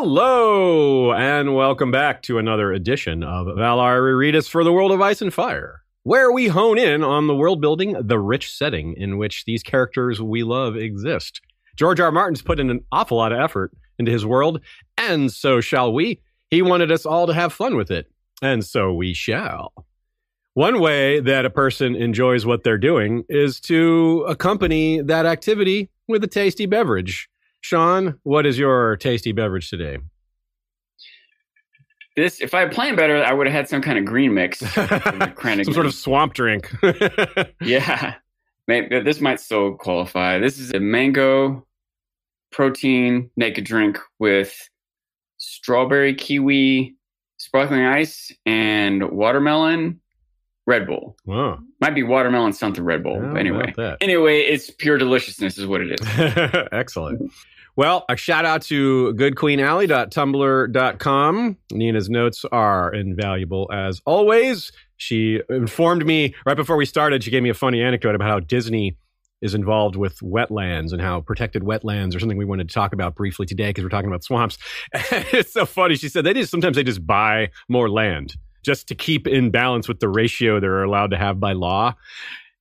Hello, and welcome back to another edition of Valar Rereadus for the World of Ice and Fire, where we hone in on the world building, the rich setting in which these characters we love exist. George R. R. Martin's put in an awful lot of effort into his world, and so shall we. He wanted us all to have fun with it, and so we shall. One way that a person enjoys what they're doing is to accompany that activity with a tasty beverage. Sean, what is your tasty beverage today? This, if I had planned better, I would have had some kind of green mix. some sort of swamp drink. yeah, Maybe, this might still qualify. This is a mango protein naked drink with strawberry, kiwi, sparkling ice, and watermelon Red Bull. Wow. Might be watermelon something Red Bull. Anyway. Anyway, it's pure deliciousness is what it is. Excellent. Well, a shout out to goodqueenally.tumblr.com. Nina's notes are invaluable as always. She informed me right before we started, she gave me a funny anecdote about how Disney is involved with wetlands and how protected wetlands are something we wanted to talk about briefly today because we're talking about swamps. it's so funny. She said they just sometimes they just buy more land just to keep in balance with the ratio they're allowed to have by law.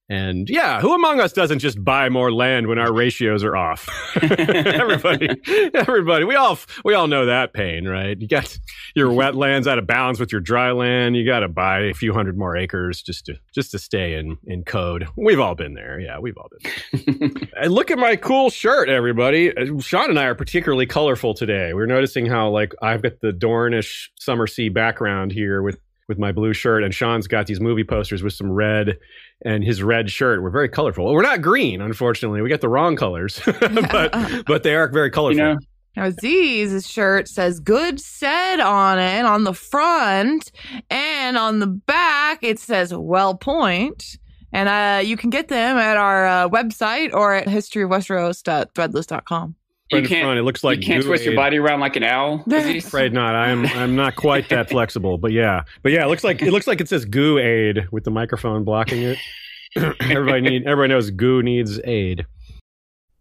And yeah, who among us doesn't just buy more land when our ratios are off? everybody, everybody, we all we all know that pain, right? You got your mm-hmm. wetlands out of balance with your dry land. You got to buy a few hundred more acres just to just to stay in in code. We've all been there. Yeah, we've all been. and look at my cool shirt, everybody. Uh, Sean and I are particularly colorful today. We're noticing how like I've got the Dornish summer sea background here with with my blue shirt, and Sean's got these movie posters with some red and his red shirt. We're very colorful. We're not green, unfortunately. We got the wrong colors, but but they are very colorful. You know, now Z's shirt says "Good said" on it on the front, and on the back it says "Well point." And uh, you can get them at our uh, website or at historyofwesteros.threadless.com you can't, front. It looks like you can't twist your body around like an owl. Afraid not. I'm I'm not quite that flexible, but yeah, but yeah, it looks like it looks like it says goo aid with the microphone blocking it. everybody need everybody knows goo needs aid.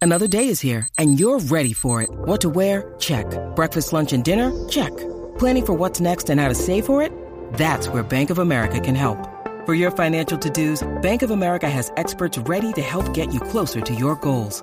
Another day is here, and you're ready for it. What to wear? Check. Breakfast, lunch, and dinner? Check. Planning for what's next and how to save for it? That's where Bank of America can help. For your financial to-dos, Bank of America has experts ready to help get you closer to your goals.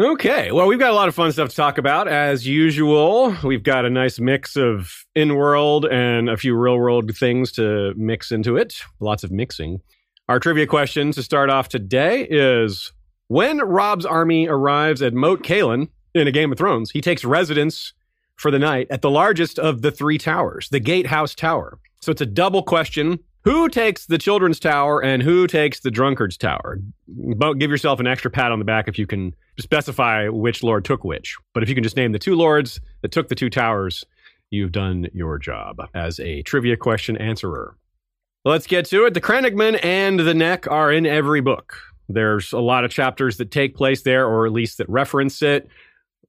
Okay, well, we've got a lot of fun stuff to talk about. As usual, we've got a nice mix of in world and a few real world things to mix into it. Lots of mixing. Our trivia question to start off today is When Robb's army arrives at Moat Cailin in a Game of Thrones, he takes residence for the night at the largest of the three towers, the Gatehouse Tower. So it's a double question who takes the children's tower and who takes the drunkard's tower? But give yourself an extra pat on the back if you can specify which lord took which. But if you can just name the two lords that took the two towers, you've done your job as a trivia question answerer. Let's get to it. The Crannogmen and the Neck are in every book. There's a lot of chapters that take place there, or at least that reference it.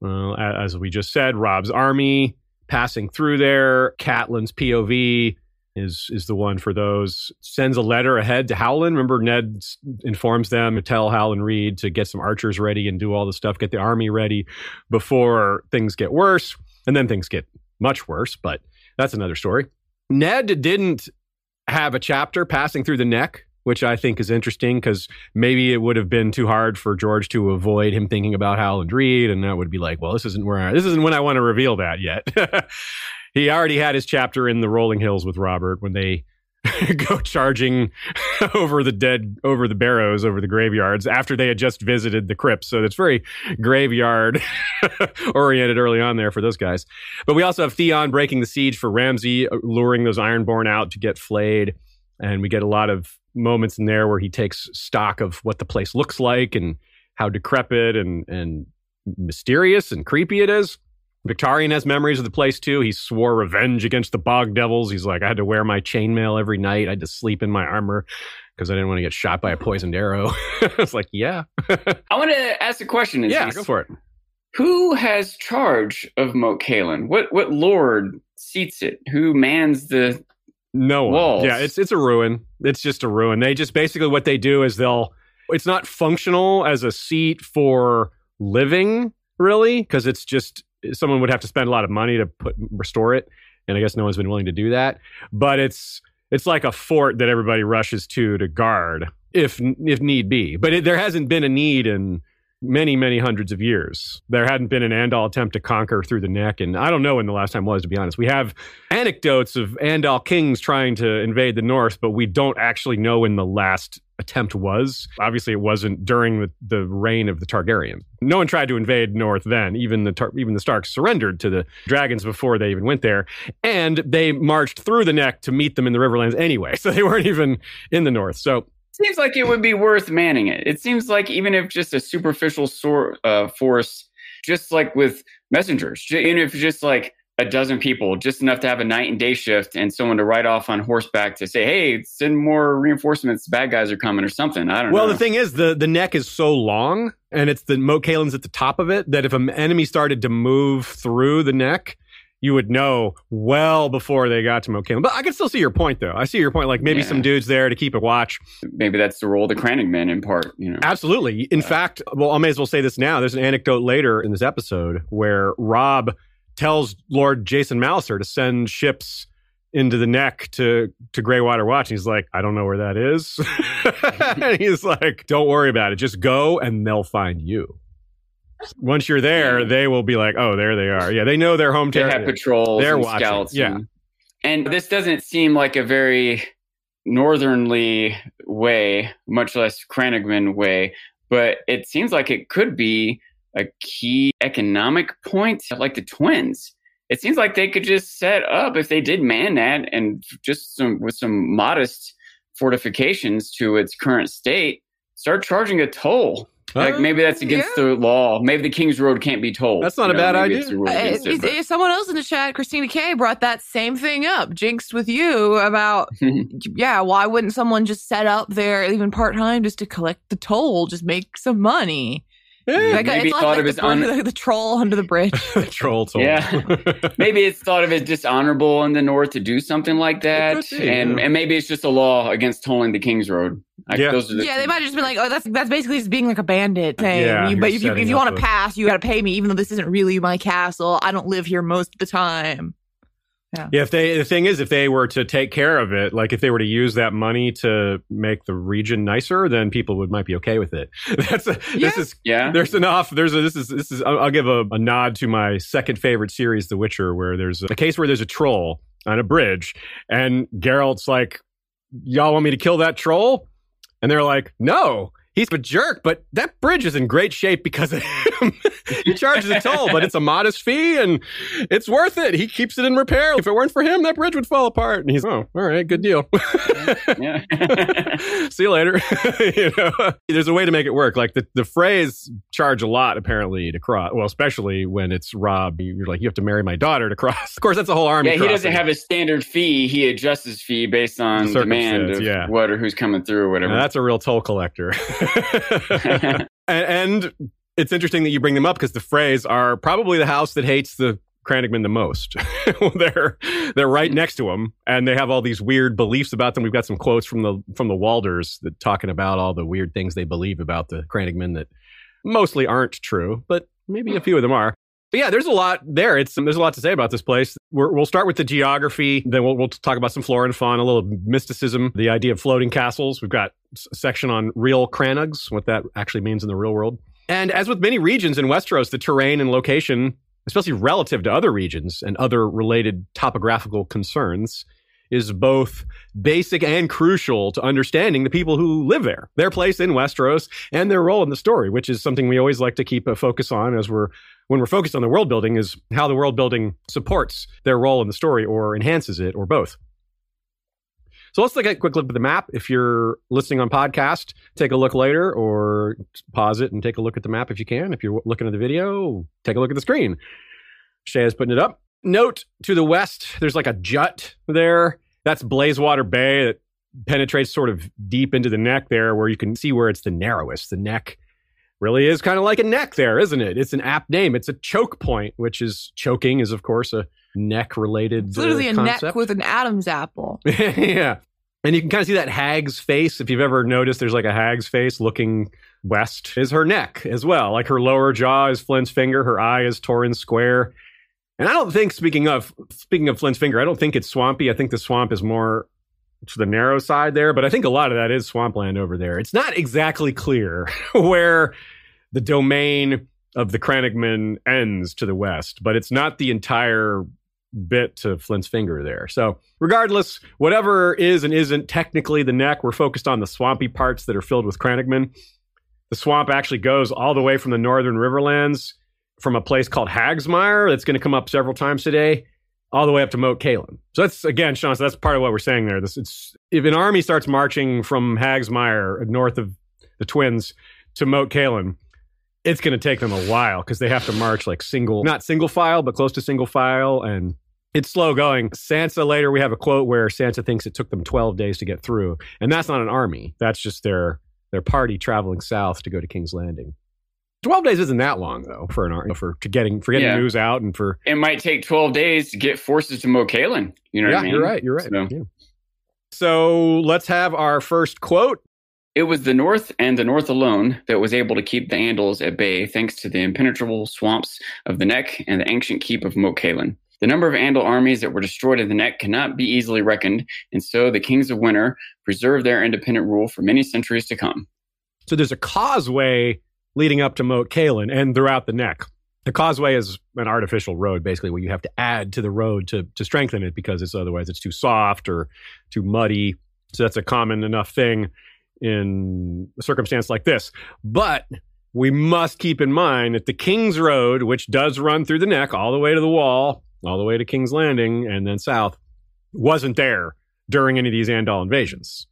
Uh, as we just said, Robb's army passing through there, Catelyn's POV, is is the one for those. Sends a letter ahead to Howland. Remember, Ned informs them to tell Howland Reed to get some archers ready and do all the stuff, get the army ready before things get worse. And then things get much worse, but that's another story. Ned didn't have a chapter passing through the neck, which I think is interesting because maybe it would have been too hard for George to avoid him thinking about Howland Reed, and that would be like, well, this isn't where I, this isn't when I want to reveal that yet. he already had his chapter in the rolling hills with Robert when they go charging over the dead, over the barrows, over the graveyards after they had just visited the crypts. So it's very graveyard oriented early on there for those guys. But we also have Theon breaking the siege for Ramsay, uh, luring those Ironborn out to get flayed. And we get a lot of moments in there where he takes stock of what the place looks like and how decrepit and, and mysterious and creepy it is. Victarion has memories of the place too. He swore revenge against the bog devils. He's like, I had to wear my chainmail every night. I had to sleep in my armor because I didn't want to get shot by a poisoned arrow. it's like, yeah. I want to ask a question. yeah, Aziz. go for it. Who has charge of Moat Cailin? What what lord seats it? Who mans the No one. Walls. Yeah, it's it's a ruin. It's just a ruin. They just basically what they do is they'll it's not functional as a seat for living, really, because it's just someone would have to spend a lot of money to put restore it. And I guess no one's been willing to do that. But it's it's like a fort that everybody rushes to to guard if if need be. But it, there hasn't been a need in many many hundreds of years. There hadn't been an Andal attempt to conquer through the neck, and I don't know when the last time was. To be honest, we have anecdotes of Andal kings trying to invade the north, but we don't actually know when the last attempt was. Obviously, it wasn't during the, the reign of the Targaryen. No one tried to invade north then. Even the Tar- even the Starks surrendered to the dragons before they even went there, and they marched through the neck to meet them in the Riverlands anyway. So they weren't even in the north. So seems like it would be worth manning it. It seems like even if just a superficial sor- uh, force, just like with messengers, even if just like a dozen people, just enough to have a night and day shift and someone to ride off on horseback to say, "Hey, send more reinforcements. Bad guys are coming" or something. I don't Well, know. Well, the thing is, the the neck is so long, and it's the Moat Cailin's at the top of it that if an enemy started to move through the neck, you would know well before they got to Moat Caelan. But I can still see your point, though. I see your point. Like maybe Yeah. some dudes there to keep a watch. Maybe that's the role of the Crannogmen in part. You know, Absolutely. In fact, well, I may as well say this now. There's an anecdote later in this episode where Robb tells Lord Jason Mallister to send ships into the neck to to Greywater Watch. And he's like, I don't know where that is. and he's like, Don't worry about it. Just go and they'll find you. Once you're there, Yeah. they will be like, Oh, there they are. Yeah, they know their home they have territory. patrols They're and watching, scouts. yeah. And, and this doesn't seem like a very northernly way, much less Crannogman way, but it seems like it could be a key economic point, like the twins. It seems like they could just set up if they did man that and just some with some modest fortifications to its current state, start charging a toll. Like maybe that's against yeah. the law. Maybe the King's Road can't be tolled. That's not a bad idea. it's a Uh, against it, is- but- someone else in the chat, Christina K, brought that same thing up, jinxed with you about, yeah, why wouldn't someone just set up there even part time just to collect the toll, just make some money? Yeah. Like, maybe it's thought like of the, his un- bridge- the troll under the bridge. Troll toll. Yeah. maybe it's thought of as dishonorable in the north to do something like that, be, and yeah. and maybe it's just a law against tolling the King's Road. Like, Yeah. those are the yeah, they might have just been like, "Oh, that's that's basically just being like a bandit uh, thing." Yeah, You- but if you, if you want to pass, you got to pay me, even though this isn't really my castle. I don't live here most of the time. Yeah, if they the thing is, if they were to take care of it, like if they were to use that money to make the region nicer, then people would might be okay with it. That's a, Yeah. this is yeah. there's enough. There's a this is this is I'll, I'll give a, a nod to my second favorite series, The Witcher, where there's a case where there's a troll on a bridge, and Geralt's like, "Y'all want me to kill that troll?" And they're like, "No." He's a jerk, but that bridge is in great shape because of him. he charges a toll, but it's a modest fee and it's worth it. He keeps it in repair. If it weren't for him, that bridge would fall apart. And he's, oh, all right, good deal. yeah. See you later. you know, there's a way to make it work. Like the, the Freys charge a lot apparently to cross. Well, especially when it's Robb, you're like, you have to marry my daughter to cross. Of course, that's a whole army. yeah, he doesn't have a standard fee. He adjusts his fee based on demand of yeah. what or who's coming through or Now, whatever. that's a real toll collector. and, and it's interesting that you bring them up because the Freys are probably the house that hates the Crannogman the most. they're they're right next to him, and they have all these weird beliefs about them. We've got some quotes from the from the Walders that talking about all the weird things they believe about the Crannogman that mostly aren't true, but maybe a few of them are. But yeah, there's a lot there. It's there's a lot to say about this place. We're, we'll start with the geography, then we'll, we'll talk about some flora and fauna, a little mysticism, the idea of floating castles. We've got section on real crannogs, what that actually means in the real world. And as with many regions in Westeros, the terrain and location, especially relative to other regions and other related topographical concerns, is both basic and crucial to understanding the people who live there, their place in Westeros, and their role in the story, which is something we always like to keep a focus on as we're when we're focused on the world building is how the world building supports their role in the story or enhances it or both. So let's take a quick look at the map. If you're listening on podcast, take a look later or pause it and take a look at the map if you can. If you're looking at the video, take a look at the screen. Shay is putting it up. Note to the west, there's like a jut there. That's Blazewater Bay that penetrates sort of deep into the neck there, where you can see where it's the narrowest. The neck really is kind of like a neck there, isn't it? It's an apt name. It's a choke point, which is choking is of course a neck related. It's literally uh, a neck with an Adam's apple. yeah. And you can kind of see that hag's face. If you've ever noticed, there's like a hag's face looking west, is her neck as well. Like her lower jaw is Flint's finger, her eye is Torrhen's square. And I don't think, speaking of speaking of Flint's finger, I don't think it's swampy. I think the swamp is more to the narrow side there, but I think a lot of that is swampland over there. It's not exactly clear where the domain of the Crannogman ends to the west, but it's not the entire bit to Flint's finger there. So, regardless, whatever is and isn't technically the neck, we're focused on the swampy parts that are filled with Crannogman. The swamp actually goes all the way from the northern riverlands from a place called Hagsmire that's going to come up several times today, all the way up to Moat Cailin. So that's again, Sean. So that's part of what we're saying there. This it's if an army starts marching from Hagsmire north of the Twins to Moat Cailin, it's going to take them a while because they have to march like single, not single file, but close to single file, and it's slow going. Sansa later, we have a quote where Sansa thinks it took them 12 days to get through, and that's not an army. That's just their their party traveling south to go to King's Landing. 12 days isn't that long though for an army for to getting for getting Yeah. news out and for It might take 12 days to get forces to Moat Cailin. You know yeah what I mean? you're right you're right So- yeah. so let's have our first quote It was the North and the North alone that was able to keep the Andals at bay thanks to the impenetrable swamps of the Neck and the ancient keep of Moat Cailin. The number of Andal armies that were destroyed in the Neck cannot be easily reckoned, and so the kings of winter preserved their independent rule for many centuries to come. so there's a causeway leading up to Moat Cailin and throughout the neck the causeway is an artificial road basically where you have to add to the road to to strengthen it because it's otherwise it's too soft or too muddy so that's a common enough thing in a circumstance like this but we must keep in mind that the King's Road, which does run through the neck all the way to the wall, all the way to King's Landing, and then south, wasn't there during any of these Andal invasions.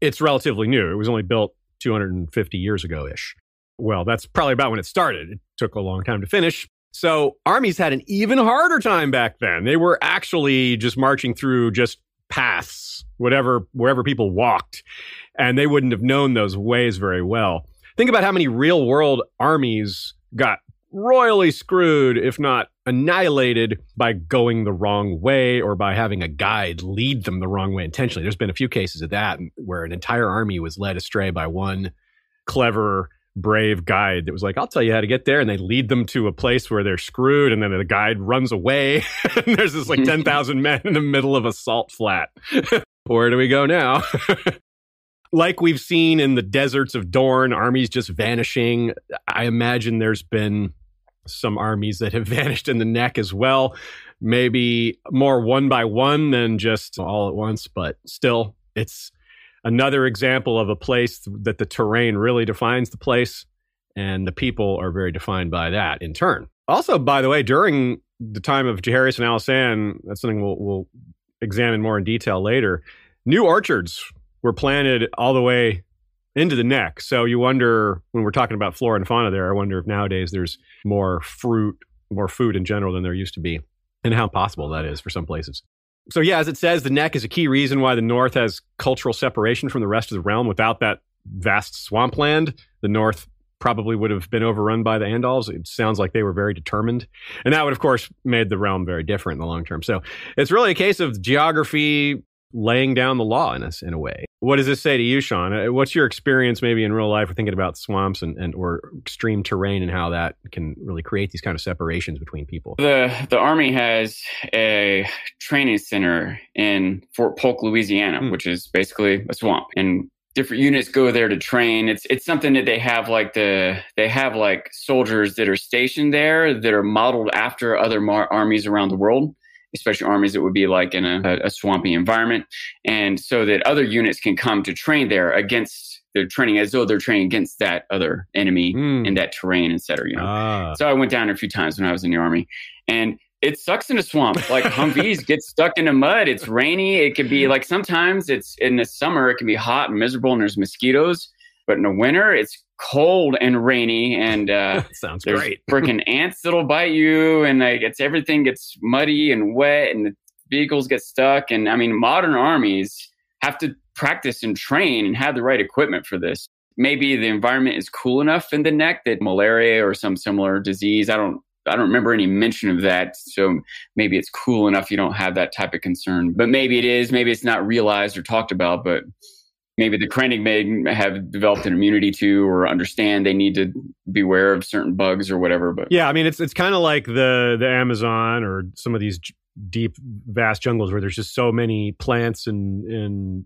It's relatively new. It was only built 250 years ago ish. Well, that's probably about when it started. It took a long time to finish. So armies had an even harder time back then. They were actually just marching through just paths, whatever, wherever people walked, and they wouldn't have known those ways very well. Think about how many real world armies got royally screwed, if not annihilated, by going the wrong way or by having a guide lead them the wrong way intentionally. There's been a few cases of that where an entire army was led astray by one clever, brave guide that was like, I'll tell you how to get there. And they lead them to a place where they're screwed. And then the guide runs away. and there's this like 10,000 men in the middle of a salt flat. where do we go now? Like we've seen in the deserts of Dorne, armies just vanishing. I imagine there's been some armies that have vanished in the neck as well. Maybe more one by one than just all at once, but still, it's another example of a place that the terrain really defines the place, and the people are very defined by that in turn. Also, by the way, during the time of Jaehaerys and Alysanne, that's something we'll, we'll examine more in detail later. New orchards were planted all the way into the neck. So you wonder when we're talking about flora and fauna there, I wonder if nowadays there's more fruit, more food in general than there used to be, and how possible that is for some places. So yeah, as it says, the neck is a key reason why the north has cultural separation from the rest of the realm. Without that vast swampland, the north probably would have been overrun by the Andals. It sounds like they were very determined. And that would, of course, made the realm very different in the long term. So it's really a case of geography laying down the law in us in a way. What does this say to you, Sean? Uh, What's your experience maybe in real life with thinking about swamps and, and or extreme terrain and how that can really create these kind of separations between people? The the army has a training center in Fort Polk, Louisiana, Hmm. which is basically a swamp, and different units go there to train. It's it's something that they have like the they have like soldiers that are stationed there that are modeled after other mar- armies around the world, especially armies that would be like in a, a swampy environment. And so that other units can come to train there against, they're training as though they're training against that other enemy Mm. in that terrain, et cetera, you know. Ah. So I went down a few times when I was in the army, and it sucks in a swamp. Like Humvees get stuck in the mud. It's rainy. It could be like sometimes it's in the summer. It can be hot and miserable, and there's mosquitoes. But in the winter, it's cold and rainy, and uh, sounds great. freaking ants that'll bite you, and like it's everything gets muddy and wet, and the vehicles get stuck. And I mean, modern armies have to practice and train and have the right equipment for this. Maybe the environment is cool enough in the neck that malaria or some similar disease. I don't. I don't remember any mention of that. So maybe it's cool enough you don't have that type of concern. But maybe it is. Maybe it's not realized or talked about. But maybe the Crannogmen have developed an immunity to or understand they need to beware of certain bugs or whatever. But Yeah, I mean it's it's kind of like the the Amazon or some of these j- deep vast jungles where there's just so many plants and and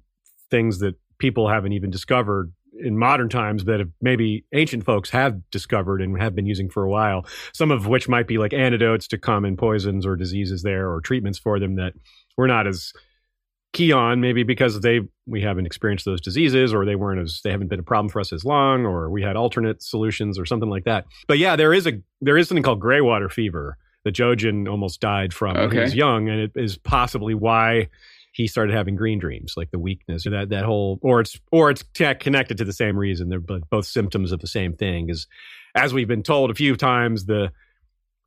things that people haven't even discovered in modern times that maybe ancient folks have discovered and have been using for a while. Some of which might be like antidotes to common poisons or diseases there or treatments for them that we're not as key on maybe because they we haven't experienced those diseases or they weren't as they haven't been a problem for us as long or we had alternate solutions or something like that. But yeah there is a there is something called gray water fever that Jojen almost died from when he was young and it is possibly why he started having green dreams like the weakness that that whole or it's or it's connected to the same reason. They're both symptoms of the same thing is as we've been told a few times the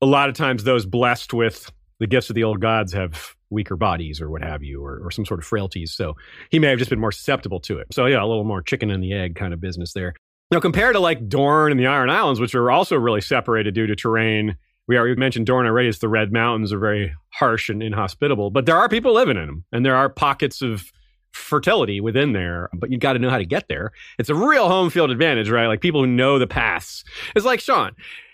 a lot of times those blessed with the gifts of the old gods have weaker bodies or what have you or, or some sort of frailties. So he may have just been more susceptible to it. So yeah a little more chicken and the egg kind of business there. Now compared to like dorne and the iron islands which are also really separated due to terrain we already mentioned dorne already it's the red mountains are very harsh and inhospitable but there are people living in them and there are pockets of fertility within there but you've got to know how to get there. It's a real home field advantage right? Like people who know the paths. It's like sean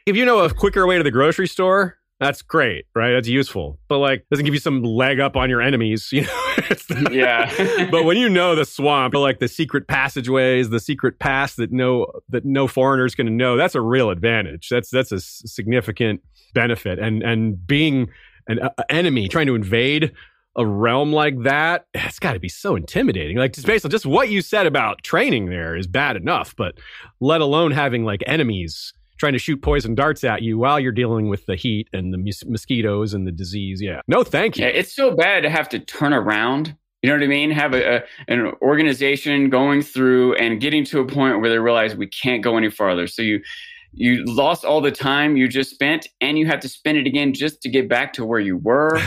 if you know a quicker way to the grocery store that's great, right? That's useful. But like doesn't give you some leg up on your enemies, you know. Not- Yeah. but when you know the swamp, like the secret passageways, the secret paths that no that no foreigner's going to know, that's a real advantage. That's that's a significant benefit. And and being an a enemy trying to invade a realm like that, it's got to be so intimidating. Like just based on just what you said about training there is bad enough, but let alone having like enemies trying to shoot poison darts at you while you're dealing with the heat and the mos- mosquitoes and the disease. Yeah. No, thank you. Yeah, it's so bad to have to turn around. You know what I mean? Have a, a an organization going through and getting to a point where they realize we can't go any farther. So you you lost all the time you just spent, and you have to spend it again just to get back to where you were.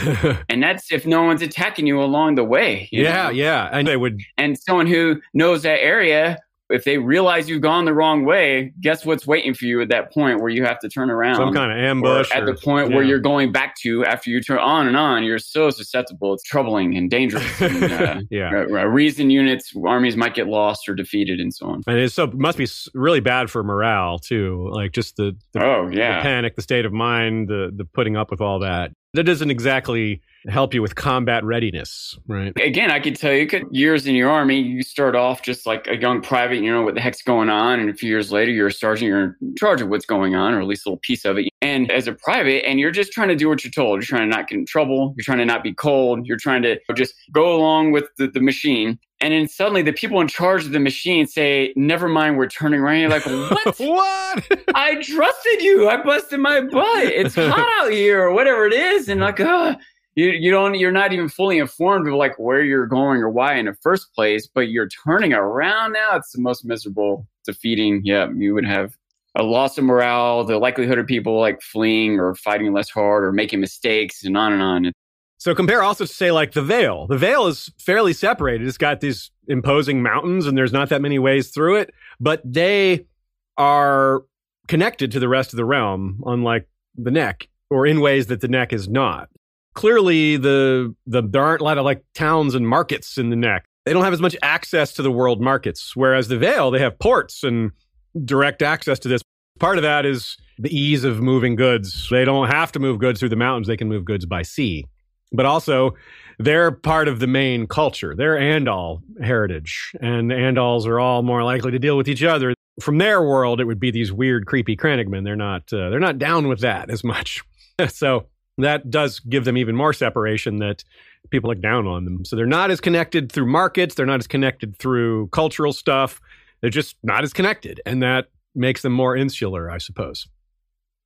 and that's if no one's attacking you along the way. yeah, know? yeah. And they would And someone who knows that area, if they realize you've gone the wrong way, guess what's waiting for you at that point where you have to turn around? some kind of or ambush. at or- the point where you're going back to after you turn on and on, you're so susceptible. It's troubling and dangerous. and, uh, Yeah. uh, uh, reason units, armies might get lost or defeated, and so on. And it's so must be really bad for morale too. Like just the, the, Oh the yeah, panic, the state of mind, the the putting up with all that. That doesn't exactly help you with combat readiness, right? again, I could tell you, could, years in your army, you start off just like a young private, you know what the heck's going on, and a few years later, you're a sergeant, you're in charge of what's going on, or at least a little piece of it. And as a private, and you're just trying to do what you're told. You're trying to not get in trouble. You're trying to not be cold. You're trying to just go along with the, the machine. And then suddenly, the people in charge of the machine say, "Never mind, we're turning around." You're like, "What? what? I trusted you. I busted my butt. It's hot out here, or whatever it is." And like, uh, you you don't you're not even fully informed of like where you're going or why in the first place, but you're turning around now. It's the most miserable, defeating. Yeah, you would have a loss of morale, the likelihood of people like fleeing or fighting less hard or making mistakes, and on and on. So compare also to say like the Vale. The Vale is fairly separated. It's got these imposing mountains, and there's not that many ways through it, but they are connected to the rest of the realm, unlike the Neck, or in ways that the Neck is not. Clearly, the the there aren't a lot of like towns and markets in the Neck. They don't have as much access to the world markets, whereas the Vale they have ports and direct access to this. Part of that is the ease of moving goods. They don't have to move goods through the mountains; they can move goods by sea but also they're part of the main culture. They're Andal heritage, and Andals are all more likely to deal with each other. From their world, it would be these weird, creepy Crannogmen. They're not. Uh, they're not down with that as much. so that does give them even more separation that people look down on them. So they're not as connected through markets, they're not as connected through cultural stuff. They're just not as connected. And that makes them more insular, I suppose.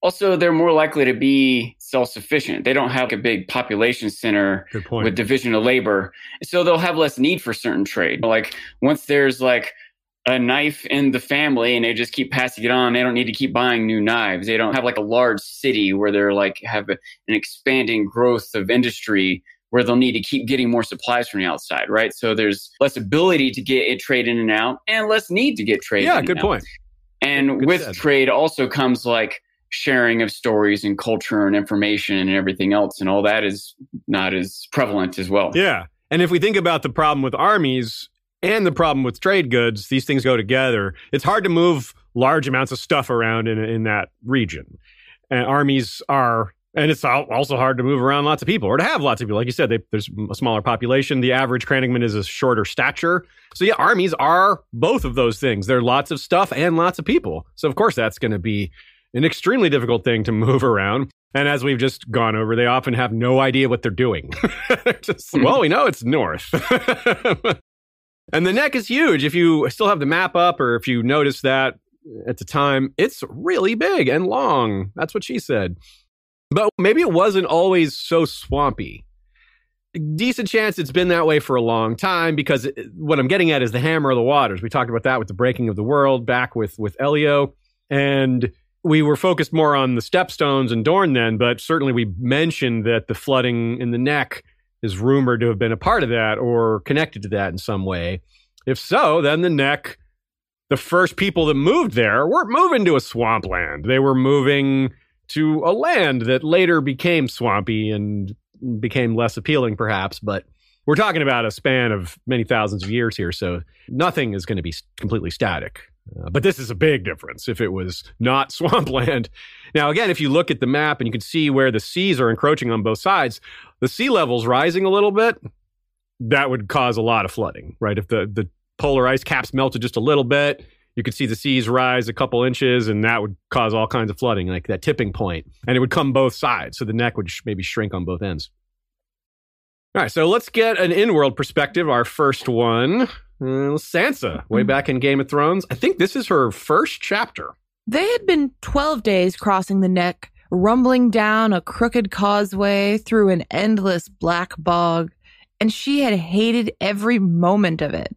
Also, they're more likely to be self sufficient. They don't have a big population center with division of labor. So they'll have less need for certain trade. Like once there's like a knife in the family and they just keep passing it on, they don't need to keep buying new knives. They don't have like a large city where they're like have an expanding growth of industry where they'll need to keep getting more supplies from the outside, right? So there's less ability to get it trade in and out and less need to get trade yeah, good and point. And Good with said. trade also comes like sharing of stories and culture and information and everything else. And all that is not as prevalent as well. Yeah. And if we think about the problem with armies and the problem with trade goods, these things go together. It's hard to move large amounts of stuff around in, in that region. And armies are, and it's also hard to move around lots of people or to have lots of people. Like you said, they, there's a smaller population. The average Crannogman is a shorter stature. So, yeah, armies are both of those things. They're lots of stuff and lots of people. So, of course, that's going to be an extremely difficult thing to move around. And as we've just gone over, they often have no idea what they're doing. Just, hmm. well, we know it's north. and the neck is huge. If you still have the map up or if you notice that at the time, it's really big and long. That's what she said. But maybe it wasn't always so swampy. Decent chance it's been that way for a long time because what I'm getting at is the hammer of the waters. We talked about that with the breaking of the world back with with Elio, and we were focused more on the stepstones and Dorne then, but certainly we mentioned that the flooding in the neck is rumored to have been a part of that or connected to that in some way. If so, then the neck, the first people that moved there weren't moving to a swampland. They were moving to a land that later became swampy and became less appealing, perhaps. But we're talking about a span of many thousands of years here, so nothing is going to be completely static. Uh, but this is a big difference if it was not swampland. Now, again, if you look at the map and you can see where the seas are encroaching on both sides, the sea level's rising a little bit. That would cause a lot of flooding, right? If the, the polar ice caps melted just a little bit, you could see the seas rise a couple inches, and that would cause all kinds of flooding, like that tipping point. And it would come both sides, so the neck would sh- maybe shrink on both ends. All right, so let's get an in-world perspective. Our first one, uh, Sansa, way back in Game of Thrones. I think this is her first chapter. They had been 12 days crossing the neck, rumbling down a crooked causeway through an endless black bog, and she had hated every moment of it.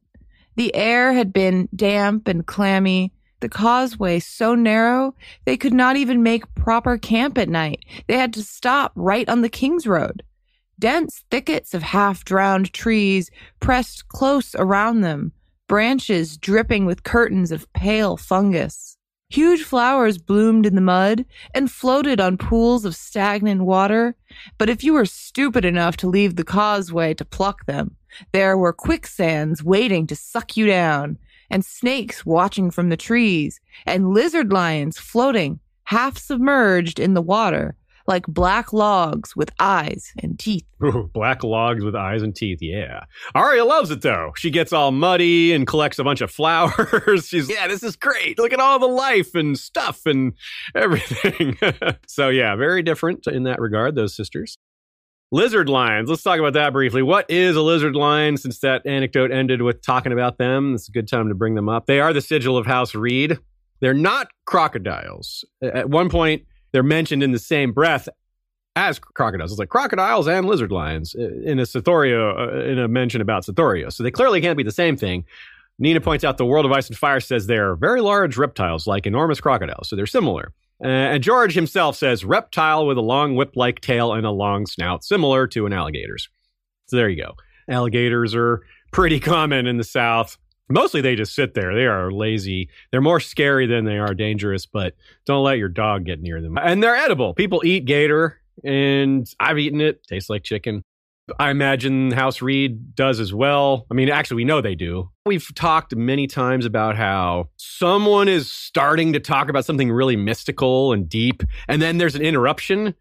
The air had been damp and clammy, the causeway so narrow they could not even make proper camp at night. They had to stop right on the King's Road. Dense thickets of half drowned trees pressed close around them, branches dripping with curtains of pale fungus. Huge flowers bloomed in the mud and floated on pools of stagnant water, but if you were stupid enough to leave the causeway to pluck them, there were quicksands waiting to suck you down, and snakes watching from the trees, and lizard lions floating, half submerged in the water, like black logs with eyes and teeth. Black logs with eyes and teeth. Yeah. Arya loves it though. She gets all muddy and collects a bunch of flowers. She's, yeah, this is great. Look at all the life and stuff and everything. so, yeah, very different in that regard, those sisters. Lizard lions. Let's talk about that briefly. What is a lizard lion? Since that anecdote ended with talking about them, it's a good time to bring them up. They are the sigil of House Reed. They're not crocodiles. At one point, they're mentioned in the same breath as crocodiles. It's like crocodiles and lizard lions in a Sothoryos, uh, in a mention about Sothoryos. So they clearly can't be the same thing. Nina points out the World of Ice and Fire says they're very large reptiles, like enormous crocodiles. So they're similar. Uh, and George himself says reptile with a long whip like tail and a long snout, similar to an alligator's. So there you go. Alligators are pretty common in the South. Mostly they just sit there. They are lazy. They're more scary than they are dangerous, but don't let your dog get near them. And they're edible. People eat gator, and I've eaten it. Tastes like chicken. I imagine House Reed does as well. I mean, actually, we know they do. We've talked many times about how someone is starting to talk about something really mystical and deep, and then there's an interruption.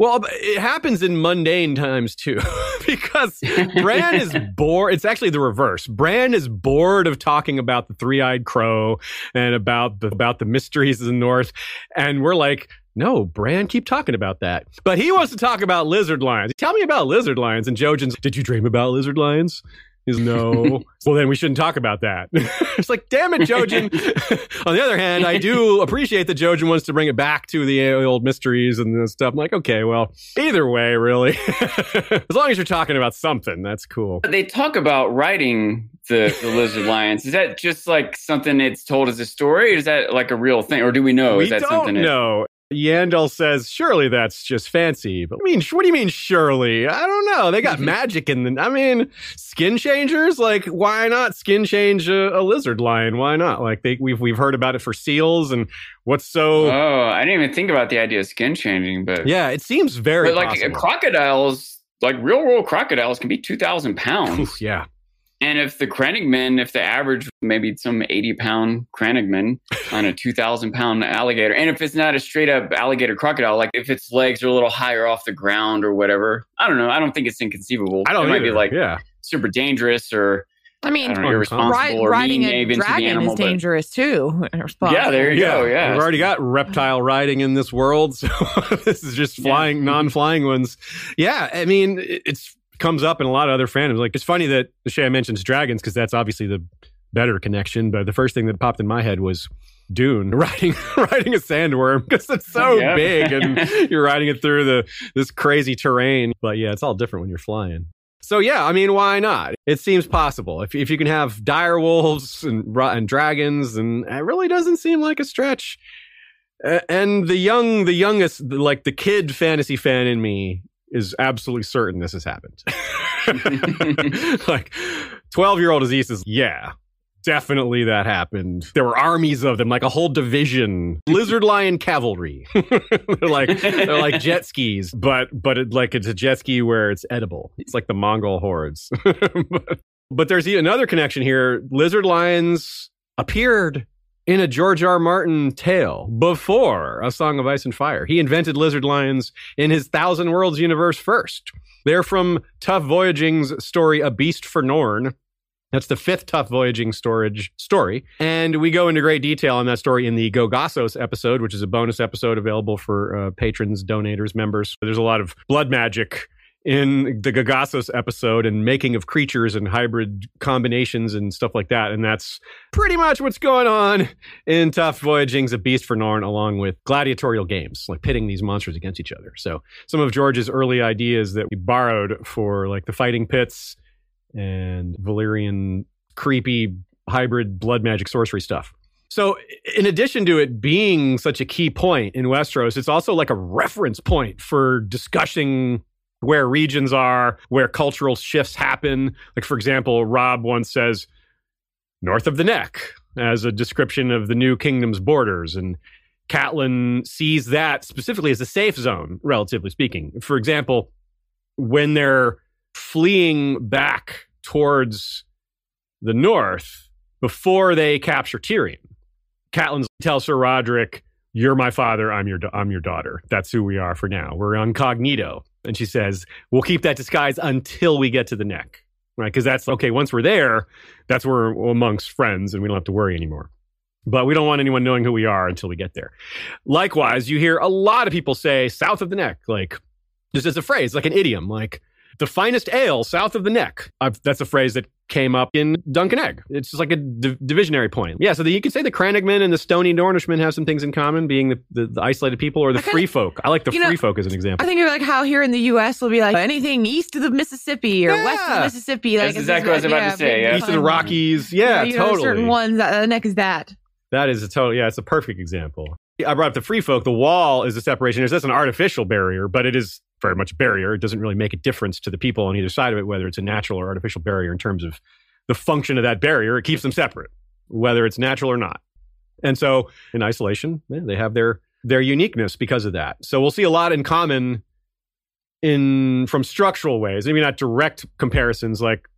Well, it happens in mundane times too, because Bran is bored. It's actually the reverse. Bran is bored of talking about the three-eyed crow and about the about the mysteries of the North, and we're like, no, Bran, keep talking about that. But he wants to talk about lizard lions. Tell me about lizard lions. And Jojen's, did you dream about lizard lions? He's no. well, then we shouldn't talk about that. it's like, damn it, Jojen. On the other hand, I do appreciate that Jojen wants to bring it back to the old mysteries and stuff. I'm like, okay, well, either way, really. as long as you're talking about something, that's cool. They talk about writing the, the lizard lions. Is that just like something it's told as a story? Or is that like a real thing? Or do we know? we is that don't something know. Yandel says, surely that's just fancy. But I mean, what do you mean, surely? I don't know. They got magic in the, I mean, skin changers? Like, why not skin change a, a lizard lion? Why not? Like, they, we've, we've heard about it for seals and what's so, Oh, I didn't even think about the idea of skin changing, but yeah, it seems very but like possible. crocodiles, like real world crocodiles can be 2,000 pounds. Oof, yeah. And if the Crannogman, if the average maybe some 80 pound Crannogman on a 2,000 pound alligator, and if it's not a straight up alligator crocodile, like if its legs are a little higher off the ground or whatever, I don't know. I don't think it's inconceivable. I don't It might be like yeah. super dangerous or I mean, I know, irresponsible ri- or riding a into the dragon animal. is but- dangerous too. Yeah, there you go. Yeah. We've already got reptile riding in this world. So this is just flying, non flying ones. Yeah. I mean, it's comes up in a lot of other fandoms. Like, it's funny that Shay mentions dragons because that's obviously the better connection. But the first thing that popped in my head was Dune riding riding a sandworm because it's so Yeah. big and you're riding it through the this crazy terrain. But yeah, it's all different when you're flying. So yeah, I mean, why not? It seems possible if if you can have dire wolves and and dragons, and it really doesn't seem like a stretch. And the young, the youngest, like the kid fantasy fan in me is absolutely certain this has happened. like twelve year old Aziz is yeah. Definitely that happened. There were armies of them, like a whole division. Lizard lion cavalry. they're like they're like jet skis, but but it, like it's a jet ski where it's edible. It's like the Mongol hordes. but, but there's another connection here. Lizard lions appeared in a George R. Martin tale before A Song of Ice and Fire. He invented lizard lions in his Thousand Worlds universe first. They're from Tuf Voyaging's story A Beast for Norn. That's the fifth Tuf Voyaging storage story. And we go into great detail on that story in the Gogossos episode, which is a bonus episode available for uh, patrons, donators, members. There's a lot of blood magic in the Gogossos episode and making of creatures and hybrid combinations and stuff like that. And that's pretty much what's going on in Tuf Voyaging's A Beast for Norn, along with gladiatorial games, like pitting these monsters against each other. So some of George's early ideas that we borrowed for like the fighting pits and Valyrian creepy hybrid blood magic sorcery stuff. So, in addition to it being such a key point in Westeros, it's also like a reference point for discussing where regions are, where cultural shifts happen. Like, for example, Robb once says, north of the neck, as a description of the new kingdom's borders. And Catelyn sees that specifically as a safe zone, relatively speaking. For example, when they're fleeing back towards the north before they capture Tyrion, Catelyn tells Sir Roderick, "You're my father. I'm your I'm your daughter. That's who we are for now. We're incognito." And she says, "We'll keep that disguise until we get to the neck, right? Because that's okay. Once we're there, that's where we're amongst friends, and we don't have to worry anymore." But we don't want anyone knowing who we are until we get there. Likewise, you hear a lot of people say "south of the neck," like just as a phrase, like an idiom, like the finest ale south of the neck. i that's a phrase that came up in Dunk and Egg. It's just like a div- divisionary point. Yeah, so the, you could say the Crannogmen and the Stony Dornishmen have some things in common, being the, the, the isolated people or the kinda- free folk. I like the you know, free folk as an example. I think of like how here in the U.S. will be like anything east of the Mississippi or west of the Mississippi. Like That's exactly what I was just, about to say, yeah. East of the Rockies. Yeah, you know, totally. certain ones that the neck is that. That is a total, yeah, it's a perfect example. I brought up the free folk. The wall is a separation. It's just an artificial barrier, but it is very much barrier. It doesn't really make a difference to the people on either side of it, whether it's a natural or artificial barrier in terms of the function of that barrier. It keeps them separate, whether it's natural or not. And so in isolation, they have their their uniqueness because of that. So we'll see a lot in common in from structural ways. Maybe not direct comparisons like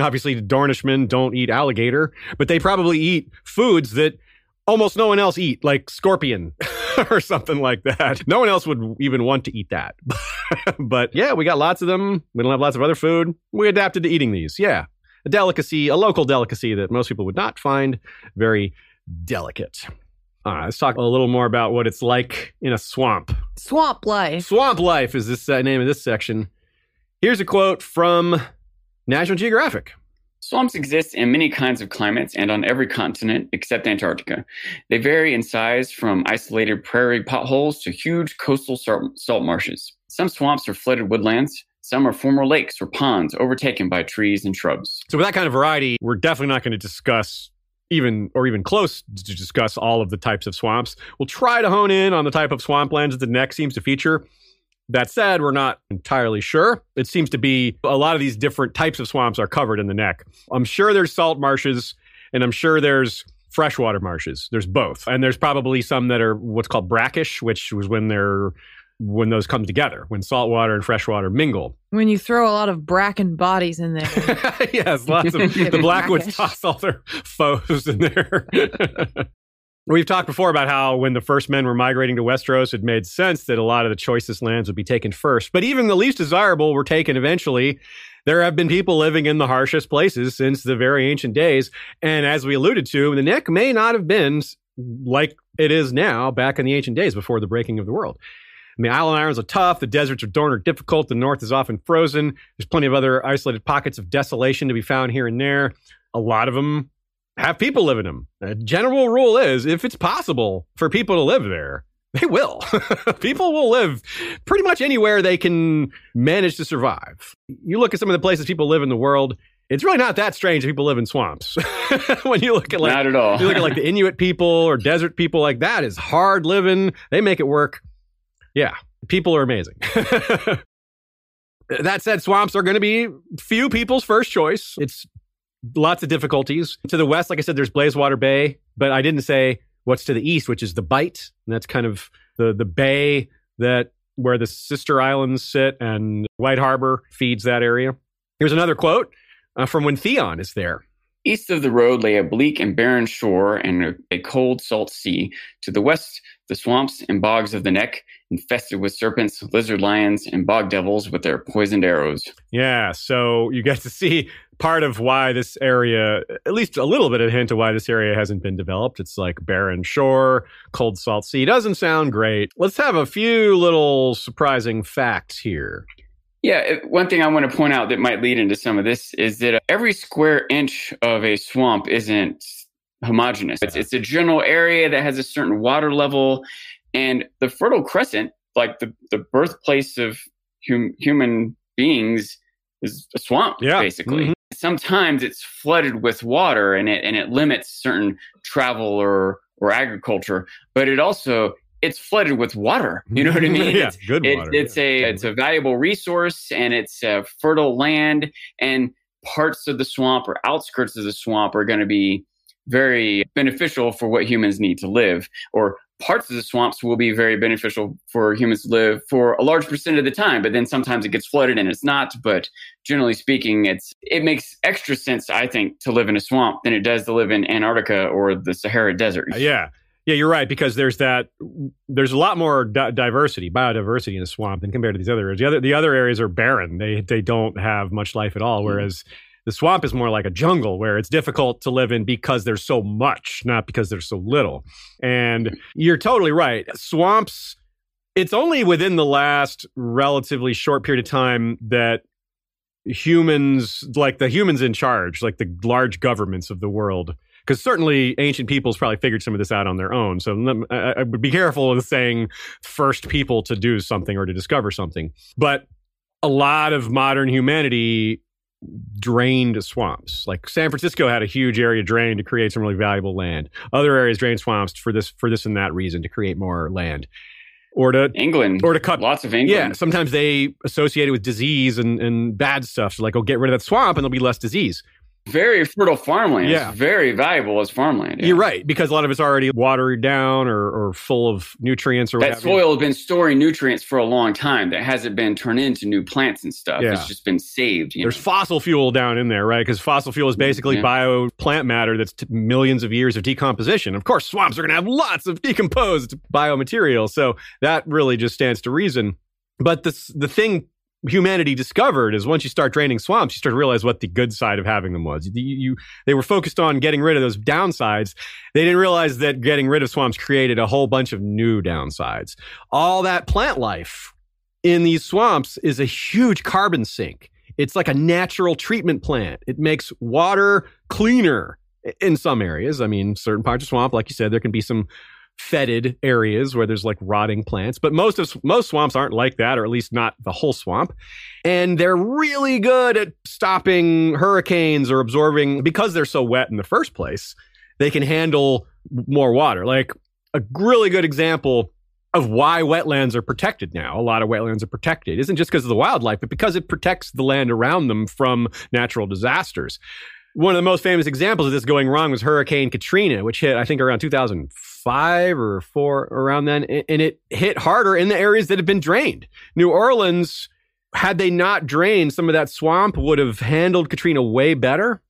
obviously the Dornishmen don't eat alligator, but they probably eat foods that almost no one else eat, like scorpion or something like that. No one else would even want to eat that. but yeah, we got lots of them. We don't have lots of other food. We adapted to eating these. Yeah. A delicacy, a local delicacy that most people would not find very delicate. Uh, let's talk a little more about what it's like in a swamp. Swamp life. Swamp life is this uh, name of this section. Here's a quote from National Geographic. Swamps exist in many kinds of climates and on every continent except Antarctica. They vary in size from isolated prairie potholes to huge coastal salt, marshes. Some swamps are flooded woodlands. Some are former lakes or ponds overtaken by trees and shrubs. So, with that kind of variety, we're definitely not going to discuss even or even close to discuss all of the types of swamps. We'll try to hone in on the type of swamplands that the neck seems to feature. That said, we're not entirely sure. It seems to be a lot of these different types of swamps are covered in the neck. I'm sure there's salt marshes, and I'm sure there's freshwater marshes. There's both. And there's probably some that are what's called brackish, which was when they're when those come together, when saltwater and freshwater mingle. When you throw a lot of bracken bodies in there. yes, lots of the Blackwoods toss all their foes in there. We've talked before about how when the first men were migrating to Westeros, it made sense that a lot of the choicest lands would be taken first. But even the least desirable were taken eventually. There have been people living in the harshest places since the very ancient days. And as we alluded to, the Neck may not have been like it is now back in the ancient days before the breaking of the world. I mean, island islands are tough. The deserts are darn are difficult. The north is often frozen. There's plenty of other isolated pockets of desolation to be found here and there. A lot of them have people live in them. The general rule is if it's possible for people to live there, they will. people will live pretty much anywhere they can manage to survive. You look at some of the places people live in the world, it's really not that strange that people live in swamps. when you look at like Not at all. you look at like the Inuit people or desert people, like that is hard living. They make it work. Yeah, people are amazing. that said, swamps are going to be few people's first choice. It's lots of difficulties. To the west, like I said, there's Blazewater Bay, but I didn't say what's to the east, which is the Bight, and that's kind of the the bay that where the sister islands sit, and White Harbor feeds that area. Here's another quote uh, from when Theon is there. East of the road lay a bleak and barren shore and a, cold salt sea. To the west, the swamps and bogs of the neck, infested with serpents, lizard lions, and bog devils with their poisoned arrows. Yeah, so you get to see part of why this area, at least a little bit of hint of why this area hasn't been developed. It's like barren shore, cold salt sea. Doesn't sound great. Let's have a few little surprising facts here. Yeah, one thing I want to point out that might lead into some of this is that every square inch of a swamp isn't homogeneous. It's, it's a general area that has a certain water level, and the Fertile Crescent, like the, the birthplace of hum, human beings, is a swamp, Yeah. basically. Mhm. Sometimes it's flooded with water, and it and it limits certain travel or or agriculture, but it also it's flooded with water. You know what I mean? yeah, It's, good it- water. it's a it's a valuable resource and it's a fertile land and parts of the swamp or outskirts of the swamp are going to be very beneficial for what humans need to live or parts of the swamps will be very beneficial for humans to live for a large percent of the time but then sometimes it gets flooded and it's not but generally speaking it's it makes extra sense i think to live in a swamp than it does to live in antarctica or the sahara desert yeah. Yeah, you're right because there's that. There's a lot more di- diversity, biodiversity in a swamp than compared to these other areas. The other the other areas are barren. They they don't have much life at all. Mm-hmm. Whereas the swamp is more like a jungle where it's difficult to live in because there's so much, not because there's so little. And you're totally right. Swamps. It's only within the last relatively short period of time that humans, like the humans in charge, like the large governments of the world, because certainly ancient peoples probably figured some of this out on their own. So I, I would be careful with saying first people to do something or to discover something. But a lot of modern humanity drained swamps. Like San Francisco had a huge area drained to create some really valuable land. Other areas drained swamps for this for this and that reason to create more land. Or to england or to cut lots of england yeah, sometimes they associate it with disease and, and bad stuff. So like, oh, get rid of that swamp and there'll be less disease. Very fertile farmland. Yeah. It's very valuable as farmland. yeah. You're right because a lot of it's already watered down or, or full of nutrients or That what have you. soil has been storing nutrients for a long time. That hasn't been turned into new plants and stuff. Yeah. It's just been saved. You There's know? fossil fuel down in there, right? Because fossil fuel is mm-hmm. basically Yeah. bio plant matter that's t- millions of years of decomposition. Of course, swamps are going to have lots of decomposed biomaterial, so that really just stands to reason. But this, the thing humanity discovered is once you start draining swamps, you start to realize what the good side of having them was. You, you, they were focused on getting rid of those downsides. They didn't realize that getting rid of swamps created a whole bunch of new downsides. All that plant life in these swamps is a huge carbon sink. It's like a natural treatment plant. It makes water cleaner in some areas. I mean, certain parts of swamp, like you said, there can be some fetid areas where there's like rotting plants, but most of most swamps aren't like that, or at least not the whole swamp. And they're really good at stopping hurricanes or absorbing because they're so wet in the first place. They can handle more water. Like a really good example of why wetlands are protected now. A lot of wetlands are protected. It isn't just because of the wildlife, but because it protects the land around them from natural disasters. One of the most famous examples of this going wrong was Hurricane Katrina, which hit, I think, around 2005 or four, around then. And it hit harder in the areas that had been drained. New Orleans, had they not drained, some of that swamp would have handled Katrina way better.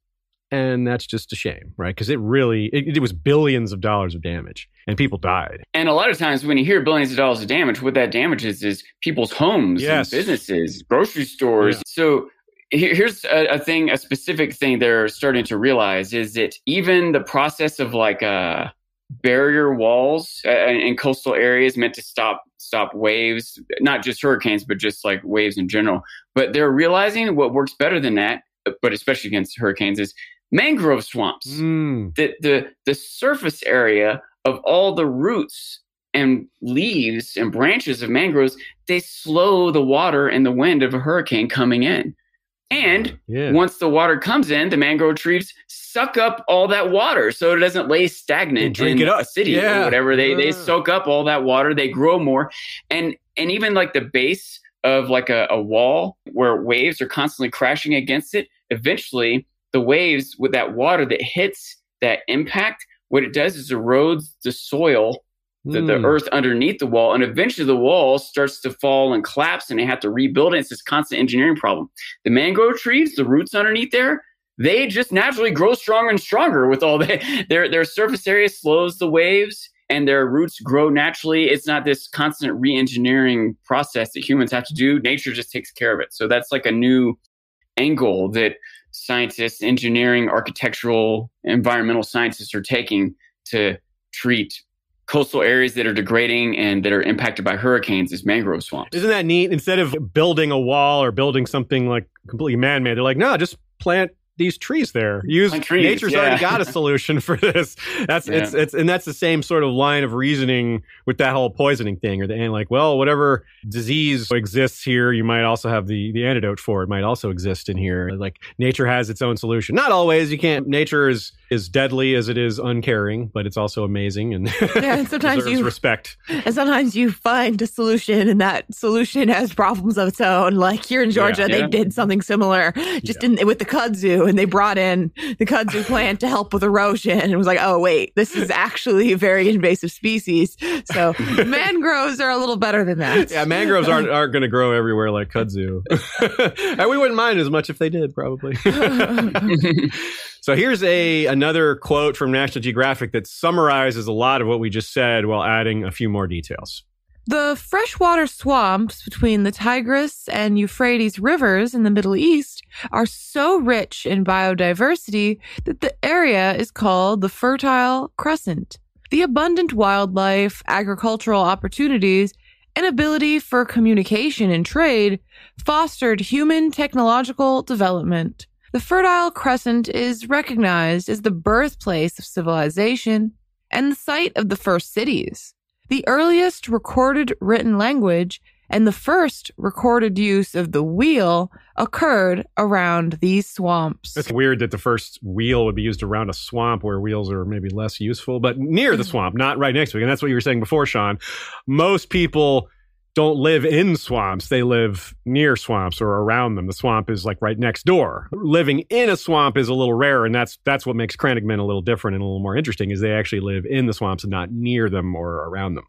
And that's just a shame, right? Because it really, it, it was billions of dollars of damage and people died. And a lot of times when you hear billions of dollars of damage, what that damages is people's homes, Yes. and businesses, grocery stores. Yeah. So here's a, a thing, a specific thing they're starting to realize is that even the process of like uh, barrier walls uh, in coastal areas meant to stop stop waves, not just hurricanes, but just like waves in general. But they're realizing what works better than that, but especially against hurricanes, is mangrove swamps Mm. the the the surface area of all the roots and leaves and branches of mangroves they slow the water and the wind of a hurricane coming in and Yeah. once the water comes in the mangrove trees suck up all that water so it doesn't lay They stagnant drink in it up. a city Yeah. or whatever they they soak up all that water they grow more and and even like the base of like a, a wall where waves are constantly crashing against it eventually the waves with that water that hits that impact what it does is erodes the soil the, the Mm. earth underneath the wall and eventually the wall starts to fall and collapse and they have to rebuild it. It's this constant engineering problem. The mangrove trees the roots underneath there they just naturally grow stronger and stronger with all that their their surface area slows the waves and their roots grow naturally. It's not this constant re-engineering process that humans have to do. Nature just takes care of it. So that's like a new angle that scientists engineering architectural environmental scientists are taking to treat coastal areas that are degrading and that are impacted by hurricanes is mangrove swamps Isn't that neat? Instead of building a wall or building something like completely man made, they're like, no, just plant these trees there. Use trees, nature's yeah. already got a solution for this. That's it's it's and that's the same sort of line of reasoning with that whole poisoning thing. Or the and like, well, whatever disease exists here, you might also have the the antidote for it might also exist in here. Like nature has its own solution. Not always. You can't. Nature is is deadly as it is uncaring, but it's also amazing and Yeah, and sometimes deserves you- respect. And sometimes you find a solution, and that solution has problems of its own. Like here in Georgia, Yeah. they did something similar, just in with the kudzu, and they brought in the kudzu plant to help with erosion. And it was like, oh wait, this is actually a very invasive species. So mangroves are a little better than that. Yeah, mangroves aren't aren't going to grow everywhere like kudzu, and we wouldn't mind as much if they did, probably. So here's a another quote from National Geographic that summarizes a lot of what we just said while adding a few more details. The freshwater swamps between the Tigris and Euphrates rivers in the Middle East are so rich in biodiversity that the area is called the Fertile Crescent. The abundant wildlife, agricultural opportunities, and ability for communication and trade fostered human technological development. The Fertile Crescent is recognized as the birthplace of civilization and the site of the first cities. The earliest recorded written language and the first recorded use of the wheel occurred around these swamps. It's weird that the first wheel would be used around a swamp where wheels are maybe less useful, but near the mm-hmm. swamp, not right next to it. And that's what you were saying before, Sean. Most people don't live in swamps. They live near swamps or around them. The swamp is like right next door. Living in a swamp is a little rare, and that's that's what makes Crannogmen a little different and a little more interesting is they actually live in the swamps and not near them or around them.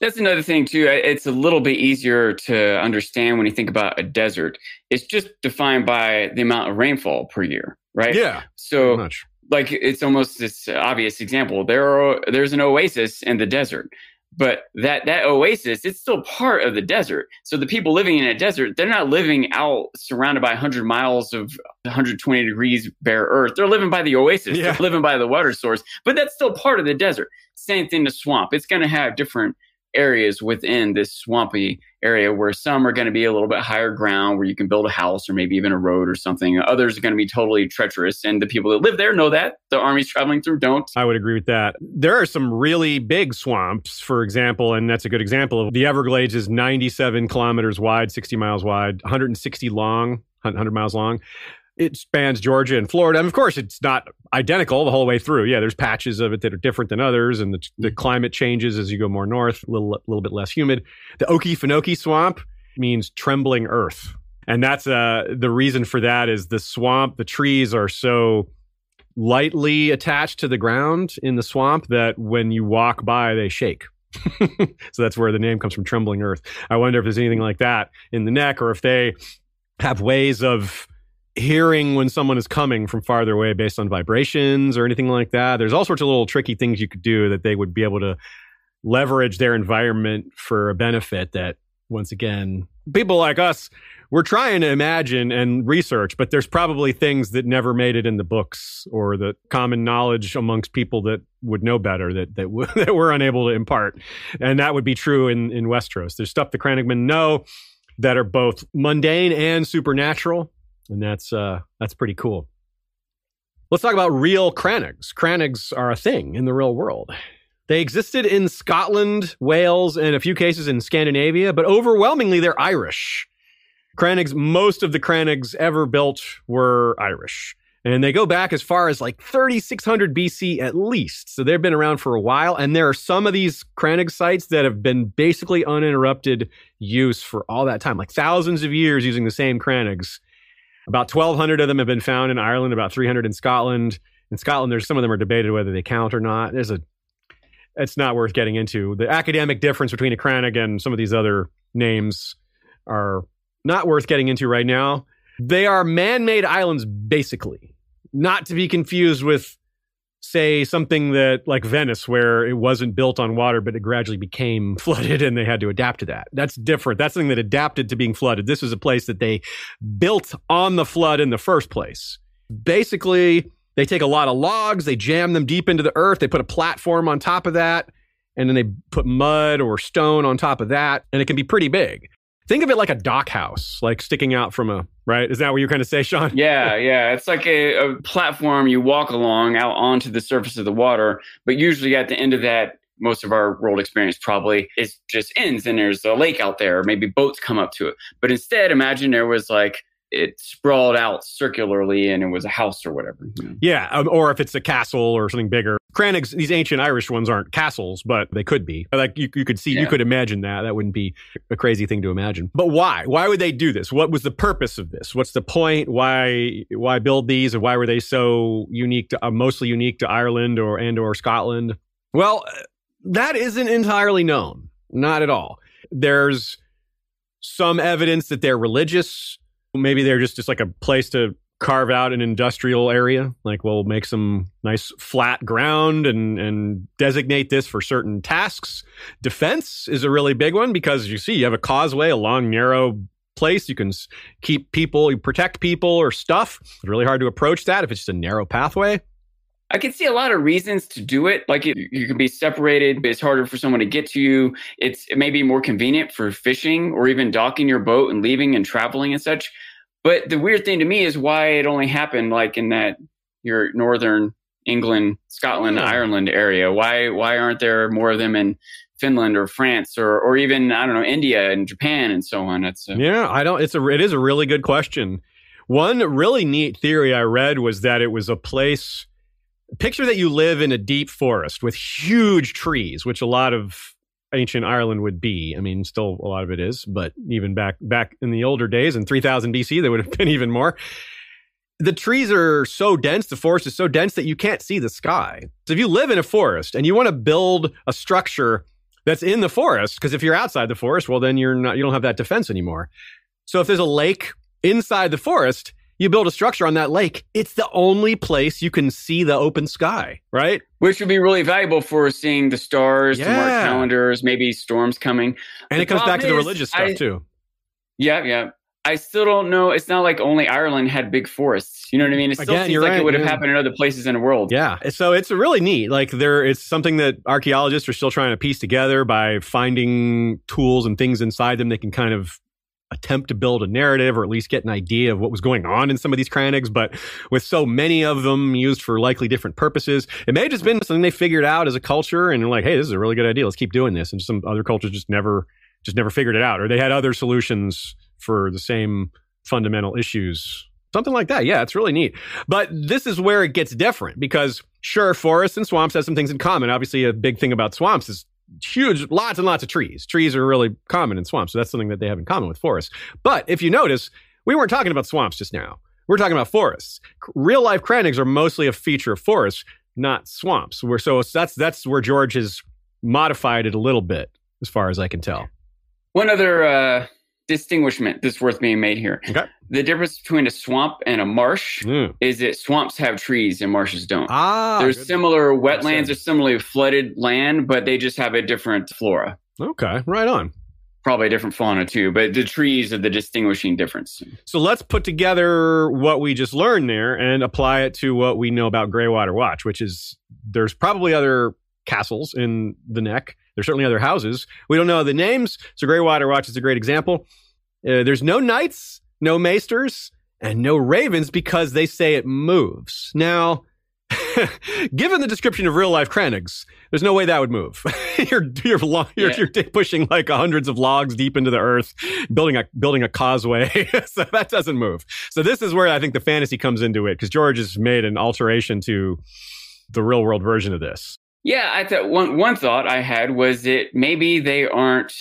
That's another thing too. It's a little bit easier to understand when you think about a desert. It's just defined by the amount of rainfall per year, right? Yeah, So, like, it's almost this obvious example. There are there's an oasis in the desert. But that that oasis it's still part of the desert. So the people living in a desert they're not living out surrounded by 100 miles of 120 degrees bare earth. They're living by the oasis. Yeah. they're living by the water source but that's still part of the desert. Same thing to swamp. It's going to have different areas within this swampy area where some are going to be a little bit higher ground where you can build a house or maybe even a road or something others are going to be totally treacherous and the people that live there know that the armies traveling through don't I would agree with that. There are some really big swamps, for example, and that's a good example of the Everglades is 97 kilometers wide, 60 miles wide, 160 long, 100 miles long. It spans Georgia and Florida. And of course, it's not identical the whole way through. Yeah, there's patches of it that are different than others, and the, the climate changes as you go more north, a little, little bit less humid. The Okefenokee swamp means trembling earth. And that's uh, the reason for that is the swamp, the trees are so lightly attached to the ground in the swamp that when you walk by, they shake. so that's where the name comes from, trembling earth. I wonder if there's anything like that in the neck or if they have ways of hearing when someone is coming from farther away based on vibrations or anything like that. There's all sorts of little tricky things you could do that they would be able to leverage their environment for a benefit that once again people like us we're trying to imagine and research but there's probably things that never made it in the books or the common knowledge amongst people that would know better that that, w- that we're unable to impart. And that would be true in in westeros. There's stuff the crannogmen know that are both mundane and supernatural and that's uh that's pretty cool let's talk about real crannogs crannogs are a thing in the real world they existed in Scotland, Wales, and a few cases in Scandinavia, but overwhelmingly they're Irish. Crannogs, most of the Crannogs ever built were Irish. And they go back as far as like 3600 BC at least. So they've been around for a while. And there are some of these Crannog sites that have been basically uninterrupted use for all that time, like thousands of years using the same Crannogs. About 1200 of them have been found in Ireland, about 300 in Scotland. In Scotland, there's some of them are debated whether they count or not. There's a it's not worth getting into. The academic difference between a Crannog and some of these other names are not worth getting into right now. They are man made islands, basically, not to be confused with, say, something that like Venice, where it wasn't built on water, but it gradually became flooded and they had to adapt to that. That's different. That's something that adapted to being flooded. This was a place that they built on the flood in the first place. Basically, they take a lot of logs, they jam them deep into the earth, they put a platform on top of that, and then they put mud or stone on top of that, and it can be pretty big. Think of it like a dock house, like sticking out from a right. Is that what you're kind of say, Sean? Yeah, yeah. It's like a, a platform you walk along out onto the surface of the water, but usually at the end of that, most of our world experience probably is just ends and there's a lake out there, or maybe boats come up to it. But instead, imagine there was like it sprawled out circularly and it was a house or whatever. you know. Yeah, um, or if it's a castle or something bigger. Crannogs, these ancient Irish ones aren't castles, but they could be. Like you, you could see, you could imagine that. That wouldn't be a crazy thing to imagine. But why? Why would they do this? What was the purpose of this? What's the point? Why? Why build these? And why were they so unique to, uh, mostly unique to Ireland or and or Scotland? Well, uh, that isn't entirely known. Not at all. There's some evidence that they're religious. Maybe they're just, just like a place to carve out an industrial area. Like we'll make some nice flat ground and and designate this for certain tasks. Defense is a really big one because you see you have a causeway, a long narrow place. You can keep people, you protect people or stuff. It's really hard to approach that if it's just a narrow pathway. I can see a lot of reasons to do it. Like it, you can be separated, but it's harder for someone to get to you. It's it may be more convenient for fishing or even docking your boat and leaving and traveling and such. But the weird thing to me is why it only happened like in that your northern England, Scotland, Yeah. Ireland area. Why why aren't there more of them in Finland or France or or even I don't know India and Japan and so on? It's uh, Yeah, I don't. It's a. It is a really good question. One really neat theory I read was that it was a place. Picture that you live in a deep forest with huge trees, which a lot of ancient Ireland would be. I mean, still a lot of it is, but even back back in the older days in 3000 BC, there would have been even more. The trees are so dense, the forest is so dense that you can't see the sky. So if you live in a forest and you want to build a structure that's in the forest, because if you're outside the forest, well, then you're not you don't have that defense anymore. So if there's a lake inside the forest, you build a structure on that lake, it's the only place you can see the open sky, right? Which would be really valuable for seeing the stars, to mark calendars, maybe storms coming. And The it comes back to the religious stuff I- too. Yeah, yeah. I still don't know. It's not like only Ireland had big forests. You know what I mean? It still Again, seems like right, it would have yeah. happened in other places in the world. Yeah. So it's really neat. Like there, it's something that archaeologists are still trying to piece together by finding tools and things inside them that can kind of attempt to build a narrative or at least get an idea of what was going on in some of these crannogs. But with so many of them used for likely different purposes, it may have just been something they figured out as a culture and like, hey, this is a really good idea. Let's keep doing this. And some other cultures just never, just never figured it out, or they had other solutions for the same fundamental issues. Something like that. Yeah, it's really neat. But this is where it gets different because sure, forests and swamps have some things in common. Obviously, a big thing about swamps is huge, lots and lots of trees. Trees are really common in swamps. So that's something that they have in common with forests. But if you notice, we weren't talking about swamps just now. We're talking about forests. Real life crannogs are mostly a feature of forests, not swamps. We're, so that's that's where George has modified it a little bit, as far as I can tell. One other uh, distinguishment that's worth being made here. Okay. The difference between a swamp and a marsh Mm. is that swamps have trees and marshes don't. Ah, There's good. similar wetlands or similarly flooded land, but they just have a different flora. okay, right on. Probably a different fauna too, but the trees are the distinguishing difference. So let's put together what we just learned there and apply it to what we know about Greywater Watch, which is there's probably other castles in the neck. There's certainly other houses. We don't know the names. So Greywater Watch is a great example. Uh, there's no knights, no maesters, and no ravens because they say it moves. Now, given the description of real life crannogs, there's no way that would move. you're you're, lo- you're, Yeah. you're pushing like hundreds of logs deep into the earth, building a building a causeway, so that doesn't move. So this is where I think the fantasy comes into it because George has made an alteration to the real world version of this. Yeah, I thought one one thought I had was that maybe they aren't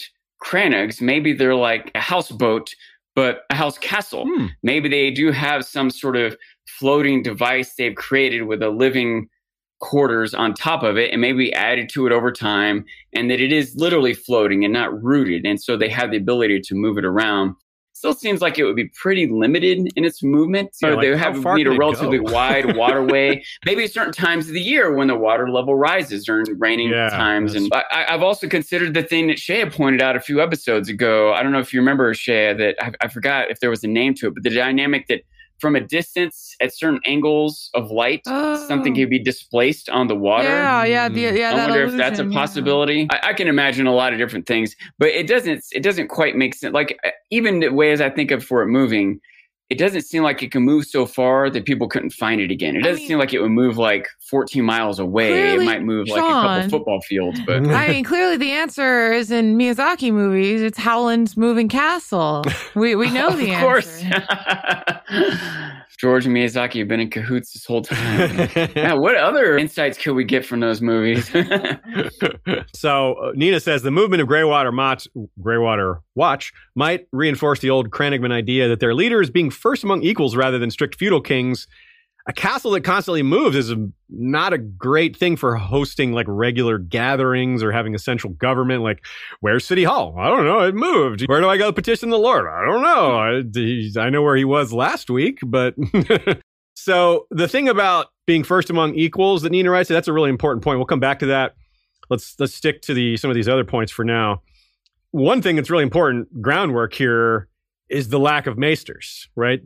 crannogs. Maybe they're like a houseboat, but a house castle. Hmm. Maybe they do have some sort of floating device they've created with a living quarters on top of it and maybe added to it over time and that it is literally floating and not rooted and so they have the ability to move it around still seems like it would be pretty limited in its movement so Yeah, like they have need a relatively wide waterway. Maybe certain times of the year when the water level rises during raining Yeah, times. And I, I've also considered the thing that Shea pointed out a few episodes ago. I don't know if you remember Shea that I, I forgot if there was a name to it but the dynamic that from a distance at certain angles of light something Oh. can be displaced on the water. Yeah, yeah, the, yeah. I wonder if that's a illusion, yeah. possibility. I, I can imagine a lot of different things, but it doesn't. It doesn't quite make sense. Like uh, even the way as I think of for it moving, it doesn't seem like it can move so far that people couldn't find it again. It doesn't mean- seem like it would move like 14 miles away. Clearly, it might move like a couple football fields, but. I mean, clearly the answer is in Miyazaki movies. It's Howland's Moving Castle. We we know the answer. of course. George and Miyazaki have been in cahoots this whole time. yeah, what other insights could we get from those movies? so uh, Nina says the movement of Greywater Mott, Greywater Watch might reinforce the old Crannogman idea that their leader is being first among equals rather than strict feudal kings. A castle that constantly moves is not a great thing for hosting like regular gatherings or having a central government. Like, where's City Hall? I don't know. It moved. Where do I go petition the Lord? I don't know. I, I know where he was last week, but so the thing about being first among equals that Nina writes, that's a really important point. We'll come back to that let's let's stick to the some of these other points for now. One thing that's really important groundwork here is the lack of maesters, right?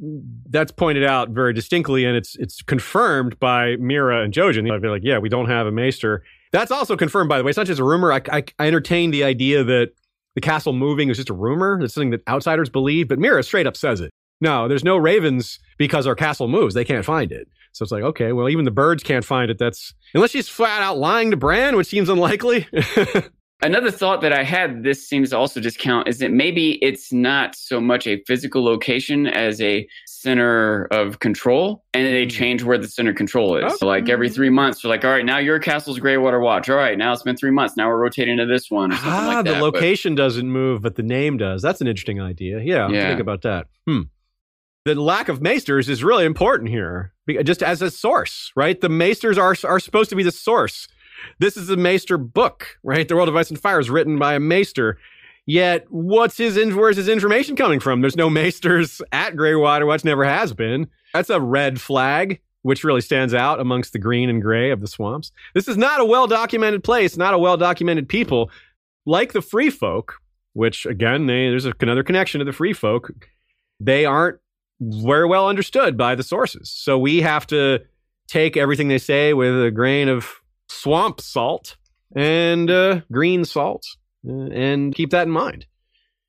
That's pointed out very distinctly, and it's it's confirmed by Mira and Jojen. They're like, yeah, we don't have a maester. That's also confirmed, by the way. It's not just a rumor. I, I, I entertain the idea that the castle moving is just a rumor. It's something that outsiders believe, but Mira straight up says it. No, there's no ravens because our castle moves. They can't find it. So it's like, okay, well, even the birds can't find it. That's unless she's flat out lying to Bran, which seems unlikely. Another thought that I had, this seems to also discount, is that maybe it's not so much a physical location as a center of control, and they change where the center of control is. Okay. So like every three months, they're like, all right, now your castle's Greywater Watch. All right, now it's been three months. Now we're rotating to this one ah, like the that. But- location doesn't move, but the name does. That's an interesting idea. Yeah, Yeah. think about that. Hmm. The lack of maesters is really important here, just as a source, right? The maesters are are supposed to be the source. This is a maester book, right? The World of Ice and Fire is written by a maester. Yet, what's his where's his information coming from? There's no maesters at Greywater. Watch never has been. That's a red flag, which really stands out amongst the green and gray of the swamps. This is not a well documented place, not a well documented people. Like the free folk, which again, they, there's a, another connection to the free folk, they aren't very well understood by the sources. So we have to take everything they say with a grain of swamp salt and uh, green salt uh, and keep that in mind.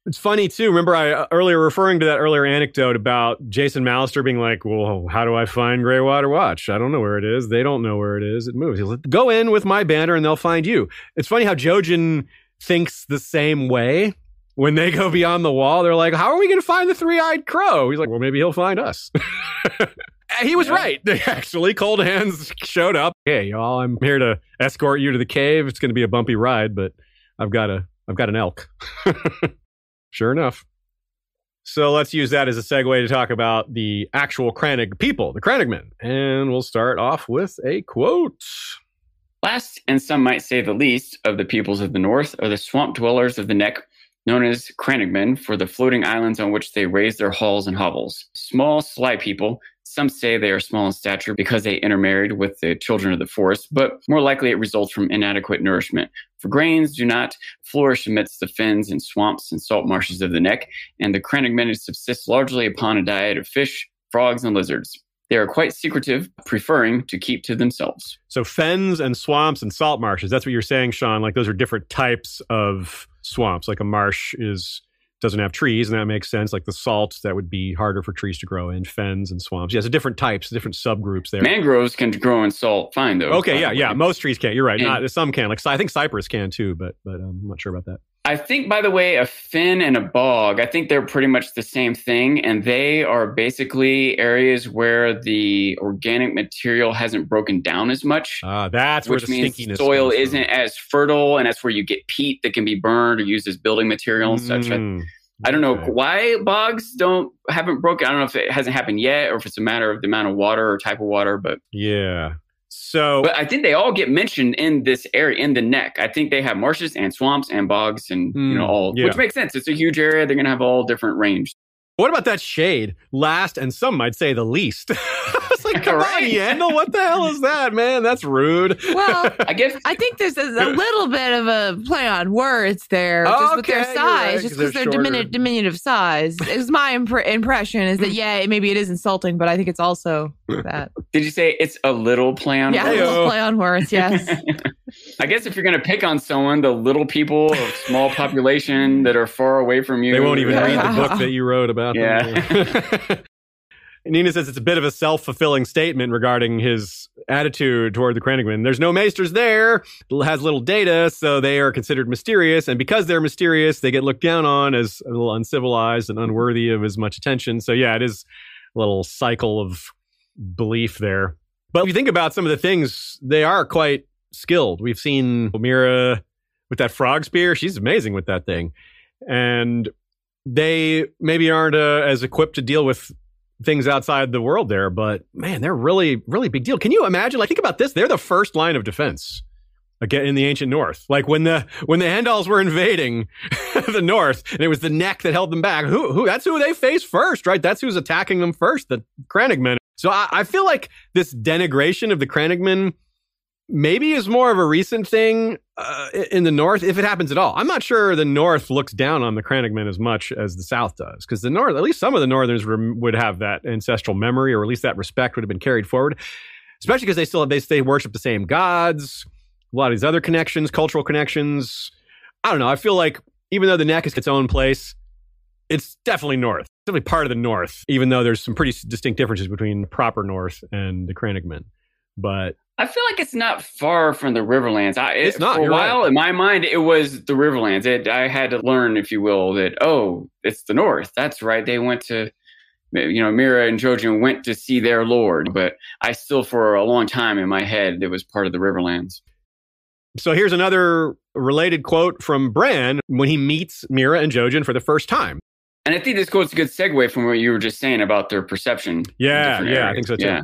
It's funny too. Remember, I uh, earlier referring to that earlier anecdote about Jason Mallister being like, "Well, how do I find Greywater Watch? I don't know where it is. They don't know where it is. It moves." He's like, "Go in with my banner, and they'll find you." It's funny how Jojen thinks the same way. When they go beyond the wall, they're like, "How are we going to find the three-eyed crow?" He's like, "Well, maybe he'll find us." he was Yeah. right. Actually, Cold Hands showed up. Hey, y'all, I'm here to escort you to the cave. It's going to be a bumpy ride, but I've got a I've got an elk. sure enough. So let's use that as a segue to talk about the actual Crannog people, the Crannogmen. And we'll start off with a quote. Last, and some might say the least, of the peoples of the north are the swamp dwellers of the neck, known as Crannogmen, for the floating islands on which they raise their halls and hovels. Small, sly people. Some say they are small in stature because they intermarried with the children of the forest, but more likely it results from inadequate nourishment. For grains do not flourish amidst the fens and swamps and salt marshes of the neck, and the Crannogmen subsist largely upon a diet of fish, frogs, and lizards. They are quite secretive, preferring to keep to themselves. So fens and swamps and salt marshes. That's what you're saying, Sean. Like those are different types of swamps. Like a marsh is doesn't have trees, and that makes sense. Like the salt, that would be harder for trees to grow in. Fens and swamps. Yeah, so different types, different subgroups there. Mangroves can grow in salt fine though. Okay, yeah, yeah. Most trees can't. You're right. And- Not some can. Like I think cypress can too, but but um, I'm not sure about that. I think, by the way, a fen and a bog, I think they're pretty much the same thing. And they are basically areas where the organic material hasn't broken down as much. Ah, that's where which the means stinkiness. soil isn't as fertile, and that's where you get peat that can be burned or used as building material and such. I, Mm, I don't know okay. why bogs don't haven't broken. I don't know if it hasn't happened yet, or if it's a matter of the amount of water or type of water. But Yeah. So but I think they all get mentioned in this area in the neck. I think they have marshes and swamps and bogs and you know Mm, all, yeah. which makes sense. It's a huge area. They're gonna have all different range. what about that shade? Last and some might say the least. it's like, come on, Yandel, what the hell is that, man? That's rude. Well, I guess I think there's a, a little bit of a play on words there, just with their Okay, you're right, size, 'cause just they're because they're, diminu- diminutive size. Is my impre- impression is that yeah, maybe it is insulting, but I think it's also that. did you say it's a little play on Yeah, words? Heyo. little play on words. Yes. I guess if you're gonna pick on someone, the little people of small population that are far away from you, They won't even yeah. read the book that you wrote about Yeah. them. Nina says it's a bit of a self-fulfilling statement regarding his attitude toward the Crannogmen. There's no maesters there, has little data, so they are considered mysterious, and because they're mysterious, they get looked down on as a little uncivilized and unworthy of as much attention. So yeah, it is a little cycle of belief there. But if you think about some of the things, they are quite skilled. We've seen Mira with that frog spear; she's amazing with that thing, and they maybe aren't uh, as equipped to deal with things outside the world there, but man, they're really, really big deal. Can you imagine? Like, think about this: they're the first line of defense again in the ancient North. Like when the when the Andals were invading the North, and it was the neck that held them back. Who who? That's who they faced first, right? That's who's attacking them first. The Crannogmen. So I, I feel like this denigration of the Crannogmen maybe is more of a recent thing uh, in the North, if it happens at all. I'm not sure the North looks down on the Crannogmen as much as the South does, because the North, at least some of the Northerners would have that ancestral memory, or at least that respect would have been carried forward. Especially because they still they they worship the same gods, a lot of these other connections, cultural connections. I don't know. I feel like even though the neck is its own place, it's definitely North, definitely part of the North. Even though there's some pretty distinct differences between proper North and the Crannogmen, but I feel like it's not far from the Riverlands. I, it, It's not, For a while, right. in my mind, it was the Riverlands. It, I had to learn, if you will, that oh, it's the North. That's right. They went to, you know, Mira and Jojen went to see their lord. But I still, for a long time in my head, it was part of the Riverlands. So here's another related quote from Bran when he meets Mira and Jojen for the first time. And I think this quote's a good segue from what you were just saying about their perception. Yeah, yeah, I think so too.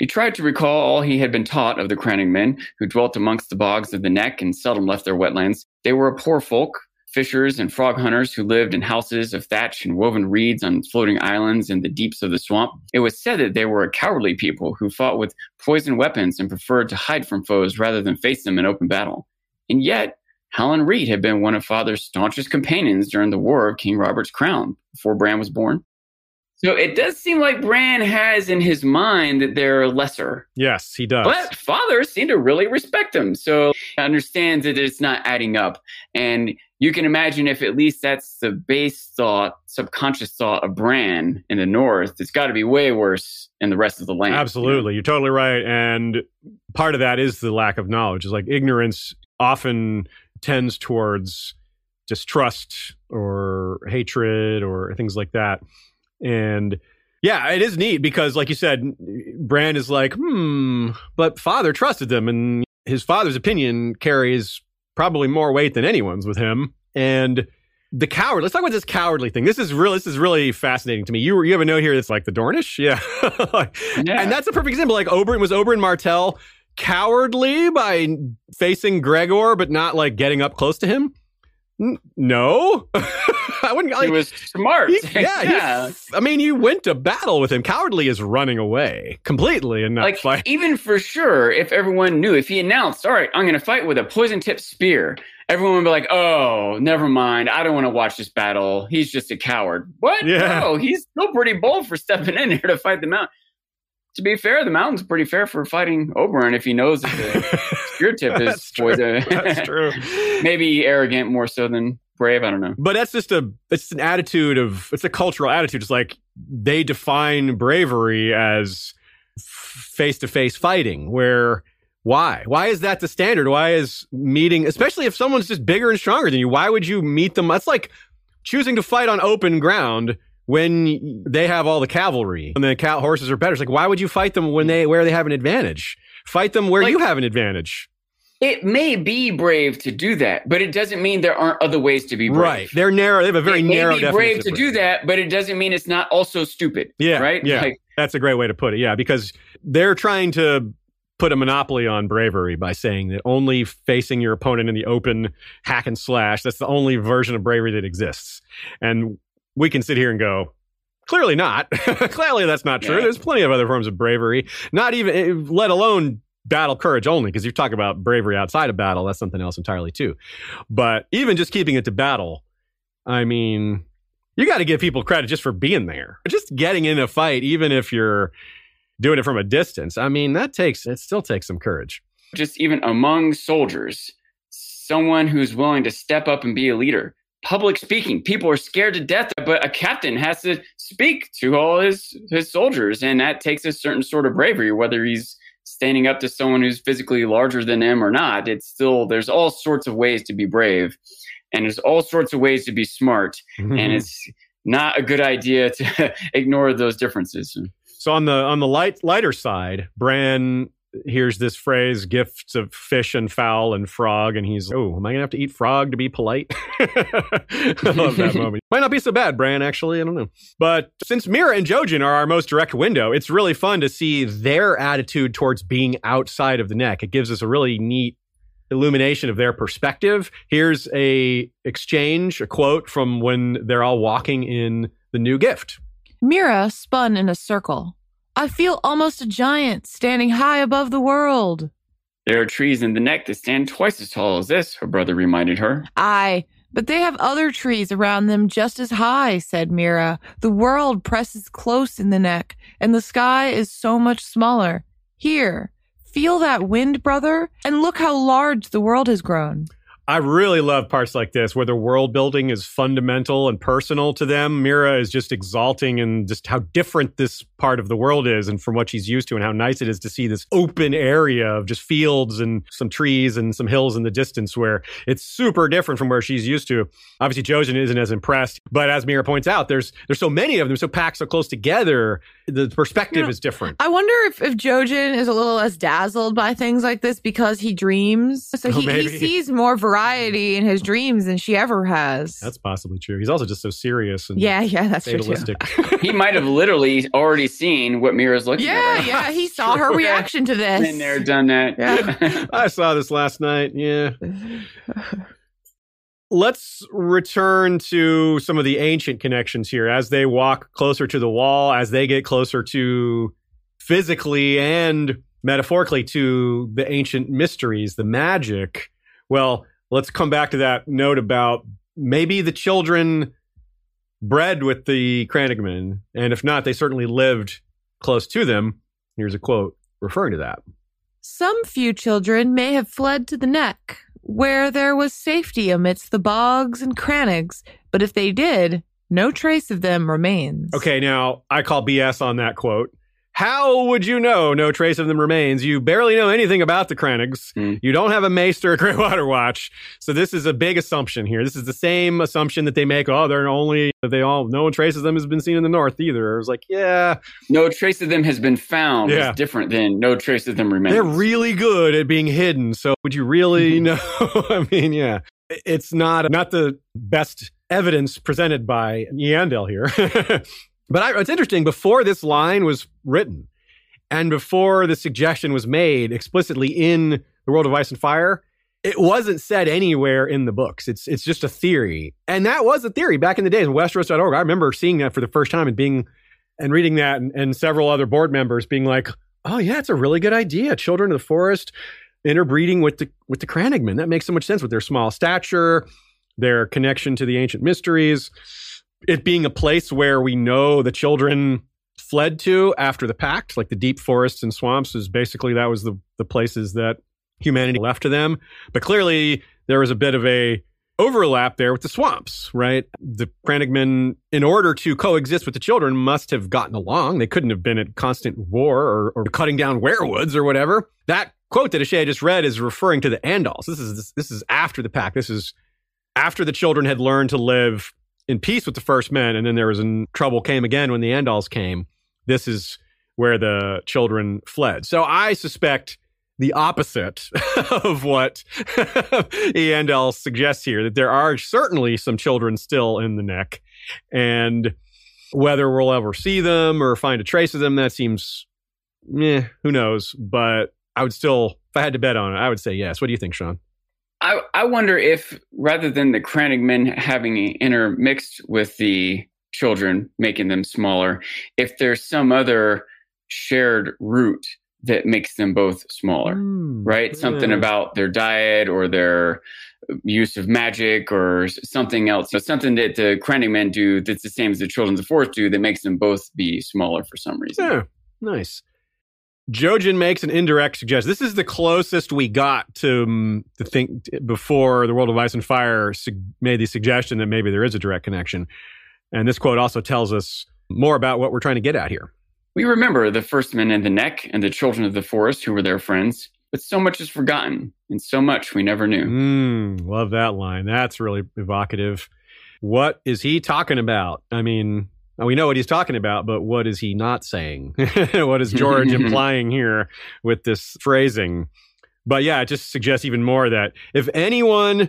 He tried to recall all he had been taught of the Crannogmen who dwelt amongst the bogs of the neck and seldom left their wetlands. They were a poor folk, fishers and frog hunters who lived in houses of thatch and woven reeds on floating islands in the deeps of the swamp. It was said that they were a cowardly people who fought with poisoned weapons and preferred to hide from foes rather than face them in open battle. And yet, Howland Reed had been one of Father's staunchest companions during the War of King Robert's Crown before Bran was born. So it does seem like Bran has in his mind that they're lesser. Yes, he does. But Father seem to really respect him. So he understands that it's not adding up. And you can imagine if at least that's the base thought, subconscious thought of Bran in the North, it's got to be way worse in the rest of the land. Absolutely. You're totally right. And part of that is the lack of knowledge. Is like ignorance often tends towards distrust or hatred or things like that. And yeah, it is neat because, like you said, Bran is like, hmm, but father trusted them, and his father's opinion carries probably more weight than anyone's with him. And the coward. Let's talk about this cowardly thing. This is really, this is really fascinating to me. You you have a note here that's like the Dornish, yeah, Yeah. and that's a perfect example. Like Oberyn was Oberyn Martell cowardly by facing Gregor, but not like getting up close to him. No, I wouldn't. Like, he was smart. he- yeah, he's- I mean, you went to battle with him. Cowardly is running away completely and not like fight. even for sure if everyone knew if he announced all right i'm going to fight with a poison tipped spear everyone would be like oh never mind i don't want to watch this battle he's just a coward what Yeah. no he's still pretty bold for stepping in here to fight the mountain to be fair the mountain's pretty fair for fighting Oberyn if he knows that the spear tip is That's true. poison That's true. maybe arrogant more so than brave i don't know But that's just a it's an attitude of it's a cultural attitude. It's like they define bravery as face to face fighting. Where why? Why is that the standard? Why is meeting, especially if someone's just bigger and stronger than you? Why would you meet them? That's like choosing to fight on open ground when they have all the cavalry and the cow horses are better. It's like why would you fight them when they where they have an advantage? Fight them where Like- you have an advantage. it may be brave to do that but it doesn't mean there aren't other ways to be brave Right. They're narrow. They have a very it may narrow be definition brave to do that, but it doesn't mean it's not also stupid. Yeah, Right? yeah. Like, That's a great way to put it. Yeah, because they're trying to put a monopoly on bravery by saying that only facing your opponent in the open hack and slash, that's the only version of bravery that exists. And we can sit here and go, clearly not. clearly that's not true. Yeah. There's plenty of other forms of bravery, not even, eh, let alone battle courage only, because you talk about bravery outside of battle, that's something else entirely too. But even just keeping it to battle, I mean, you got to give people credit just for being there. Just getting in a fight, even if you're doing it from a distance. I mean, that takes it still takes some courage. just even among soldiers, someone who's willing to step up and be a leader. Public speaking, people are scared to death, but a captain has to speak to all his his soldiers, and that takes a certain sort of bravery, whether he's standing up to someone who's physically larger than him or not. It's still there's all sorts of ways to be brave, and there's all sorts of ways to be smart, mm-hmm. and it's not a good idea to ignore those differences. so on the on the light lighter side, Bran hears this phrase gifts of fish and fowl and frog and he's oh am i gonna have to eat frog to be polite? I love that moment. Might not be so bad bran actually i don't know. But since mira and jojen are our most direct window it's really fun to see their attitude towards being outside of the neck. It gives us a really neat illumination of their perspective. Here's a exchange a quote from when they're all walking in the new gift. Mira spun in a circle. I feel almost a giant standing high above the world. There are trees in the neck that stand twice as tall as this, her brother reminded her. Aye, but they have other trees around them just as high, said Mira. The world presses close in the neck, and the sky is so much smaller. Here, feel that wind, brother, and look how large the world has grown. I really love parts like this where the world building is fundamental and personal to them. Mira is just exalting and just how different this part of the world is and from what she's used to and how nice it is to see this open area of just fields and some trees and some hills in the distance where it's super different from where she's used to. Obviously Jojen isn't as impressed, but as Mira points out, there's there's so many of them, so packed so close together, the perspective You know, is different. I wonder if, if Jojen is a little less dazzled by things like this because he dreams. So Oh, he, he sees more variety in his dreams than she ever has. That's possibly true. He's also just so serious and yeah, yeah, that's true. too. fatalistic. He might have literally already seen what Mira's looking Yeah, at. right now. yeah, he saw her reaction to this. Been there, done that. Yeah. I saw this last night. Yeah. let's return to some of the ancient connections here as they walk closer to the wall, as they get closer to physically and metaphorically to the ancient mysteries, the magic. Well, let's come back to that note about maybe the children bred with the Crannogmen, and if not, they certainly lived close to them. Here's a quote referring to that. Some few children may have fled to the neck, where there was safety amidst the bogs and crannogs, but if they did, no trace of them remains. Okay, now I call BS on that quote. How would you know no trace of them remains? You barely know anything about the Crannogs. Mm. You don't have a Maester or Greywater Watch. So this is a big assumption here. This is the same assumption that they make. Oh, they're only, they all, no trace of them has been seen in the North either. I was like, yeah, No trace of them has been found. Yeah. Is different than no trace of them remains. they're really good at being hidden. So would you really know? I mean, yeah, it's not, not the best evidence presented by Yandel here. but I, it's interesting. Before this line was written and before the suggestion was made explicitly in the world of ice and fire, it wasn't said anywhere in the books. It's it's just a theory, and that was a theory back in the days. Westeros.org. I remember seeing that for the first time and being and reading that, and, and several other board members being like, "Oh yeah, it's a really good idea. Children of the forest interbreeding with the with the Crannogmen. That makes so much sense with their small stature, their connection to the ancient mysteries, it being a place where we know the children fled to after the pact, like the deep forests and swamps, is basically that was the the places that humanity left to them. But clearly, there was a bit of a overlap there with the swamps, right? The Crannogmen, in order to coexist with the children, must have gotten along. They couldn't have been at constant war or, or cutting down weirwoods or whatever. That quote that Ashay just read is referring to the Andals. This is this is after the pact. This is after the children had learned to live in peace with the first men, and then there was an, trouble came again when the Andals came. This is where the children fled. So I suspect the opposite of what Yandel suggests here, that there are certainly some children still in the neck. And whether we'll ever see them or find a trace of them, that seems, eh, who knows. But I would still, if I had to bet on it, I would say yes. What do you think, Sean? I, I wonder if rather than the Crannogmen having intermixed with the children, making them smaller, if there's some other shared root that makes them both smaller, Hmm, right? Something about their diet or their use of magic or something else. So something that the Crannogmen do that's the same as the Children of the Forest do that makes them both be smaller for some reason. Yeah, nice. Jojen makes an indirect suggestion. This is the closest we got to um, the thing before the World of Ice and Fire sug- made the suggestion that maybe there is a direct connection. And this quote also tells us more about what we're trying to get at here. We remember the first men in the neck and the children of the forest who were their friends, but so much is forgotten and so much we never knew. Mm, love that line. That's really evocative. What is he talking about? I mean, we know what he's talking about, but what is he not saying? what is George implying here with this phrasing? But yeah, it just suggests even more that if anyone,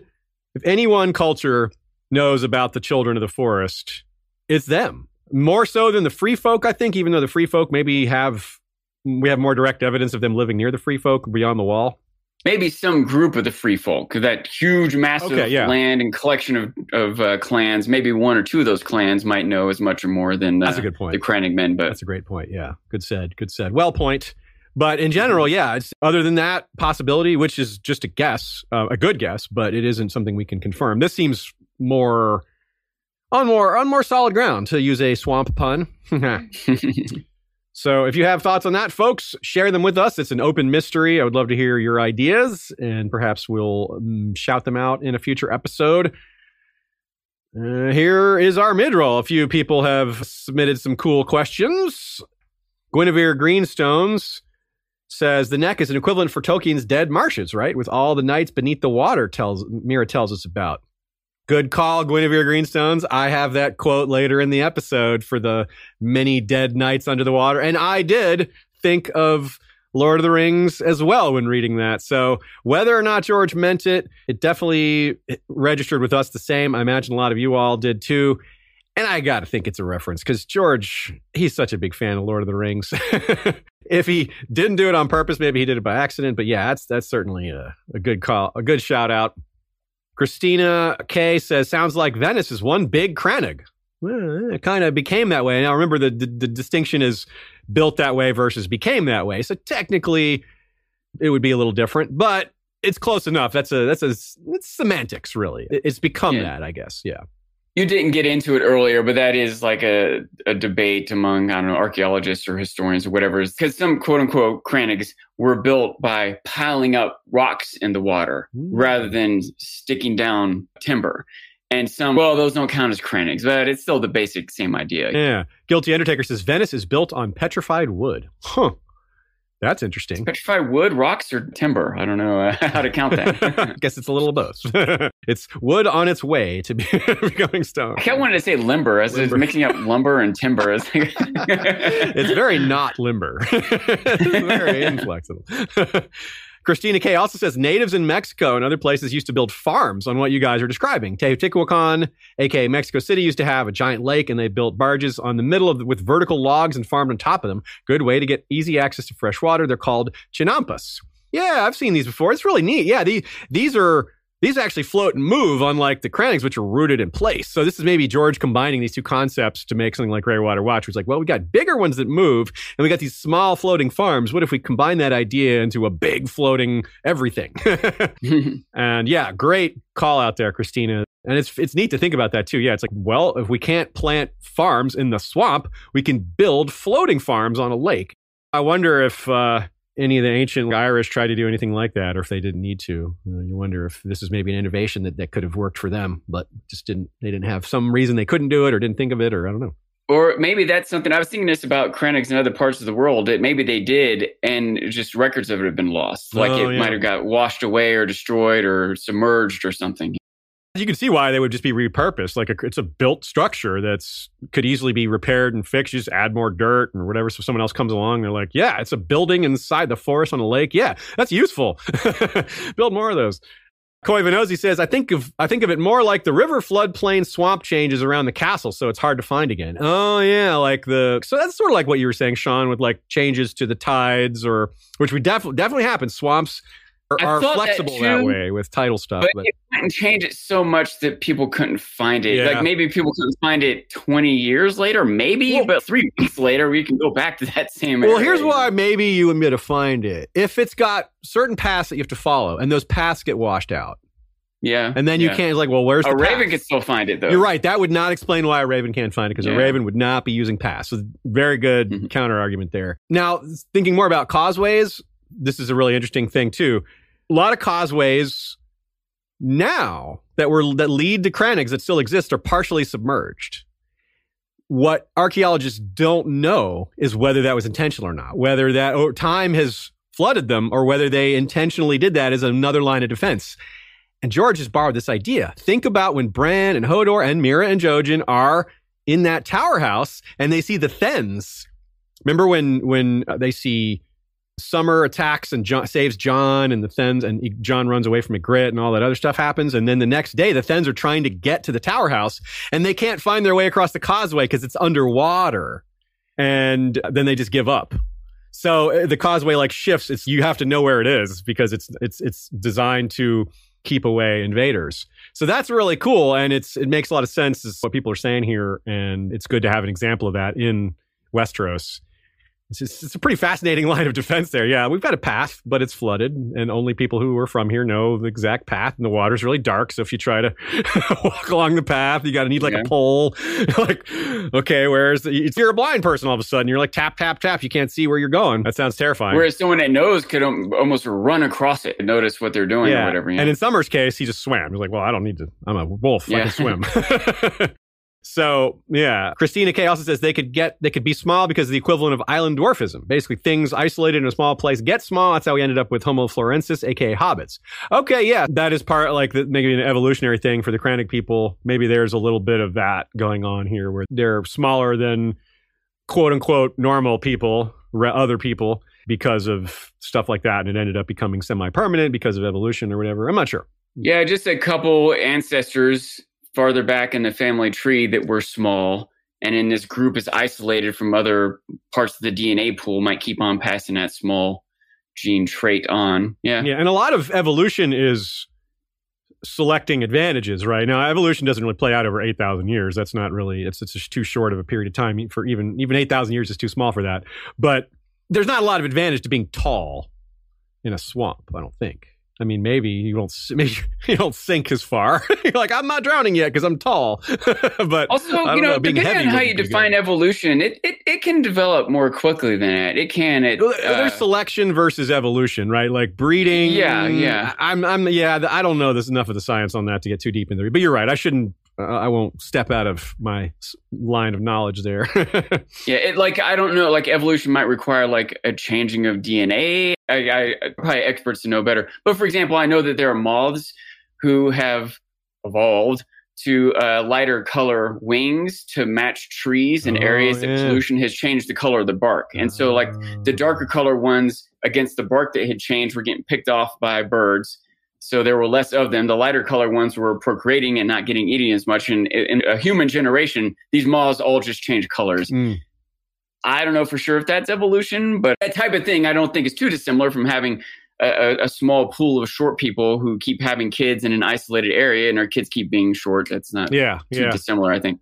if any one culture knows about the children of the forest, it's them. More so than the free folk, I think, even though the free folk maybe have we have more direct evidence of them living near the free folk beyond the wall. Maybe some group of the free folk, that huge, massive Okay, yeah. land and collection of, of uh, clans, maybe one or two of those clans might know as much or more than uh, That's a good point. the Crannogmen, but That's a great point. Yeah. Good said. Good said. Well point. But in general, yeah, it's other than that possibility, which is just a guess, uh, a good guess, but it isn't something we can confirm. This seems more on more on more solid ground to use a swamp pun. so if you have thoughts on that, folks, share them with us. It's an open mystery. I would love to hear your ideas, and perhaps we'll um, shout them out in a future episode. Uh, here is our mid-roll. A few people have submitted some cool questions. Guinevere Greenstones says the neck is an equivalent for Tolkien's dead marshes, right? With all the knights beneath the water, tells Meera tells us about. Good call, Guinevere Greenstones. I have that quote later in the episode for the many dead knights under the water. And I did think of Lord of the Rings as well when reading that. So whether or not George meant it, it definitely registered with us the same. I imagine a lot of you all did too. And I got to think it's a reference because George, he's such a big fan of Lord of the Rings. if he didn't do it on purpose, maybe he did it by accident. But yeah, that's that's certainly a, a good call, a good shout out. Christina K says, sounds like Venice is one big Crannog. Well, it kind of became that way. Now, remember, the, the, the distinction is built that way versus became that way. So technically, it would be a little different, but it's close enough. That's a that's a it's semantics, really. It's become Yeah. that, I guess. Yeah. You didn't get into it earlier, but that is like a, a debate among, I don't know, archaeologists or historians or whatever. Because some quote unquote crannogs were built by piling up rocks in the water Hmm. rather than sticking down timber. And some, well, those don't count as crannogs, but it's still the basic same idea. Yeah. Guilty Undertaker says Venice is built on petrified wood. Huh. That's interesting. Petrified wood, rocks, or timber. I don't know uh, how to count that. I guess it's a little of both. it's wood on its way to be becoming stone. I kept wanting to say limber as it's mixing up lumber and timber. It's, like- it's very not limber. it's very inflexible. Christina K also says natives in Mexico and other places used to build farms on what you guys are describing. Teotihuacan, aka Mexico City, used to have a giant lake and they built barges on the middle of the, with vertical logs and farmed on top of them. Good way to get easy access to fresh water. They're called chinampas. Yeah, I've seen these before. It's really neat. Yeah, these these are these actually float and move, unlike the crannogs, which are rooted in place. So this is maybe George combining these two concepts to make something like Greywater Watch, which is like, well, we got bigger ones that move, and we got these small floating farms. What if we combine that idea into a big floating everything? and yeah, great call out there, Christina. And it's it's neat to think about that too. Yeah, it's like, well, if we can't plant farms in the swamp, we can build floating farms on a lake. I wonder if uh, any of the ancient Irish tried to do anything like that, or if they didn't need to. You wonder if this is maybe an innovation that, that could have worked for them, but just didn't. They didn't have some reason they couldn't do it, or didn't think of it, or I don't know. Or maybe that's something I was thinking this about crannogs in other parts of the world that maybe they did and just records of it have been lost. Like Oh, it yeah. might have got washed away or destroyed or submerged or something. You can see why they would just be repurposed. Like a, it's a built structure that's could easily be repaired and fixed. You just add more dirt and whatever. So someone else comes along, they're like, "Yeah, it's a building inside the forest on a lake. Yeah, that's useful. Build more of those." Coy Venosi says, "I think of I think of it more like the river floodplain swamp changes around the castle, so it's hard to find again." Oh yeah, like the so that's sort of like what you were saying, Sean, with like changes to the tides or which would definitely definitely happen. Swamps are, I are thought that flexible that, way with title stuff, But but it didn't change it so much that people couldn't find it. Yeah. Like maybe people couldn't find it 20 years later, maybe, Well- but three weeks later, we can go back to that same Well, area. here's why maybe you and me to find it. If it's got certain paths that you have to follow, and those paths get washed out, Yeah. and then you can't like, well, where's A the raven path? can still find it, though. You're right. That would not explain why a raven can't find it because a raven would not be using paths. So very good Mhm. counter argument there. Now, thinking more about causeways, this is a really interesting thing too. A lot of causeways now that were that lead to crannogs that still exist are partially submerged. What archaeologists don't know is whether that was intentional or not, whether that or time has flooded them or whether they intentionally did that as another line of defense. And George has borrowed this idea. Think about when Bran and Hodor and Meera and Jojen are in that tower house and they see the Thenns. Remember when when uh, they see Summer attacks and Jon, saves Jon and the Thenns and Jon runs away from Ygritte and all that other stuff happens. And then the next day, the Thenns are trying to get to the tower house and they can't find their way across the causeway because it's underwater. And then they just give up. So uh, the causeway like shifts. It's you have to know where it is because it's it's it's designed to keep away invaders. So that's really cool, and it's it makes a lot of sense is what people are saying here, and it's good to have an example of that in Westeros. It's, just, it's a pretty fascinating line of defense there. Yeah, we've got a path, but it's flooded, and only people who are from here know the exact path. And the water's really dark, so if you try to walk along the path, you got to need like Yeah. a pole. like, okay, where's the? It's, you're a blind person all of a sudden. You're like tap tap tap. You can't see where you're going. That sounds terrifying. Whereas someone that knows could almost run across it and notice what they're doing or whatever. And in Summer's case, he just swam. He's like, well, I don't need to. I'm a wolf. I can swim. So yeah, Christina K also says they could get they could be small because of the equivalent of island dwarfism. Basically, things isolated in a small place get small. That's how we ended up with Homo florensis, aka hobbits. Okay, yeah, that is part like the, maybe an evolutionary thing for the crannog people. Maybe there's a little bit of that going on here, where they're smaller than quote unquote normal people, re- other people, because of stuff like that, and it ended up becoming semi-permanent because of evolution or whatever. I'm not sure. Yeah, just a couple ancestors farther back in the family tree that were small. And in this group is isolated from other parts of the DNA pool, might keep on passing that small gene trait on. Yeah. Yeah, and a lot of evolution is selecting advantages, right? Now, evolution doesn't really play out over 8,000 years. That's not really, it's, it's just too short of a period of time for even, even 8,000 years is too small for that. But there's not a lot of advantage to being tall in a swamp, I don't think. I mean, maybe you don't maybe you don't sink as far. You're like, I'm not drowning yet because I'm tall. but also, you know, know depending on how you define evolution, it, it it can develop more quickly than that. It can. It, uh, There's selection versus evolution, right? Like breeding. Yeah, yeah. I'm, I'm, yeah. I don't know. There's enough of the science on that to get too deep into it. But you're right. I shouldn't uh, I won't step out of my line of knowledge there. yeah, it, like I don't know, like evolution might require like a changing of DNA. I, I probably experts to know better. But for example, I know that there are moths who have evolved to uh, lighter color wings to match trees in oh, areas yeah. that pollution has changed the color of the bark. And so, like the darker ah. color ones against the bark that had changed were getting picked off by birds so there were less of them. The lighter color ones were procreating and not getting eaten as much. And in a human generation, these moths all just change colors. Mm. I don't know for sure if that's evolution, but that type of thing I don't think is too dissimilar from having a, a, small pool of short people who keep having kids in an isolated area and our kids keep being short. That's not yeah, too yeah. dissimilar, I think.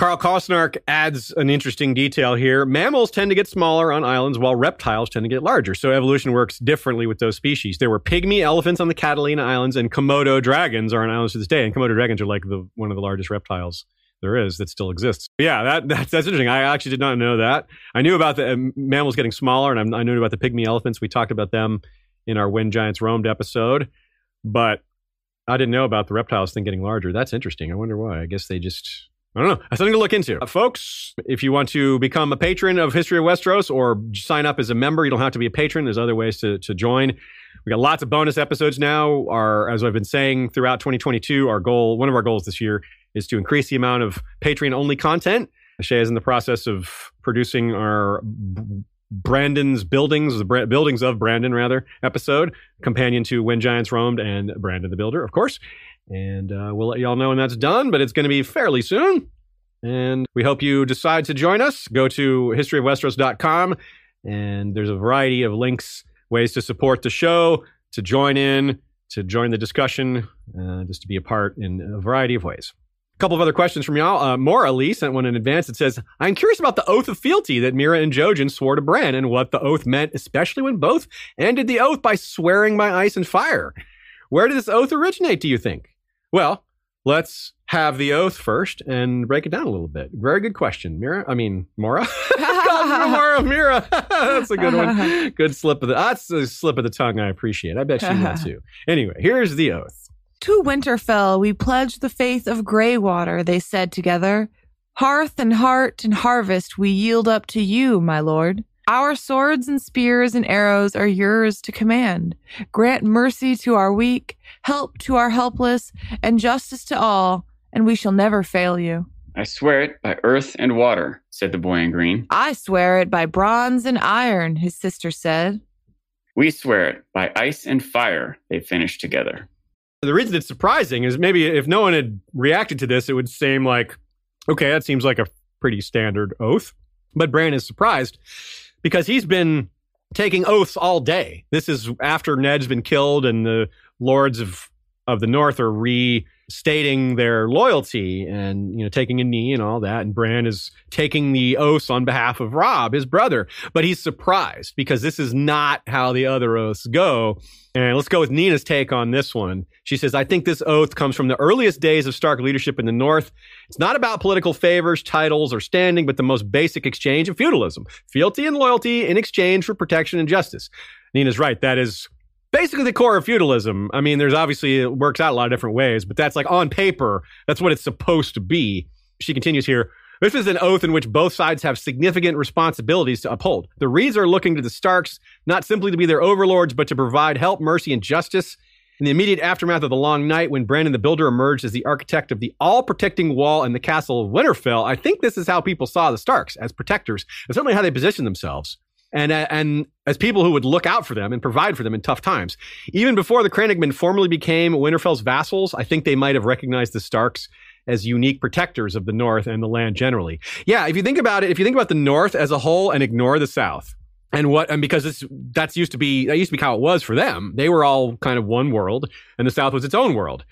Carl Kosnark adds an interesting detail here. Mammals tend to get smaller on islands while reptiles tend to get larger. So evolution works differently with those species. There were pygmy elephants on the Catalina Islands and Komodo dragons are on islands to this day. And Komodo dragons are like the one of the largest reptiles there is that still exists. But yeah, that, that's, that's interesting. I actually did not know that. I knew about the uh, mammals getting smaller and I knew about the pygmy elephants. We talked about them in our When Giants Roamed episode, but I didn't know about the reptiles thing getting larger. That's interesting. I wonder why. I guess they just I don't know. That's something to look into. Uh, folks, if you want to become a patron of History of Westeros or sign up as a member, you don't have to be a patron. There's other ways to, to join. We got lots of bonus episodes now. Our, as I've been saying throughout 2022, our goal, one of our goals this year, is to increase the amount of Patreon only content. Shay is in the process of producing our Brandon's Buildings, the Bra- Buildings of Brandon, rather, episode, companion to When Giants Roamed and Brandon the Builder, of course. And uh, we'll let y'all know when that's done, but it's going to be fairly soon. And we hope you decide to join us. Go to historyofwesteros.com, and there's a variety of links, ways to support the show, to join in, to join the discussion, uh, just to be a part in a variety of ways. A couple of other questions from y'all. Uh, Maura Lee sent one in advance. It says, I'm curious about the oath of fealty that Meera and Jojen swore to Bran and what the oath meant, especially when both ended the oath by swearing by ice and fire. Where did this oath originate, do you think? Well, let's have the oath first and break it down a little bit. Very good question, Meera. I mean, Maura. Maura, Meera. that's a good one. Good slip of the. That's a slip of the tongue. I appreciate. I bet she will too. Anyway, here's the oath. To Winterfell we pledge the faith of Greywater. They said together. Hearth and heart and harvest we yield up to you, my lord. Our swords and spears and arrows are yours to command. Grant mercy to our weak, help to our helpless, and justice to all, and we shall never fail you. I swear it by earth and water, said the boy in green. I swear it by bronze and iron, his sister said. We swear it by ice and fire, they finished together. The reason it's surprising is maybe if no one had reacted to this, it would seem like, okay, that seems like a pretty standard oath. But Bran is surprised because he's been taking oaths all day. This is after Ned's been killed and the lords of of the north are restating their loyalty and you know taking a knee and all that and Bran is taking the oaths on behalf of Robb his brother but he's surprised because this is not how the other oaths go and let's go with Nina's take on this one she says, I think this oath comes from the earliest days of Stark leadership in the North. It's not about political favors, titles, or standing, but the most basic exchange of feudalism fealty and loyalty in exchange for protection and justice. Nina's right. That is basically the core of feudalism. I mean, there's obviously, it works out a lot of different ways, but that's like on paper, that's what it's supposed to be. She continues here. This is an oath in which both sides have significant responsibilities to uphold. The Reeds are looking to the Starks not simply to be their overlords, but to provide help, mercy, and justice in the immediate aftermath of the long night, when Brandon the Builder emerged as the architect of the all protecting wall in the castle of Winterfell, I think this is how people saw the Starks as protectors, and certainly how they positioned themselves. And, uh, and as people who would look out for them and provide for them in tough times. Even before the Crannogmen formally became Winterfell's vassals, I think they might have recognized the Starks as unique protectors of the North and the land generally. Yeah, if you think about it, if you think about the North as a whole and ignore the South, And what and because it's that's used to be that used to be how it was for them. They were all kind of one world, and the South was its own world.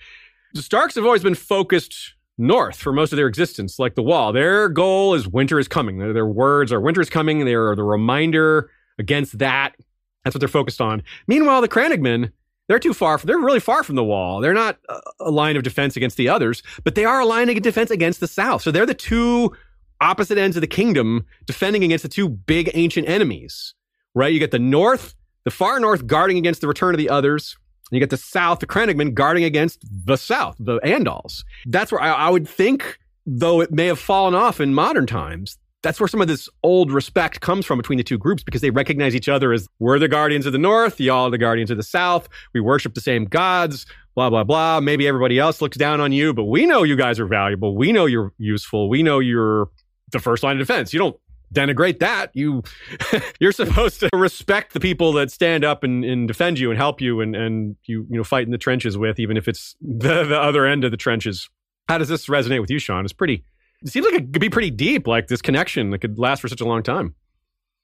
The Starks have always been focused north for most of their existence, like the Wall. Their goal is winter is coming. Their, words are winter is coming. They are the reminder against that. That's what they're focused on. Meanwhile, the Crannogmen, they're too far. They're really far from the Wall. They're not a line of defense against the others, but they are a line of defense against the South. So they're the two opposite ends of the kingdom defending against the two big ancient enemies, right? You get the north, the far north guarding against the return of the others. And you get the south, the Crannogmen guarding against the south, the Andals. That's where I, I would think, though it may have fallen off in modern times, that's where some of this old respect comes from between the two groups because they recognize each other as we're the guardians of the north, y'all are the guardians of the south. We worship the same gods, blah, blah, blah. Maybe everybody else looks down on you, but we know you guys are valuable. We know you're useful. We know you're the first line of defense. You don't denigrate that. You you're supposed to respect the people that stand up and, and defend you and help you and, and you you know fight in the trenches with, even if it's the, the other end of the trenches. How does this resonate with you, Sean? It's pretty it seems like it could be pretty deep, like this connection that could last for such a long time.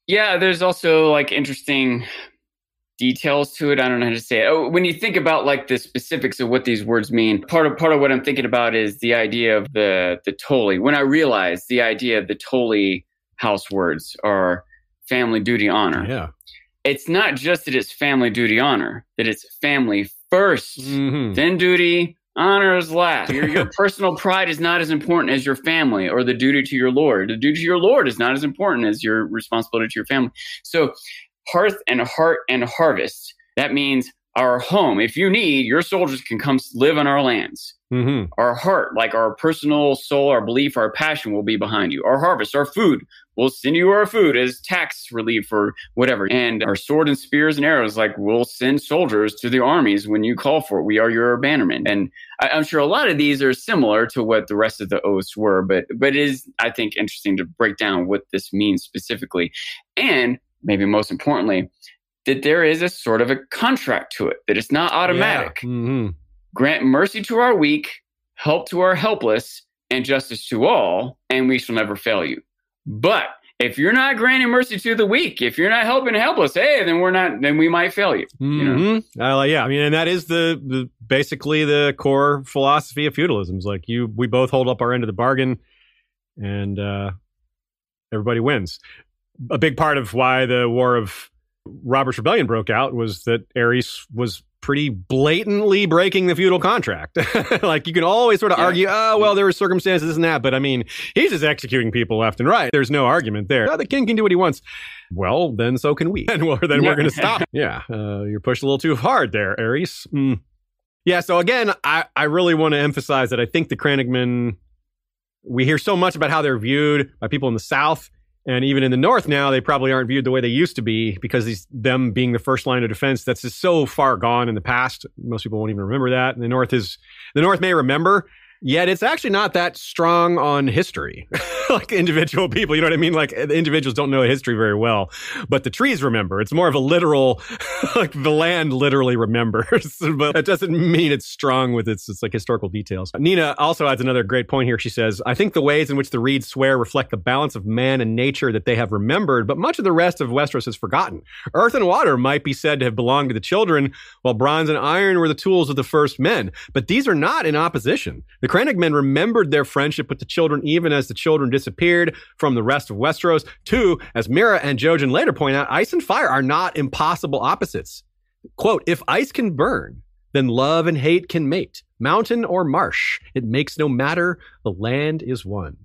Yeah, there's also like interesting details to it. I don't know how to say it. Oh, when you think about like the specifics of what these words mean, part of part of what I'm thinking about is the idea of the the Tully. When I realized the idea of the Tully house words are family, duty, honor. Yeah. It's not just that it's family, duty, honor, that it's family 1st Mm-hmm. then duty, honor is last. Your, your personal pride is not as important as your family or the duty to your Lord. The duty to your Lord is not as important as your responsibility to your family. So, hearth and heart and harvest, that means our home. If you need, your soldiers can come live on our lands. Mm-hmm. Our heart, like our personal soul, our belief, our passion will be behind you. Our harvest, our food, we'll send you our food as tax relief or whatever. And our sword and spears and arrows, like we'll send soldiers to the armies when you call for it. We are your abandonment. And I, I'm sure a lot of these are similar to what the rest of the oaths were, but but it is, I think, interesting to break down what this means specifically. And maybe most importantly, that there is a sort of a contract to it, that it's not automatic Yeah. Mm-hmm. grant mercy to our weak, help to our helpless, and justice to all, and we shall never fail you. But if you're not granting mercy to the weak, if you're not helping helpless, hey, then we're not, then we might fail you. Mm-hmm. Uh, yeah, I mean, and that is the, the basically the core philosophy of feudalism. Is like you, we both hold up our end of the bargain, and uh, everybody wins. A big part of why the War of Robert's Rebellion broke out was that Aerys was pretty blatantly breaking the feudal contract. like you can always sort of Yeah. argue, oh well, there were circumstances this and that, but I mean, he's just executing people left and right. There's no argument there. Oh, the king can do what he wants. Well, then so can we, and well, then we're going to stop. Yeah, uh, you're pushed a little too hard there, Aerys. Mm. Yeah. So again, I I really want to emphasize that I think the Crannogmen. We hear so much about how they're viewed by people in the South. And even in the North now, they probably aren't viewed the way they used to be because these them being the first line of defense. That's just so far gone in the past. Most people won't even remember that. And the North is the North may remember, yet it's actually not that strong on history. like individual people, you know what I mean? Like the individuals don't know history very well, but the trees remember. It's more of a literal, like the land literally remembers, but that doesn't mean it's strong with its, its like historical details. Nina also adds another great point here. She says, I think the ways in which the reeds swear reflect the balance of man and nature that they have remembered, but much of the rest of Westeros is forgotten. Earth and water might be said to have belonged to the children, while bronze and iron were the tools of the first men. But these are not in opposition. The Crannogmen remembered their friendship with the children even as the children disappeared from the rest of Westeros. Two, as Meera and Jojen later point out, ice and fire are not impossible opposites. Quote, if ice can burn, then love and hate can mate. Mountain or marsh, it makes no matter. The land is one.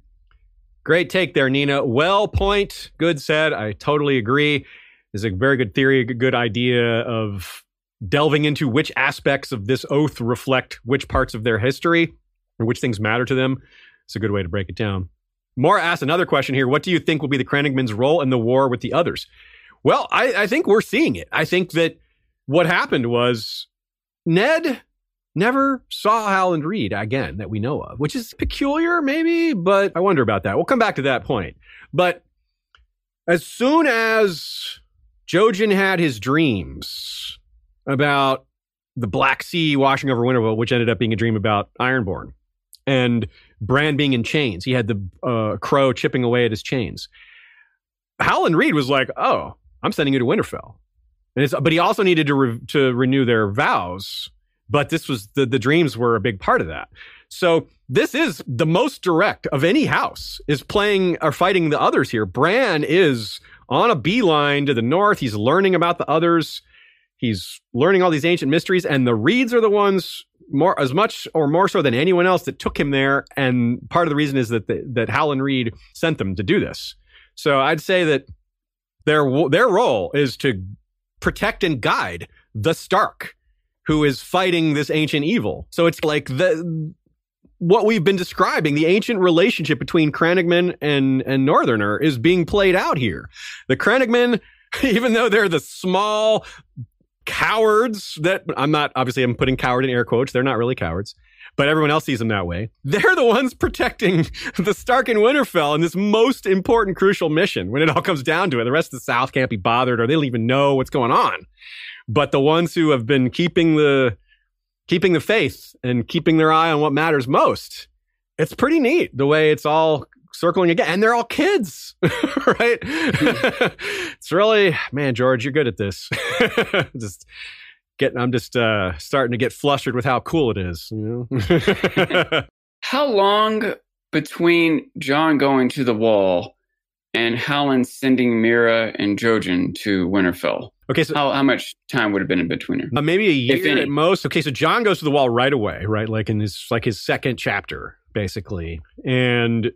Great take there, Nina. Well point. Good said. I totally agree. Is a very good theory, a good idea of delving into which aspects of this oath reflect which parts of their history and which things matter to them. It's a good way to break it down. Moore asked another question here. What do you think will be the Crannogmen's role in the war with the others? Well, I, I think we're seeing it. I think that what happened was Ned never saw Howland Reed again that we know of, which is peculiar, maybe, but I wonder about that. We'll come back to that point. But as soon as Jojen had his dreams about the Black Sea washing over Winterfell, which ended up being a dream about Ironborn, and Bran being in chains, he had the uh, crow chipping away at his chains. Howland Reed was like, "Oh, I'm sending you to Winterfell. And it's, but he also needed to re, to renew their vows. But this was the the dreams were a big part of that. So this is the most direct of any house is playing or fighting the others here. Bran is on a beeline to the north. He's learning about the others. He's learning all these ancient mysteries, and the Reeds are the ones more as much or more so than anyone else that took him there. And part of the reason is that the, that Howland Reed sent them to do this. So I'd say that their their role is to protect and guide the Stark, who is fighting this ancient evil. So it's like the what we've been describing, the ancient relationship between Crannogman and, and Northerner is being played out here. The Crannogman, even though they're the small cowards that I'm not, obviously I'm putting coward in air quotes. They're not really cowards, but everyone else sees them that way. They're the ones protecting the Stark and Winterfell in this most important crucial mission when it all comes down to it. The rest of the South can't be bothered or they don't even know what's going on. But the ones who have been keeping the, keeping the faith and keeping their eye on what matters most. It's pretty neat the way it's all circling again. And they're all kids, right? it's really, man, George, you're good at this. just getting, I'm just uh, starting to get flustered with how cool it is, you know? how long between Jon going to the wall and Howland sending Meera and Jojen to Winterfell? Okay, so how, how much time would have been in between her? Uh, maybe a year at most. Okay, so Jon goes to the wall right away, right? Like in his like his second chapter, basically, and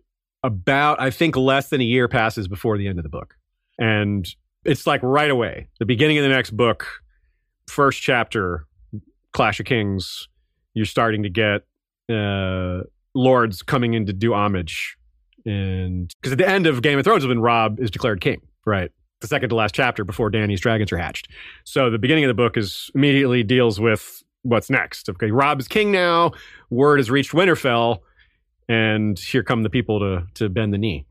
about I think less than a year passes before the end of the book, and it's like right away, the beginning of the next book, first chapter, Clash of Kings. You're starting to get uh, lords coming in to do homage, and because at the end of Game of Thrones, when Robb is declared king, right? the second to last chapter before Dany's dragons are hatched. So the beginning of the book is immediately deals with what's next. Okay, Robb is king now. Word has reached Winterfell, and here come the people to to bend the knee.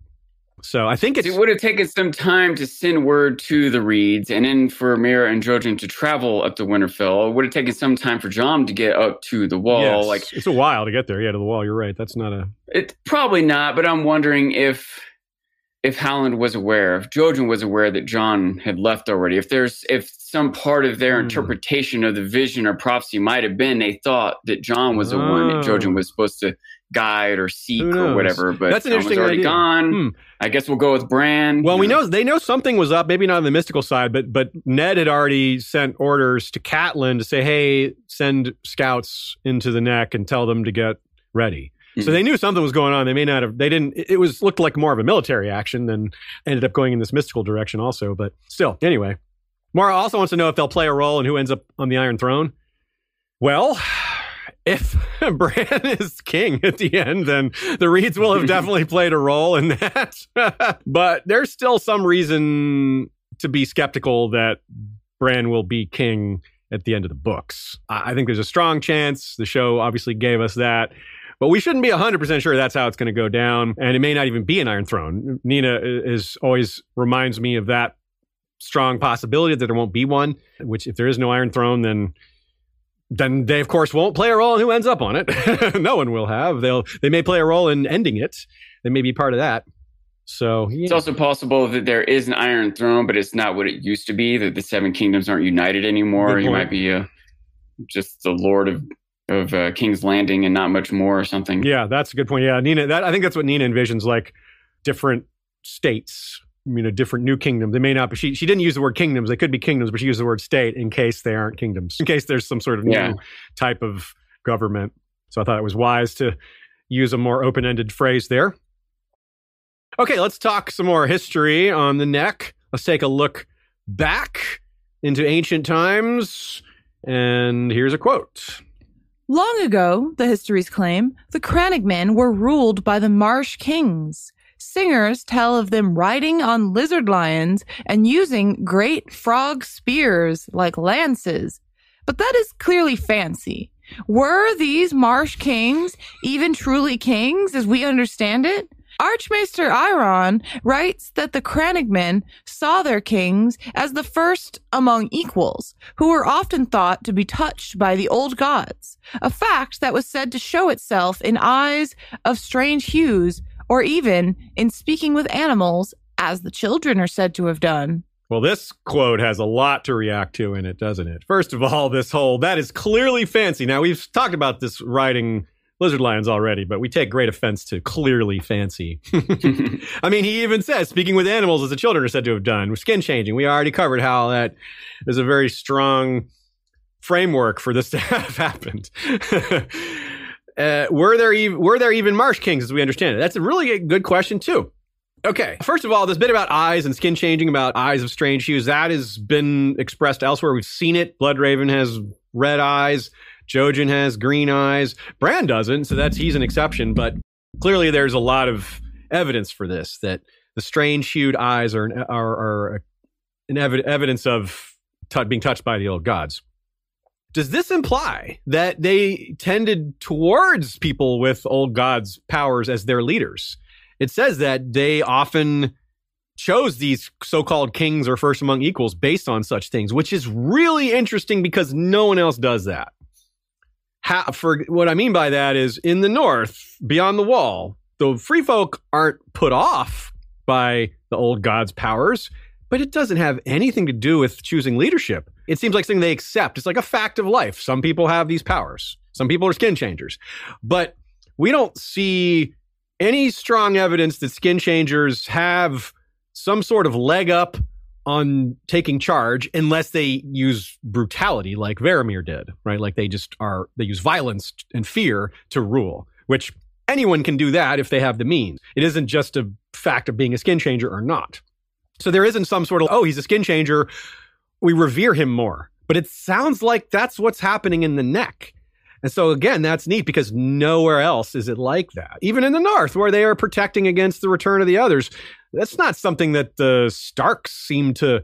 So I think it would have taken some time to send word to the Reeds, and then for Meera and Jojen to travel up to Winterfell. It would have taken some time for Jon to get up to the wall. Yes, like it's a while to get there. Yeah, to the wall. You're right. That's not a. It's probably not, but I'm wondering if if Howland was aware, if Jojen was aware that Jon had left already, if there's if some part of their mm. interpretation of the vision or prophecy might have been they thought that Jon was the oh. one that Jojen was supposed to guide or seek or whatever, but that's an interesting already idea. gone. Hmm. I guess we'll go with Bran. Well, we know they know something was up, maybe not on the mystical side, but but Ned had already sent orders to Catelyn to say, "Hey, send scouts into the neck and tell them to get ready." So they knew something was going on. They may not have. They didn't. It was looked like more of a military action than ended up going in this mystical direction. Also, but still, anyway. Mara also wants to know if they'll play a role in who ends up on the Iron Throne. Well, if Bran is king at the end, then the Reeds will have definitely played a role in that. but there's still some reason to be skeptical that Bran will be king at the end of the books. I think there's a strong chance. The show obviously gave us that. But we shouldn't be 100% sure that's how it's going to go down. And it may not even be an Iron Throne. Nina uh, is always reminds me of that strong possibility that there won't be one, which if there is no Iron Throne, then then they of course won't play a role in who ends up on it. no one will have. They'll they may play a role in ending it. They may be part of that. So yeah. it's also possible that there is an Iron Throne, but it's not what it used to be. That the Seven Kingdoms aren't united anymore. You might be a, just the Lord of of uh, King's Landing and not much more or something. Yeah, that's a good point. Yeah, Nina, that I think that's what Nina envisions like different states, you know, different new kingdoms. They may not be. She she didn't use the word kingdoms. They could be kingdoms, but she used the word state in case they aren't kingdoms. In case there's some sort of yeah. new type of government. So I thought it was wise to use a more open-ended phrase there. Okay, let's talk some more history on the neck. Let's take a look back into ancient times. And here's a quote. Long ago, the histories claim, the Crannogmen were ruled by the Marsh Kings. Singers tell of them riding on lizard lions and using great frog spears like lances. But that is clearly fancy. Were these Marsh Kings even truly kings as we understand it? Archmaester Iron writes that the Crannogmen saw their kings as the first among equals, who were often thought to be touched by the old gods, a fact that was said to show itself in eyes of strange hues, or even in speaking with animals, as the children are said to have done. Well, this quote has a lot to react to in it, doesn't it? First of all, this whole that is clearly fancy. Now, we've talked about this writing lizard lions already, but we take great offense to clearly fancy. I mean, he even says, speaking with animals as the children are said to have done, skin changing. We already covered how that is a very strong framework for this to have happened. uh, were there even were there even marsh kings as we understand it? That's a really good question too. Okay, first of all, this bit about eyes and skin changing, about eyes of strange hues, that has been expressed elsewhere. We've seen it. Bloodraven has red eyes. Jojen has green eyes. Bran doesn't, so that's he's an exception. But clearly, there's a lot of evidence for this that the strange hued eyes are are, are an ev- evidence of t- being touched by the old gods. Does this imply that they tended towards people with old gods' powers as their leaders? It says that they often chose these so-called kings or first among equals based on such things, which is really interesting because no one else does that. How, for what I mean by that is in the north, beyond the wall, the free folk aren't put off by the old god's powers, but it doesn't have anything to do with choosing leadership. It seems like something they accept. It's like a fact of life. Some people have these powers. Some people are skin changers. But we don't see any strong evidence that skin changers have some sort of leg up on taking charge unless they use brutality like Varamir did, right? Like they just are, they use violence and fear to rule, which anyone can do that if they have the means. It isn't just a fact of being a skin changer or not. So there isn't some sort of, oh, he's a skin changer. We revere him more. But it sounds like that's what's happening in the neck. And so again, that's neat because nowhere else is it like that. Even in the North, where they are protecting against the return of the others, that's not something that the Starks seem to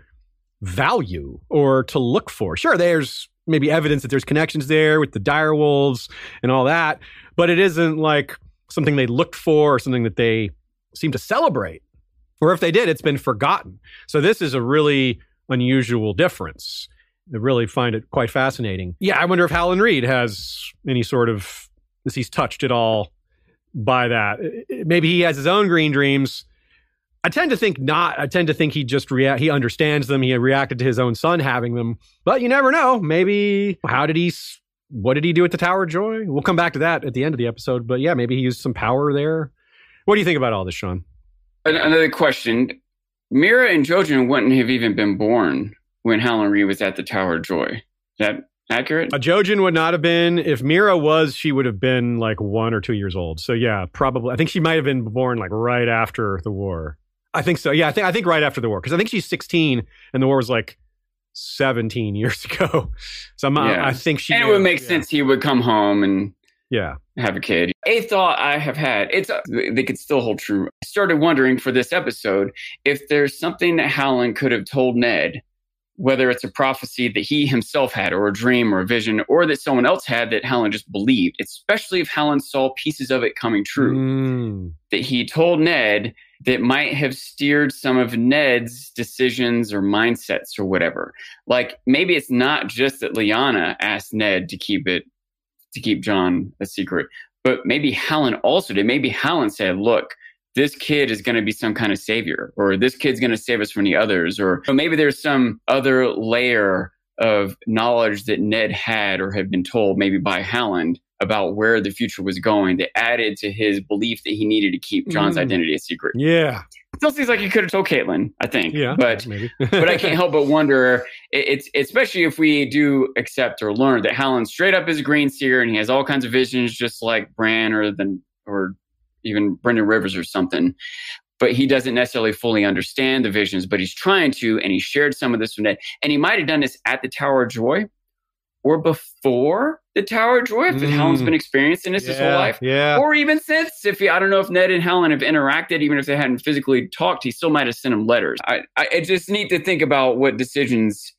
value or to look for. Sure, there's maybe evidence that there's connections there with the dire wolves and all that, but it isn't like something they looked for or something that they seem to celebrate. Or if they did, it's been forgotten. So this is a really unusual difference. I really find it quite fascinating. Yeah, I wonder if Howland Reed has any sort of, is he's touched at all by that. Maybe he has his own green dreams. I tend to think not. I tend to think he just react. He understands them. He reacted to his own son having them, but you never know. Maybe how did he? What did he do at the Tower of Joy? We'll come back to that at the end of the episode. But yeah, maybe he used some power there. What do you think about all this, Sean? Another question: Meera and Jojen wouldn't have even been born when Howland Reed was at the Tower of Joy. Is that accurate? A Jojen would not have been. If Meera was, she would have been like one or two years old. So yeah, probably. I think she might have been born like right after the war. I think so. Yeah, I think I think right after the war because I think she's 16 and the war was like 17 years ago. So I'm, yeah. I think she. And it would make yeah. sense he would come home and yeah have a kid. A thought I have had it's they could still hold true. I started wondering for this episode if there's something that Howland could have told Ned whether it's a prophecy that he himself had, or a dream, or a vision, or that someone else had that Howland just believed, especially if Howland saw pieces of it coming true. Mm. That he told Ned that might have steered some of Ned's decisions or mindsets or whatever. Like maybe it's not just that Lyanna asked Ned to keep it, to keep Jon a secret, but maybe Howland also did. Maybe Howland said, look, this kid is going to be some kind of savior, or this kid's going to save us from the others, or maybe there's some other layer of knowledge that Ned had or had been told, maybe by Howland, about where the future was going that added to his belief that he needed to keep Jon's mm. identity a secret. Yeah. It still seems like he could have told Catelyn, I think. Yeah. But maybe. but I can't help but wonder it's especially if we do accept or learn that Howland straight up is a green seer and he has all kinds of visions just like Bran or the or even Brynden Rivers or something. But he doesn't necessarily fully understand the visions, but he's trying to, and he shared some of this with Ned. And he might have done this at the Tower of Joy or before the Tower of Joy, if mm. Howland's been experiencing this yeah, his whole life, yeah. or even since. If he, I don't know if Ned and Howland have interacted, even if they hadn't physically talked, he still might have sent him letters. I, I it's just neat to think about what decisions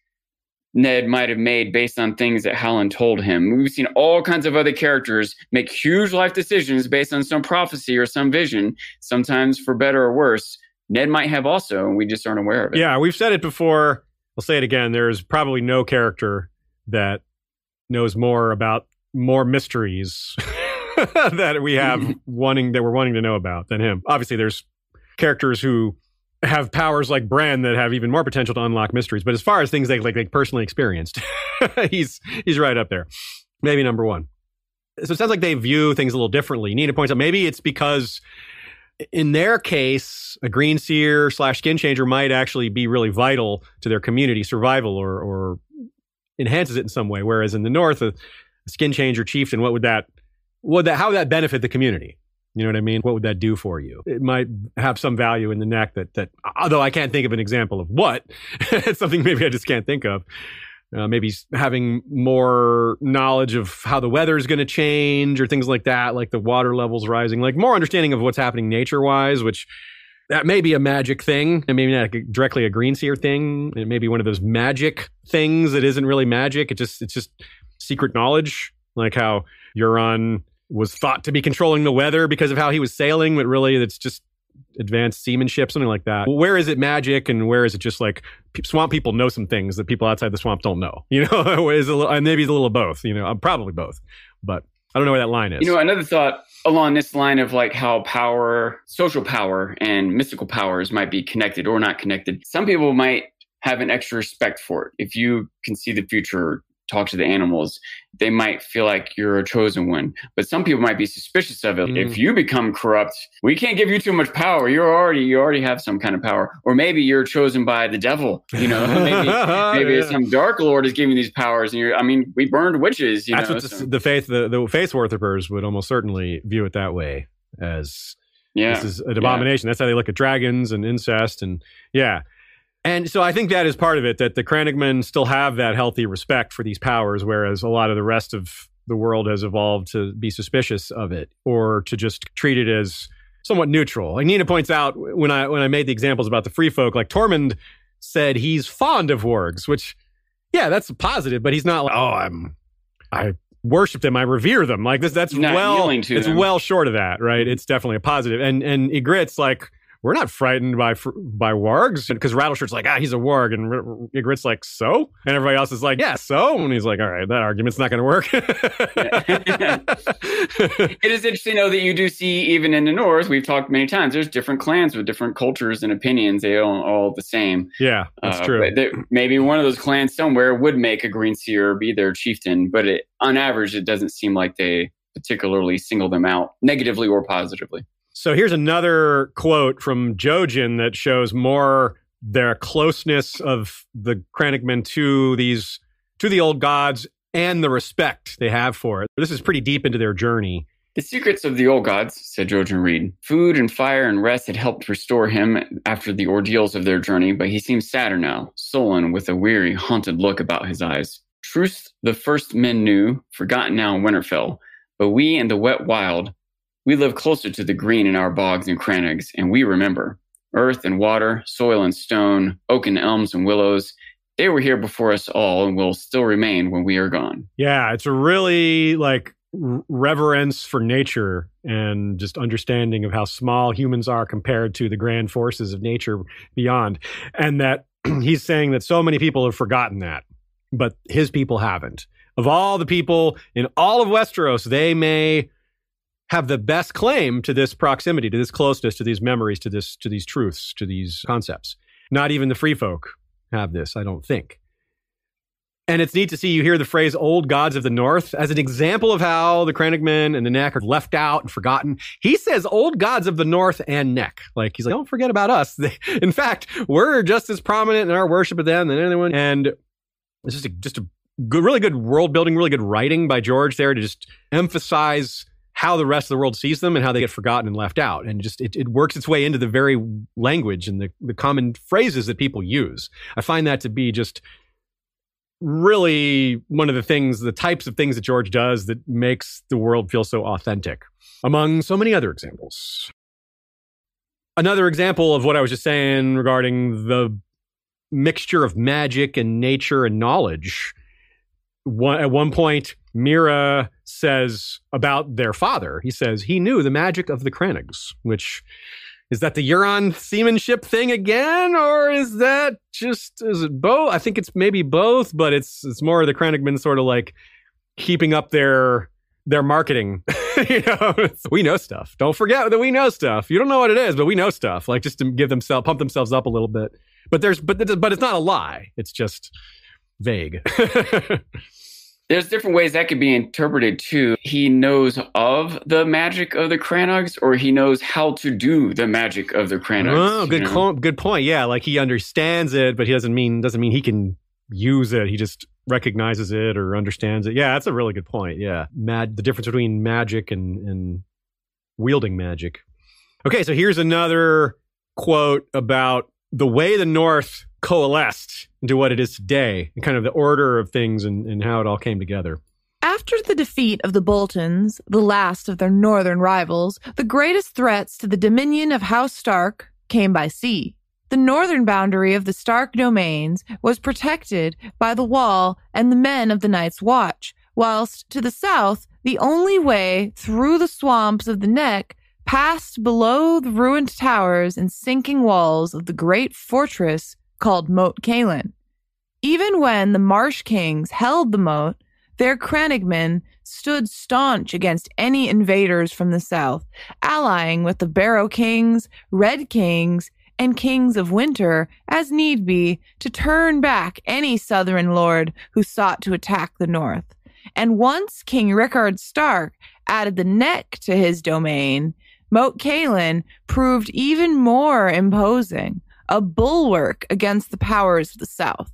Ned might have made based on things that Howland told him. We've seen all kinds of other characters make huge life decisions based on some prophecy or some vision, sometimes for better or worse. Ned might have also, and we just aren't aware of it. Yeah, we've said it before. I'll say it again. There's probably no character that knows more about more mysteries that we have wanting that we're wanting to know about than him. Obviously, there's characters who have powers like Bran that have even more potential to unlock mysteries. But as far as things they like, like personally experienced, he's he's right up there. Maybe number one. So it sounds like they view things a little differently. Nina points out maybe it's because in their case, a green seer slash skin changer might actually be really vital to their community survival or, or enhances it in some way. Whereas in the North, a, a skin changer chieftain, what would that, would that, how would that benefit the community? You know what I mean? What would that do for you? It might have some value in the neck that, that, although I can't think of an example of what, it's something maybe I just can't think of. Uh, maybe having more knowledge of how the weather is going to change or things like that, like the water levels rising, like more understanding of what's happening nature wise, which that may be a magic thing and maybe not directly a green seer thing. It may be one of those magic things that isn't really magic. It just, it's just secret knowledge, like how Euron was thought to be controlling the weather because of how he was sailing, but really it's just advanced seamanship, something like that. Where is it magic and where is it just like swamp people know some things that people outside the swamp don't know? You know, is a little, maybe it's a little both. You know, uh, probably both, but I don't know where that line is. You know, another thought along this line of like how power, social power, and mystical powers might be connected or not connected. Some people might have an extra respect for it. If you can see the future, talk to the animals, they might feel like you're a chosen one. But some people might be suspicious of it. Mm. If you become corrupt, we can't give you too much power. You're already you already have some kind of power. Or maybe you're chosen by the devil. You know, maybe maybe yeah. some dark lord is giving these powers, and you're. I mean, we burned witches. You That's know, what so. the, the, faith the, the faith worshippers would almost certainly view it that way as. Yeah, this is an abomination. Yeah. That's how they look at dragons and incest, and yeah. And so I think that is part of it that the Crannogmen still have that healthy respect for these powers, whereas a lot of the rest of the world has evolved to be suspicious of it or to just treat it as somewhat neutral. Like Nina points out when I when I made the examples about the free folk, like Tormund said he's fond of wargs, which yeah, that's positive, but he's not like, oh, I'm I worship them, I revere them. Like this that's well it's them. well short of that, right? It's definitely a positive. And and Ygritte's like we're not frightened by by wargs because Rattleshirt's like, ah, he's a warg, and Ygritte's like, so, and everybody else is like, yeah, so, and he's like, all right, that argument's not going to work. it is interesting though that you do see even in the North, we've talked many times. There's different clans with different cultures and opinions. They aren't all the same. Yeah, that's uh, true. maybe one of those clans somewhere would make a green seer be their chieftain, but it, on average, it doesn't seem like they particularly single them out negatively or positively. So here's another quote from Jojen that shows more their closeness of the Crannogmen to these to the old gods and the respect they have for it. This is pretty deep into their journey. The secrets of the old gods, said Jojen Reed. Food and fire and rest had helped restore him after the ordeals of their journey, but he seemed sadder now, sullen with a weary, haunted look about his eyes. Truth the first men knew, forgotten now in Winterfell, but we in the wet wild we live closer to the green in our bogs and crannogs, and we remember. Earth and water, soil and stone, oak and elms and willows, they were here before us all and will still remain when we are gone. Yeah, it's a really like reverence for nature and just understanding of how small humans are compared to the grand forces of nature beyond. And that he's saying that so many people have forgotten that, but his people haven't. Of all the people in all of Westeros, they may have the best claim to this proximity, to this closeness, to these memories, to this, to these truths, to these concepts. Not even the free folk have this, I don't think. And it's neat to see you hear the phrase old gods of the north as an example of how the Crannogmen and the Neck are left out and forgotten. He says old gods of the north and Neck. Like he's like, don't forget about us. in fact, we're just as prominent in our worship of them than anyone. And it's just a, just a good, really good world building, really good writing by George there to just emphasize how the rest of the world sees them and how they get forgotten and left out. And just it, it works its way into the very language and the, the common phrases that people use. I find that to be just really one of the things, the types of things that George does that makes the world feel so authentic, among so many other examples. Another example of what I was just saying regarding the mixture of magic and nature and knowledge. One, at one point, Meera says about their father. He says he knew the magic of the Crannogs, which is that the Euron seamanship thing again, or is that just is it both? I think it's maybe both, but it's it's more the Crannogmen sort of like keeping up their their marketing you know, we know stuff. Don't forget that we know stuff. You don't know what it is, but we know stuff. Like just to give themselves pump themselves up a little bit. But there's but but it's not a lie. It's just vague. There's different ways that could be interpreted too. He knows of the magic of the Crannogs, or he knows how to do the magic of the Crannogs. Oh, good, co- good point. Yeah, like he understands it, but he doesn't mean doesn't mean he can use it. He just recognizes it or understands it. Yeah, that's a really good point. Yeah, mad the difference between magic and and wielding magic. Okay, so here's another quote about the way the North coalesced into what it is today and kind of the order of things and, and how it all came together. After the defeat of the Boltons, the last of their northern rivals, the greatest threats to the dominion of House Stark came by sea. The northern boundary of the Stark domains was protected by the wall and the men of the Night's Watch, whilst to the south, the only way through the swamps of the Neck passed below the ruined towers and sinking walls of the great fortress called Moat Cailin. Even when the Marsh Kings held the moat, their crannogmen stood staunch against any invaders from the south, allying with the Barrow Kings, Red Kings, and Kings of Winter, as need be, to turn back any southern lord who sought to attack the north. And once King Rickard Stark added the neck to his domain, Moat Cailin proved even more imposing, a bulwark against the powers of the South.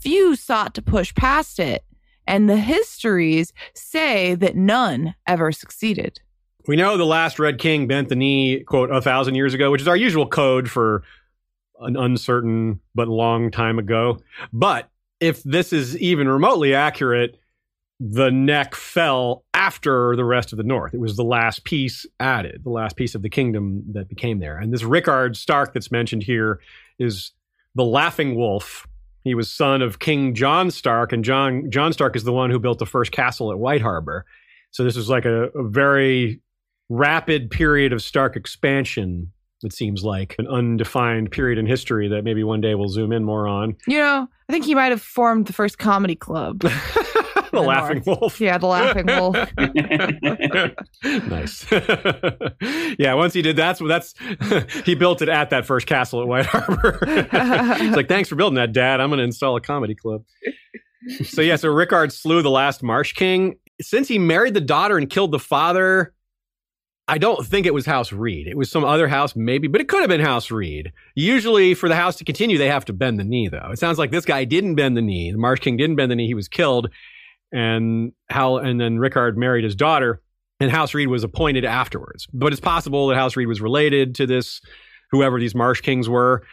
Few sought to push past it, and the histories say that none ever succeeded. We know the last Red King bent the knee, quote, a thousand years ago, which is our usual code for an uncertain but long time ago. But if this is even remotely accurate, the neck fell after the rest of the north. It was the last piece added, the last piece of the kingdom that became there. And this Rickard Stark that's mentioned here is the Laughing Wolf. He was son of King Jon Stark, and Jon Jon Stark is the one who built the first castle at White Harbor. So this was like a, a very rapid period of Stark expansion. It seems like an undefined period in history that maybe one day we'll zoom in more on. You know, I think he might have formed the first comedy club. the laughing North. wolf. Yeah, the laughing wolf. nice. yeah, once he did that, so that's he built it at that first castle at White Harbor. It's like, thanks for building that, Dad. I'm going to install a comedy club. So yeah, so Rickard slew the last Marsh King. Since he married the daughter and killed the father, I don't think it was House Reed. It was some other house, maybe, but it could have been House Reed. Usually, for the house to continue, they have to bend the knee, though. It sounds like this guy didn't bend the knee. The Marsh King didn't bend the knee. He was killed, and Hal, and then Rickard married his daughter, and House Reed was appointed afterwards. But it's possible that House Reed was related to this, whoever these Marsh Kings were.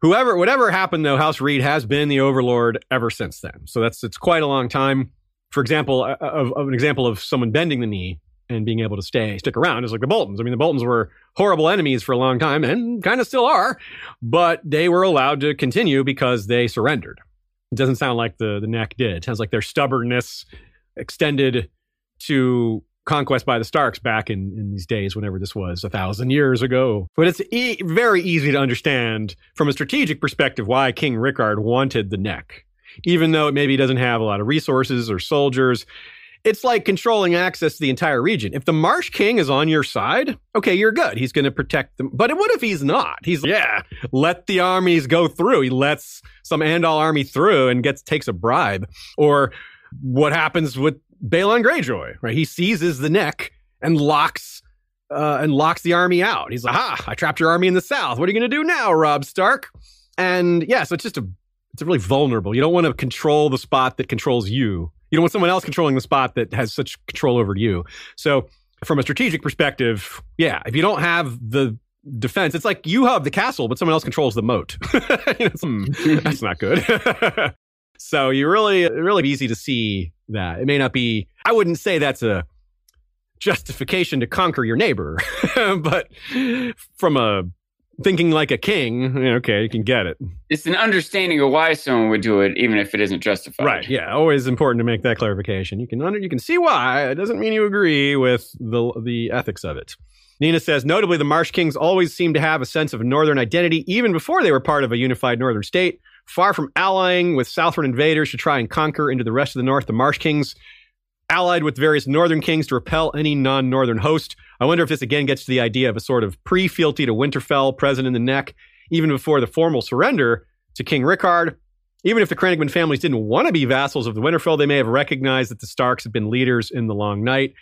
Whoever, whatever happened, though, House Reed has been the overlord ever since then. So that's it's quite a long time. For example, uh, of, of an example of someone bending the knee and being able to stay stick around is like the Boltons. I mean, the Boltons were horrible enemies for a long time and kind of still are, but they were allowed to continue because they surrendered. It doesn't sound like the the neck did. It sounds like their stubbornness extended to conquest by the Starks back in, in these days, whenever this was, a thousand years ago. But it's e- very easy to understand from a strategic perspective why King Rickard wanted the neck. Even though it maybe doesn't have a lot of resources or soldiers, it's like controlling access to the entire region. If the Marsh King is on your side, okay, you're good. He's going to protect them. But what if he's not? He's like, yeah, let the armies go through. He lets some Andal army through and gets takes a bribe. Or what happens with Balon Greyjoy? Right, he seizes the neck and locks uh, and locks the army out. He's like, "Ha! I trapped your army in the south. What are you going to do now, Robb Stark?" And yeah, so it's just a it's really vulnerable. You don't want to control the spot that controls you. You don't want someone else controlling the spot that has such control over you. So, from a strategic perspective, yeah, if you don't have the defense, it's like you have the castle, but someone else controls the moat. Know, hmm, that's not good. so, you really, really easy to see that. It may not be, I wouldn't say that's a justification to conquer your neighbor, but from a thinking like a king, okay, you can get it. it's an understanding of why someone would do it, even if it isn't justified. Right. Yeah. Always important to make that clarification. You can under, you can see why. It doesn't mean you agree with the the ethics of it. Nina says, notably, the Marsh Kings always seemed to have a sense of northern identity, even before they were part of a unified northern state. Far from allying with southern invaders to try and conquer into the rest of the north, the Marsh Kings allied with various northern kings to repel any non northern host. I wonder if this again gets to the idea of a sort of pre fealty to Winterfell present in the neck, even before the formal surrender to King Rickard. Even if the Crannogman families didn't want to be vassals of the Winterfell, they may have recognized that the Starks have been leaders in the Long Night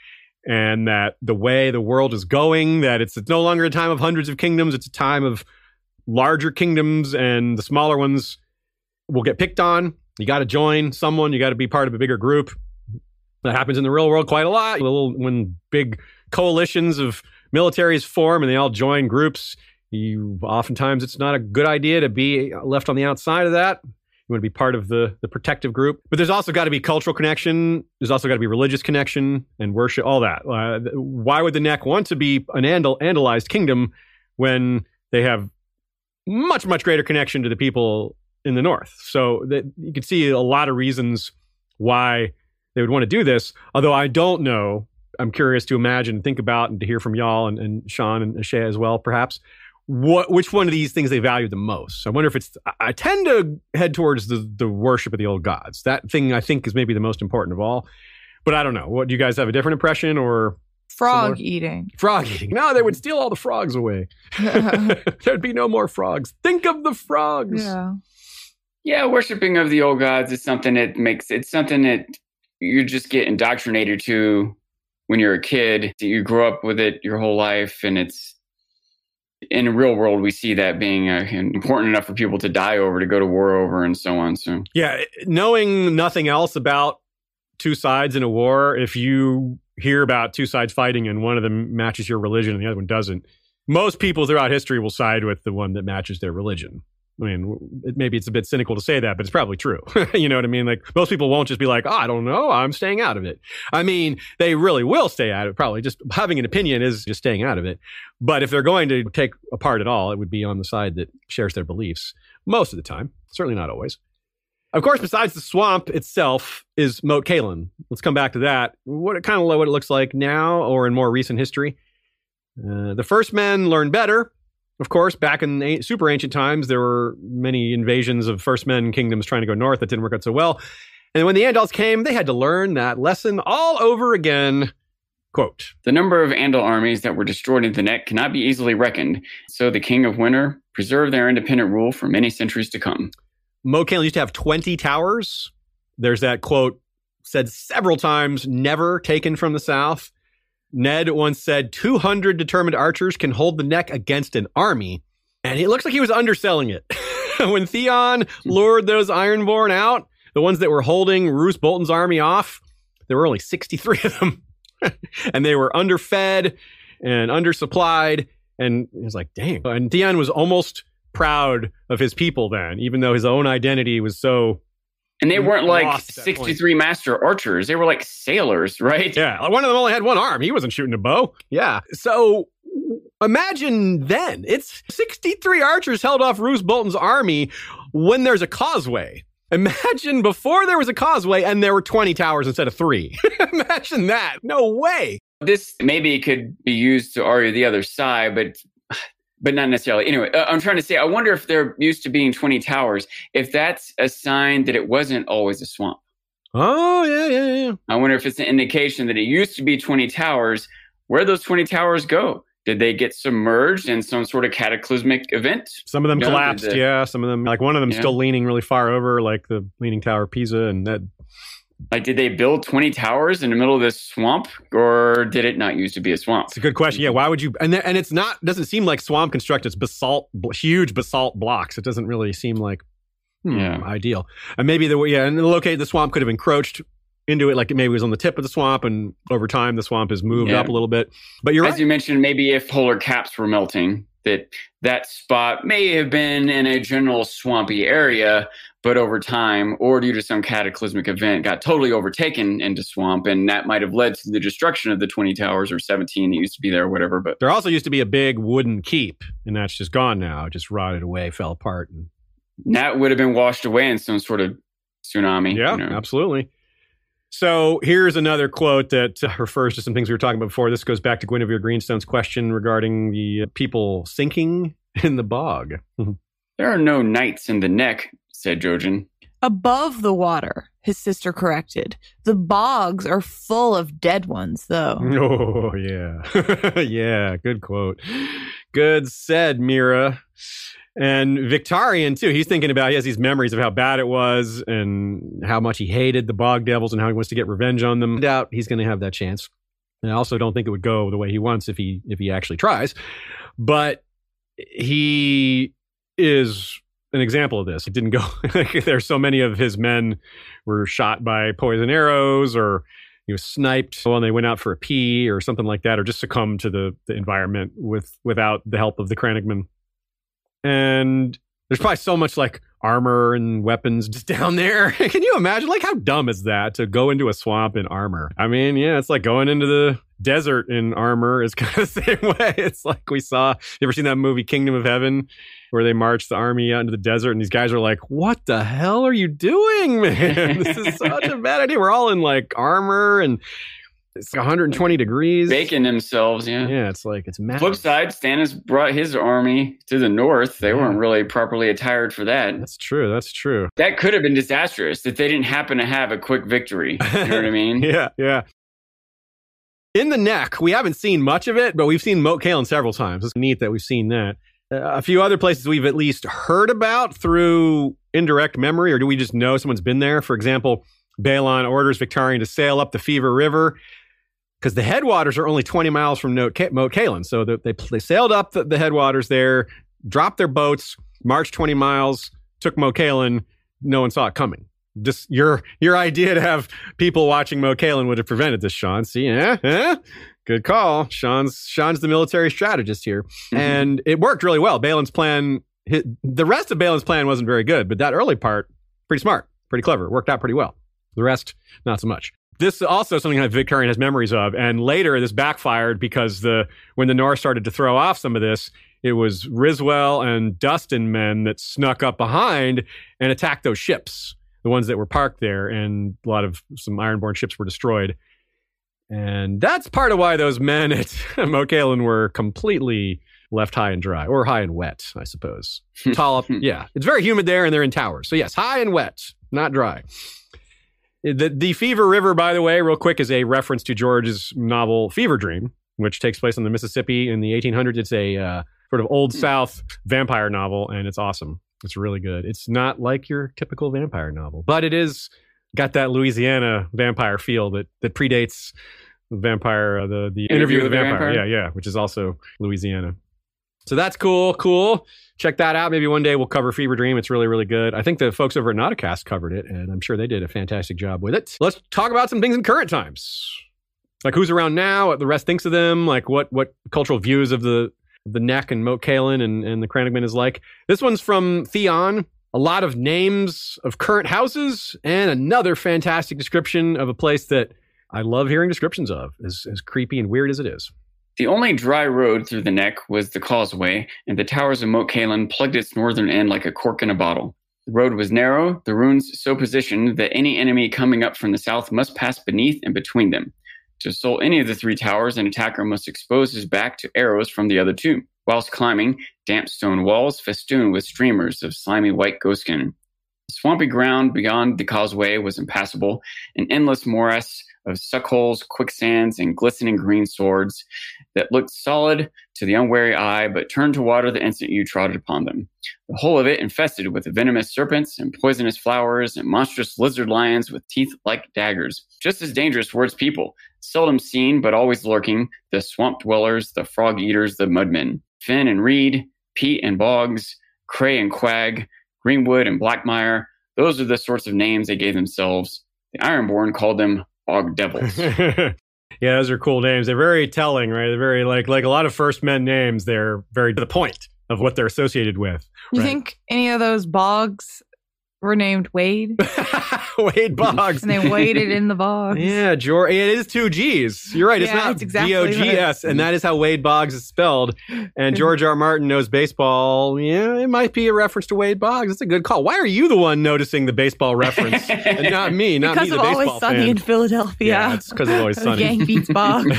and that the way the world is going, that it's, it's no longer a time of hundreds of kingdoms, it's a time of larger kingdoms and the smaller ones will get picked on. You got to join someone, you got to be part of a bigger group. That happens in the real world quite a lot. Little, when big coalitions of militaries form and they all join groups, you oftentimes it's not a good idea to be left on the outside of that. You want to be part of the the protective group, but there's also got to be cultural connection. There's also got to be religious connection and worship. All that. Uh, why would the neck want to be an Andal Andalized kingdom when they have much much greater connection to the people in the north? So that you can see a lot of reasons why they would want to do this. Although I don't know. I'm curious to imagine, think about, and to hear from y'all and, and Sean and Shay as well, perhaps what which one of these things they value the most. I wonder if it's I tend to head towards the the worship of the old gods. That thing I think is maybe the most important of all. But I don't know. What do you guys have a different impression or frog similar? eating? Frog eating. No, they would steal all the frogs away. There'd be no more frogs. Think of the frogs. Yeah. Yeah, worshiping of the old gods is something that makes it's something that you just get indoctrinated to when you're a kid. You grow up with it your whole life and it's in the real world, we see that being uh, important enough for people to die over, to go to war over, and so on. So, yeah, knowing nothing else about two sides in a war, if you hear about two sides fighting and one of them matches your religion and the other one doesn't, most people throughout history will side with the one that matches their religion. I mean, it, maybe it's a bit cynical to say that, but it's probably true. you know what I mean? Like most people won't just be like, oh, I don't know, I'm staying out of it. I mean, they really will stay out of it. Probably just having an opinion is just staying out of it. But if they're going to take a part at all, it would be on the side that shares their beliefs most of the time. Certainly not always. Of course, besides the swamp itself is Moat Cailin. Let's come back to that. What kind of what it looks like now or in more recent history. Uh, the first men learn better of course, back in super ancient times, there were many invasions of First Men kingdoms trying to go north that didn't work out so well. And when the Andals came, they had to learn that lesson all over again. Quote The number of Andal armies that were destroyed in the neck cannot be easily reckoned, so the King of Winter preserved their independent rule for many centuries to come. Cailin used to have 20 towers. There's that quote said several times, never taken from the south. Ned once said 200 determined archers can hold the neck against an army. And it looks like he was underselling it. when Theon lured those Ironborn out, the ones that were holding Roose Bolton's army off, there were only 63 of them. and they were underfed and undersupplied. And he was like, dang. And Theon was almost proud of his people then, even though his own identity was so and they weren't like 63 master archers. They were like sailors, right? Yeah. One of them only had one arm. He wasn't shooting a bow. Yeah. So imagine then it's 63 archers held off Roose Bolton's army when there's a causeway. Imagine before there was a causeway and there were 20 towers instead of three. imagine that. No way. This maybe could be used to argue the other side, but but not necessarily. Anyway, uh, I'm trying to say, I wonder if they're used to being 20 towers, if that's a sign that it wasn't always a swamp. Oh, yeah, yeah, yeah. I wonder if it's an indication that it used to be 20 towers. Where those 20 towers go? Did they get submerged in some sort of cataclysmic event? Some of them no, collapsed, yeah. Some of them, like one of them, yeah. still leaning really far over, like the Leaning Tower of Pisa, and that like, did they build 20 towers in the middle of this swamp or did it not used to be a swamp? It's a good question. Yeah. Why would you? And, and it's not, doesn't seem like swamp construct. It's basalt, huge basalt blocks. It doesn't really seem like hmm, yeah. ideal. And maybe the, yeah, and locate the swamp could have encroached into it like maybe it maybe was on the tip of the swamp and over time the swamp has moved yeah. up a little bit but you're as right. you mentioned maybe if polar caps were melting that that spot may have been in a general swampy area but over time or due to some cataclysmic event got totally overtaken into swamp and that might have led to the destruction of the 20 towers or 17 that used to be there or whatever but there also used to be a big wooden keep and that's just gone now it just rotted away fell apart and that would have been washed away in some sort of tsunami yeah you know? absolutely so here's another quote that uh, refers to some things we were talking about before. This goes back to Guinevere Greenstone's question regarding the uh, people sinking in the bog. there are no knights in the neck, said Jojen. Above the water, his sister corrected. The bogs are full of dead ones, though. Oh, yeah. yeah, good quote. Good said, Meera. And Victarion, too, he's thinking about, he has these memories of how bad it was and how much he hated the Bog Devils and how he wants to get revenge on them. I doubt he's going to have that chance. And I also don't think it would go the way he wants if he if he actually tries. But he is an example of this. It didn't go. There's so many of his men were shot by poison arrows, or he was sniped when they went out for a pee, or something like that, or just succumbed to the, the environment with without the help of the Crannogmen. And there's probably so much like armor and weapons just down there. Can you imagine? Like, how dumb is that to go into a swamp in armor? I mean, yeah, it's like going into the desert in armor is kind of the same way. It's like we saw. You ever seen that movie Kingdom of Heaven, where they march the army out into the desert, and these guys are like, "What the hell are you doing, man? This is such a bad idea." We're all in like armor and. It's 120 degrees. Baking themselves, yeah. Yeah, it's like it's mad. Flip side, Stannis brought his army to the north. They Yeah. weren't really properly attired for that. That's true. That's true. That could have been disastrous if they didn't happen to have a quick victory. You know what I mean? Yeah, yeah. In the neck, we haven't seen much of it, but we've seen Moat Cailin several times. It's neat that we've seen that. Uh, a few other places we've at least heard about through indirect memory, or do we just know someone's been there? For example, Balon orders Victarion to sail up the Fever River because the headwaters are only 20 miles from Moat Cailin. So the- they, they sailed up the, the headwaters there, dropped their boats, marched 20 miles, took Moat Cailin. No one saw it coming. Just your your idea to have people watching Moat Cailin would have prevented this, Sean. See, eh? Eh? Good call. Sean's Sean's the military strategist here. Mhm. And it worked really well. Balon's plan, the rest of Balon's plan wasn't very good, but that early part, pretty smart, pretty clever, worked out pretty well. The rest, not so much. This is also something that Victarion has memories of, and later this backfired because the when the North started to throw off some of this, it was Ryswell and Dustin men that snuck up behind and attacked those ships, the ones that were parked there, and a lot of some Ironborn ships were destroyed. And that's part of why those men at Moat Cailin were completely left high and dry, or high and wet, I suppose. Tall up, yeah. It's very humid there, and they're in towers. So yes, high and wet, not dry. The the Fever River, by the way, real quick, is a reference to George's novel Fever Dream, which takes place on the Mississippi in the 1800s. It's a uh, sort of old South vampire novel, and it's awesome. It's really good. It's not like your typical vampire novel, but it is got that Louisiana vampire feel that that predates vampire uh, the the interview, with the vampire. Yeah, yeah, which is also Louisiana. So that's cool, cool. Check that out. Maybe one day we'll cover Fever Dream. It's really, really good. I think the folks over at Nauticast covered it, and I'm sure they did a fantastic job with it. Let's talk about some things in current times. Like who's around now, what the rest thinks of them, like what what cultural views of the the neck and Moat Cailin and, and the Crannogman is like. This one's from Theon. A lot of names of current houses and another fantastic description of a place that I love hearing descriptions of, as, as creepy and weird as it is. The only dry road through the neck was the causeway, and the towers of Moat Cailin plugged its northern end like a cork in a bottle. The road was narrow, the runes so positioned that any enemy coming up from the south must pass beneath and between them. To assault any of the three towers, an attacker must expose his back to arrows from the other two. Whilst climbing, damp stone walls festooned with streamers of slimy white ghostskin. The swampy ground beyond the causeway was impassable, an endless morass of suckholes, quicksands, and glistening green swords that looked solid to the unwary eye, but turned to water the instant you trotted upon them. The whole of it infested with venomous serpents and poisonous flowers and monstrous lizard lions with teeth like daggers. Just as dangerous were its people, seldom seen but always lurking, the swamp dwellers, the frog eaters, the mudmen. Finn and Reed, Pete and Boggs, Cray and Quag, Greenwood and Blackmire, those are the sorts of names they gave themselves. The Ironborn called them Bog Devils. yeah, those are cool names. They're very telling, right? They're very like like a lot of first men names. They're very to the point of what they're associated with. You Right. think any of those bogs were named Wade? Wade Boggs. and they waded in the bogs. Yeah, George. It is two G's. You're right. It's Yeah, not it's exactly B O G S, and that is how Wade Boggs is spelled. And George R. Martin knows baseball. Yeah, it might be a reference to Wade Boggs. It's a good call. Why are you the one noticing the baseball reference and not me? Not because me, of Always Sunny fan. in Philadelphia. Yeah, it's because of Always Sunny. Yang beats Boggs.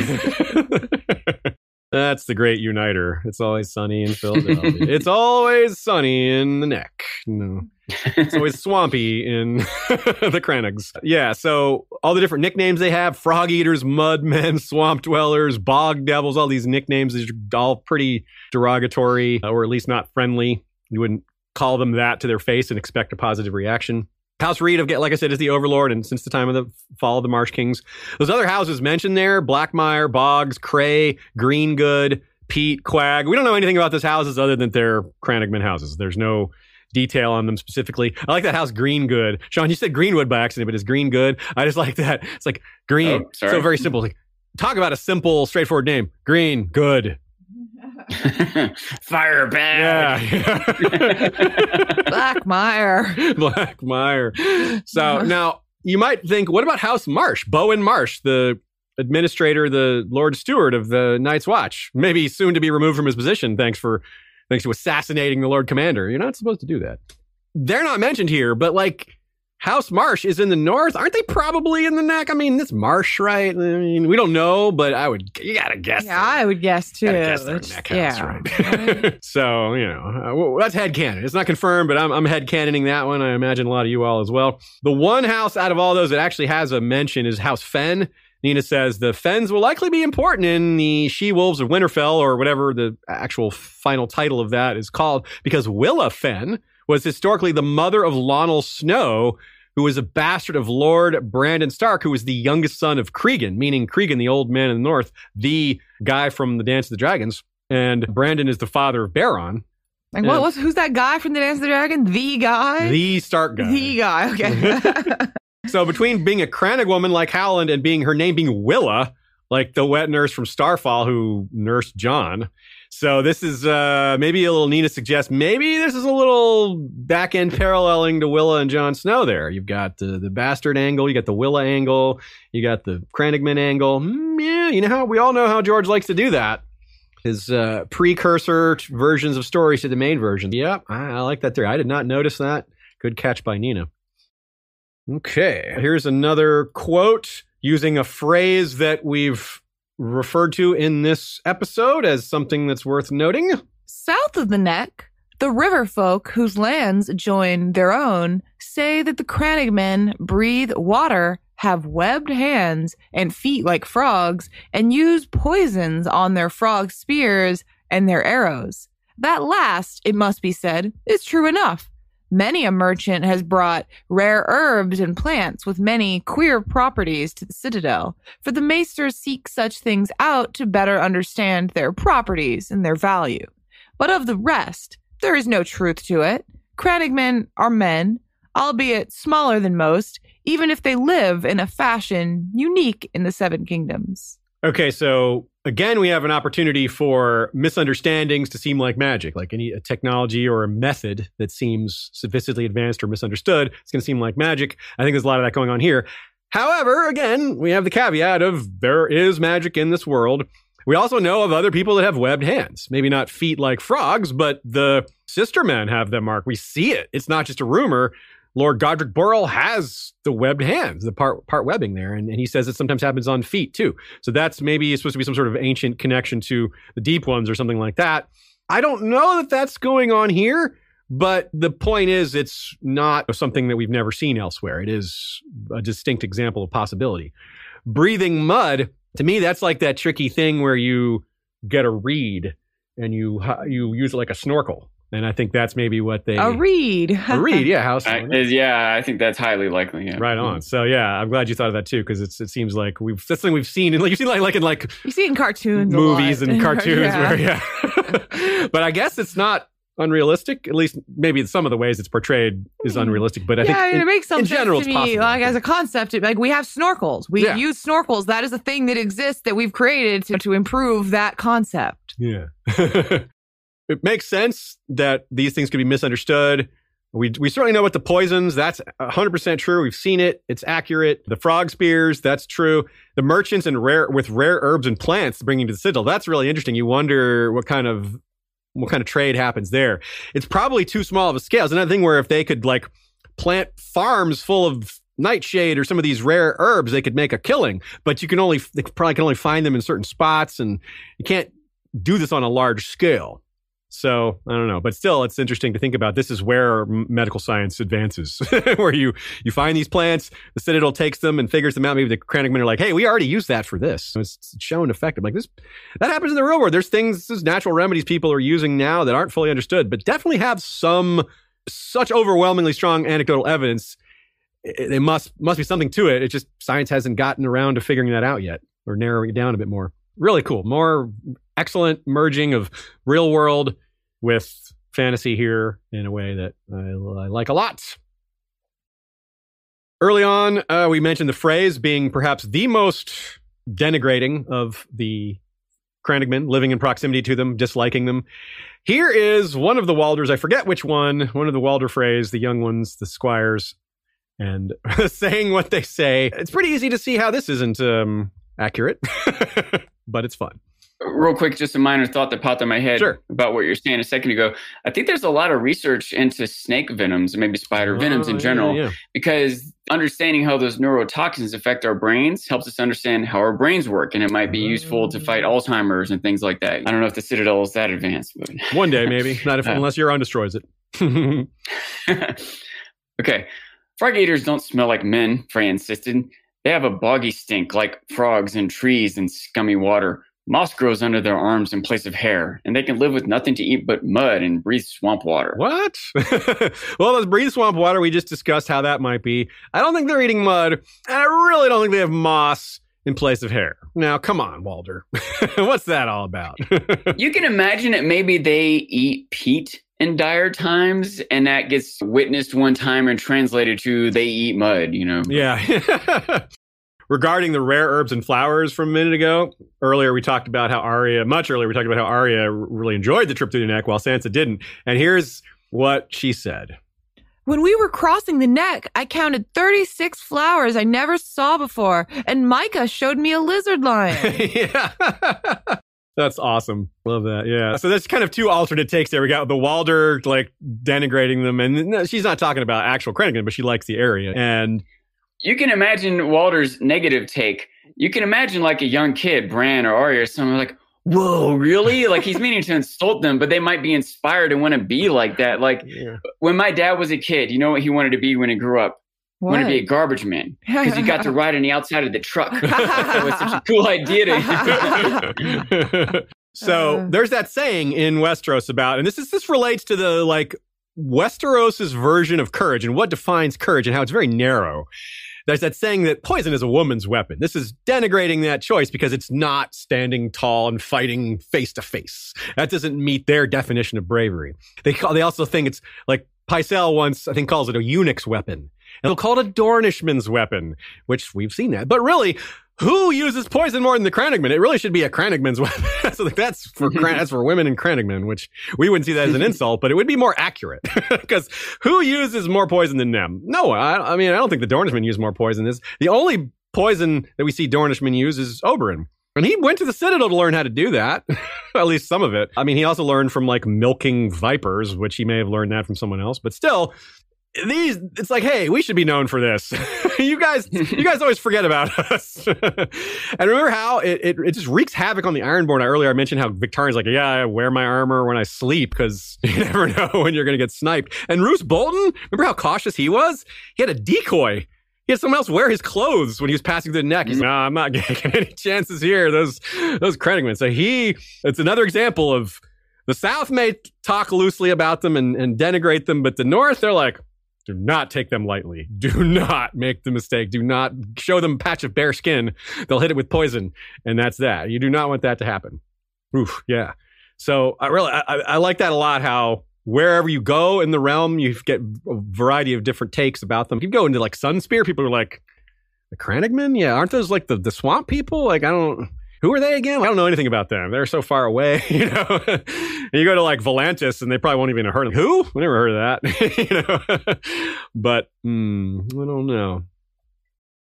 That's the great uniter. It's always sunny in Philadelphia. it's always sunny in the neck. No. It's always swampy in the Crannogs. Yeah, so all the different nicknames they have frog eaters, mud men, swamp dwellers, bog devils, all these nicknames are all pretty derogatory uh, or at least not friendly. You wouldn't call them that to their face and expect a positive reaction. House Reed, of like I said, is the overlord, and since the time of the fall of the Marsh Kings, those other houses mentioned there: Blackmire, Boggs, Cray, Greengood, Pete, Quag. We don't know anything about those houses other than they're Crannogman houses. There's no detail on them specifically. I like that house Greengood. Sean, you said Greenwood by accident, but it's Greengood. I just like that. It's like green. Oh, so very simple. Like, talk about a simple, straightforward name. Green, good. Fire bad. Yeah. Blackmire. Blackmire. So now you might think, what about House Marsh? Bowen Marsh, the administrator, the Lord Steward of the Night's Watch, maybe soon to be removed from his position. Thanks for thanks to assassinating the Lord Commander. You're not supposed to do that. They're not mentioned here, but like House Marsh is in the north. Aren't they probably in the neck? I mean, this Marsh, right? I mean, we don't know, but I would, you gotta guess. Yeah, I would guess too. Guess neck house, yeah. right? so, you know, uh, well, that's head canon. It's not confirmed, but I'm, I'm head canoning that one. I imagine a lot of you all as well. The one house out of all those that actually has a mention is House Fen. Nina says the Fens will likely be important in the She Wolves of Winterfell or whatever the actual final title of that is called because Willa Fen was historically the mother of Lionel Snow, who was a bastard of Lord Brandon Stark, who was the youngest son of Cregan, meaning Cregan, the old man in the north, the guy from the Dance of the Dragons. And Brandon is the father of Beron. Like what was who's that guy from the Dance of the Dragon? The guy? The Stark guy. The guy, okay. so between being a Crannog woman like Howland and being her name being Willa, like the wet nurse from Starfall who nursed Jon, so this is uh, maybe a little Nina suggests maybe this is a little back end paralleling to Willa and Jon Snow. There, you've got the the bastard angle, you got the Willa angle, you got the Crannogman angle. Mm, yeah, you know how we all know how George likes to do that. His uh, precursor versions of stories to the main version. Yep, I, I like that theory. I did not notice that. Good catch by Nina. Okay, here's another quote using a phrase that we've referred to in this episode as something that's worth noting. South of the neck, the river folk whose lands join their own say that the Crannogmen breathe water, have webbed hands and feet like frogs, and use poisons on their frog spears and their arrows. That last, it must be said, is true enough. Many a merchant has brought rare herbs and plants with many queer properties to the citadel, for the maesters seek such things out to better understand their properties and their value. But of the rest, there is no truth to it. Crannogmen are men, albeit smaller than most, even if they live in a fashion unique in the Seven Kingdoms. Okay, so again, we have an opportunity for misunderstandings to seem like magic, like any technology or a method that seems sophisticatedly advanced or misunderstood. It's going to seem like magic. I think there's a lot of that going on here. However, again, we have the caveat of there is magic in this world. We also know of other people that have webbed hands. Maybe not feet like frogs, but the sister men have them, Mark. We see it. It's not just a rumor. Lord Godric Borrell has the webbed hands, the part part webbing there, and, and he says it sometimes happens on feet too. So that's maybe supposed to be some sort of ancient connection to the deep ones or something like that. I don't know that that's going on here, but the point is, it's not something that we've never seen elsewhere. It is a distinct example of possibility. Breathing mud, to me, that's like that tricky thing where you get a reed and you you use it like a snorkel and I think that's maybe what they a read a reed, yeah, house. I, yeah, I think that's highly likely. Yeah. Right on. So yeah, I'm glad you thought of that too because it seems like we've that's something we've seen and like you've seen like like in like you see it in cartoons, movies and cartoons yeah. where yeah. but I guess it's not unrealistic. At least maybe some of the ways it's portrayed is hmm. unrealistic. But I yeah, think in, it makes some in sense general, to me. Possible. Like as a concept, like we have snorkels. We yeah. use snorkels. That is a thing that exists that we've created to, to improve that concept. Yeah. it makes sense that these things could be misunderstood. We, we certainly know what the poisons, that's 100% true. We've seen it. It's accurate. The frog spears, that's true. The merchants and rare with rare herbs and plants bringing to the citadel, that's really interesting. You wonder what kind of what kind of trade happens there. It's probably too small of a scale. It's another thing where if they could like plant farms full of nightshade or some of these rare herbs, they could make a killing. But you can only they probably can only find them in certain spots, and you can't do this on a large scale. So I don't know, but still, it's interesting to think about. This is where medical science advances, where you you find these plants, the Citadel takes them and figures them out. Maybe the Crannogmen are like, "Hey, we already used that for this. It's shown effective." Like this, that happens in the real world. There's things, there's natural remedies people are using now that aren't fully understood, but definitely have some such overwhelmingly strong anecdotal evidence. It, it must must be something to it. It just science hasn't gotten around to figuring that out yet or narrowing it down a bit more. Really cool. More excellent merging of real world with fantasy here in a way that I, I like a lot. Early on, uh, we mentioned the phrase being perhaps the most denigrating of the Crannogmen, living in proximity to them, disliking them. Here is one of the Walders, I forget which one, one of the Walder Freys, the young ones, the squires, and saying what they say. It's pretty easy to see how this isn't um, accurate, but it's fun. Real quick, just a minor thought that popped in my head Sure. about what you're saying a second ago. I think there's a lot of research into snake venoms and maybe spider venoms Oh, in yeah, general yeah. because understanding how those neurotoxins affect our brains helps us understand how our brains work and it might be useful to fight Oh. Alzheimer's and things like that. I don't know if the Citadel is that advanced, but One day, maybe. Not if, Uh. unless Euron destroys it. okay. Frog eaters don't smell like men, Frey insisted. They have a boggy stink like frogs and trees and scummy water. Moss grows under their arms in place of hair, and they can live with nothing to eat but mud and breathe swamp water. what? well, those breathe swamp water, we just discussed how that might be. I don't think they're eating mud, and I really don't think they have moss in place of hair. Now, come on, Walder. What's that all about? You can imagine that maybe they eat peat in dire times, and that gets witnessed one time and translated to they eat mud, you know? Yeah. Regarding the rare herbs and flowers from a minute ago, earlier we talked about how Arya, much earlier, we talked about how Arya really enjoyed the trip through the neck while Sansa didn't. And here's what she said. When we were crossing the neck, I counted 36 flowers I never saw before, and Mycah showed me a lizard lion. yeah. That's awesome. Love that. Yeah. So there's kind of two alternate takes there. We got the Walder like denigrating them, and no, she's not talking about actual Krennigan, but she likes the area. And You can imagine Walder's negative take. You can imagine like a young kid, Bran or Arya, or someone like, whoa, really? like he's meaning to insult them, but they might be inspired and want to be like that. Like when my dad was a kid, you know what he wanted to be when he grew up? He wanted to be a garbage man because he got to ride on the outside of the truck. that was such a cool idea to so Uh. there's that saying in Westeros about, and this is this relates to the like Westeros's version of courage and what defines courage and how it's very narrow. There's that saying that poison is a woman's weapon. This is denigrating that choice because it's not standing tall and fighting face to face. That doesn't meet their definition of bravery. They call, they also think it's like Pycelle once, I think, calls it a eunuch's weapon. And they'll call it a Dornishman's weapon, which we've seen that. But really, who uses poison more than the Crannogman? It really should be a Crannogman's weapon. so like, that's for Cran- that's for women and Crannogman, which we wouldn't see that as an insult, but it would be more accurate because who uses more poison than them? No, I, I mean I don't think the Dornishmen use more poison. Is the only poison that we see Dornishmen use is Oberyn. And he went to the Citadel to learn how to do that. At least some of it. I mean, he also learned from like milking vipers, which he may have learned that from someone else. But still, these it's like hey we should be known for this you guys you guys always forget about us and remember how it, it, it just wreaks havoc on the ironborn I, earlier i mentioned how victarion's like yeah i wear my armor when i sleep because you never know when you're gonna get sniped and roose bolton remember how cautious he was he had a decoy he had someone else wear his clothes when he was passing through the neck. He's, no, I'm not getting any chances here. Those, those Crannogmen. So he, it's another example of the South may talk loosely about them and, and denigrate them, but the North, they're like, do not take them lightly. Do not make the mistake. Do not show them a patch of bare skin. They'll hit it with poison, and that's that. You do not want that to happen. Oof, yeah. So I really, I, I- like that a lot. How wherever you go in the realm, you get a variety of different takes about them. You go into like Sunspear, people are like, the Crannogmen? Yeah, aren't those like the, the swamp people? Like, I don't. Who are they again? I don't know anything about them. They're so far away, you know. you go to like Volantis, and they probably won't even have heard of who. I never heard of that, you know. but hmm, I don't know.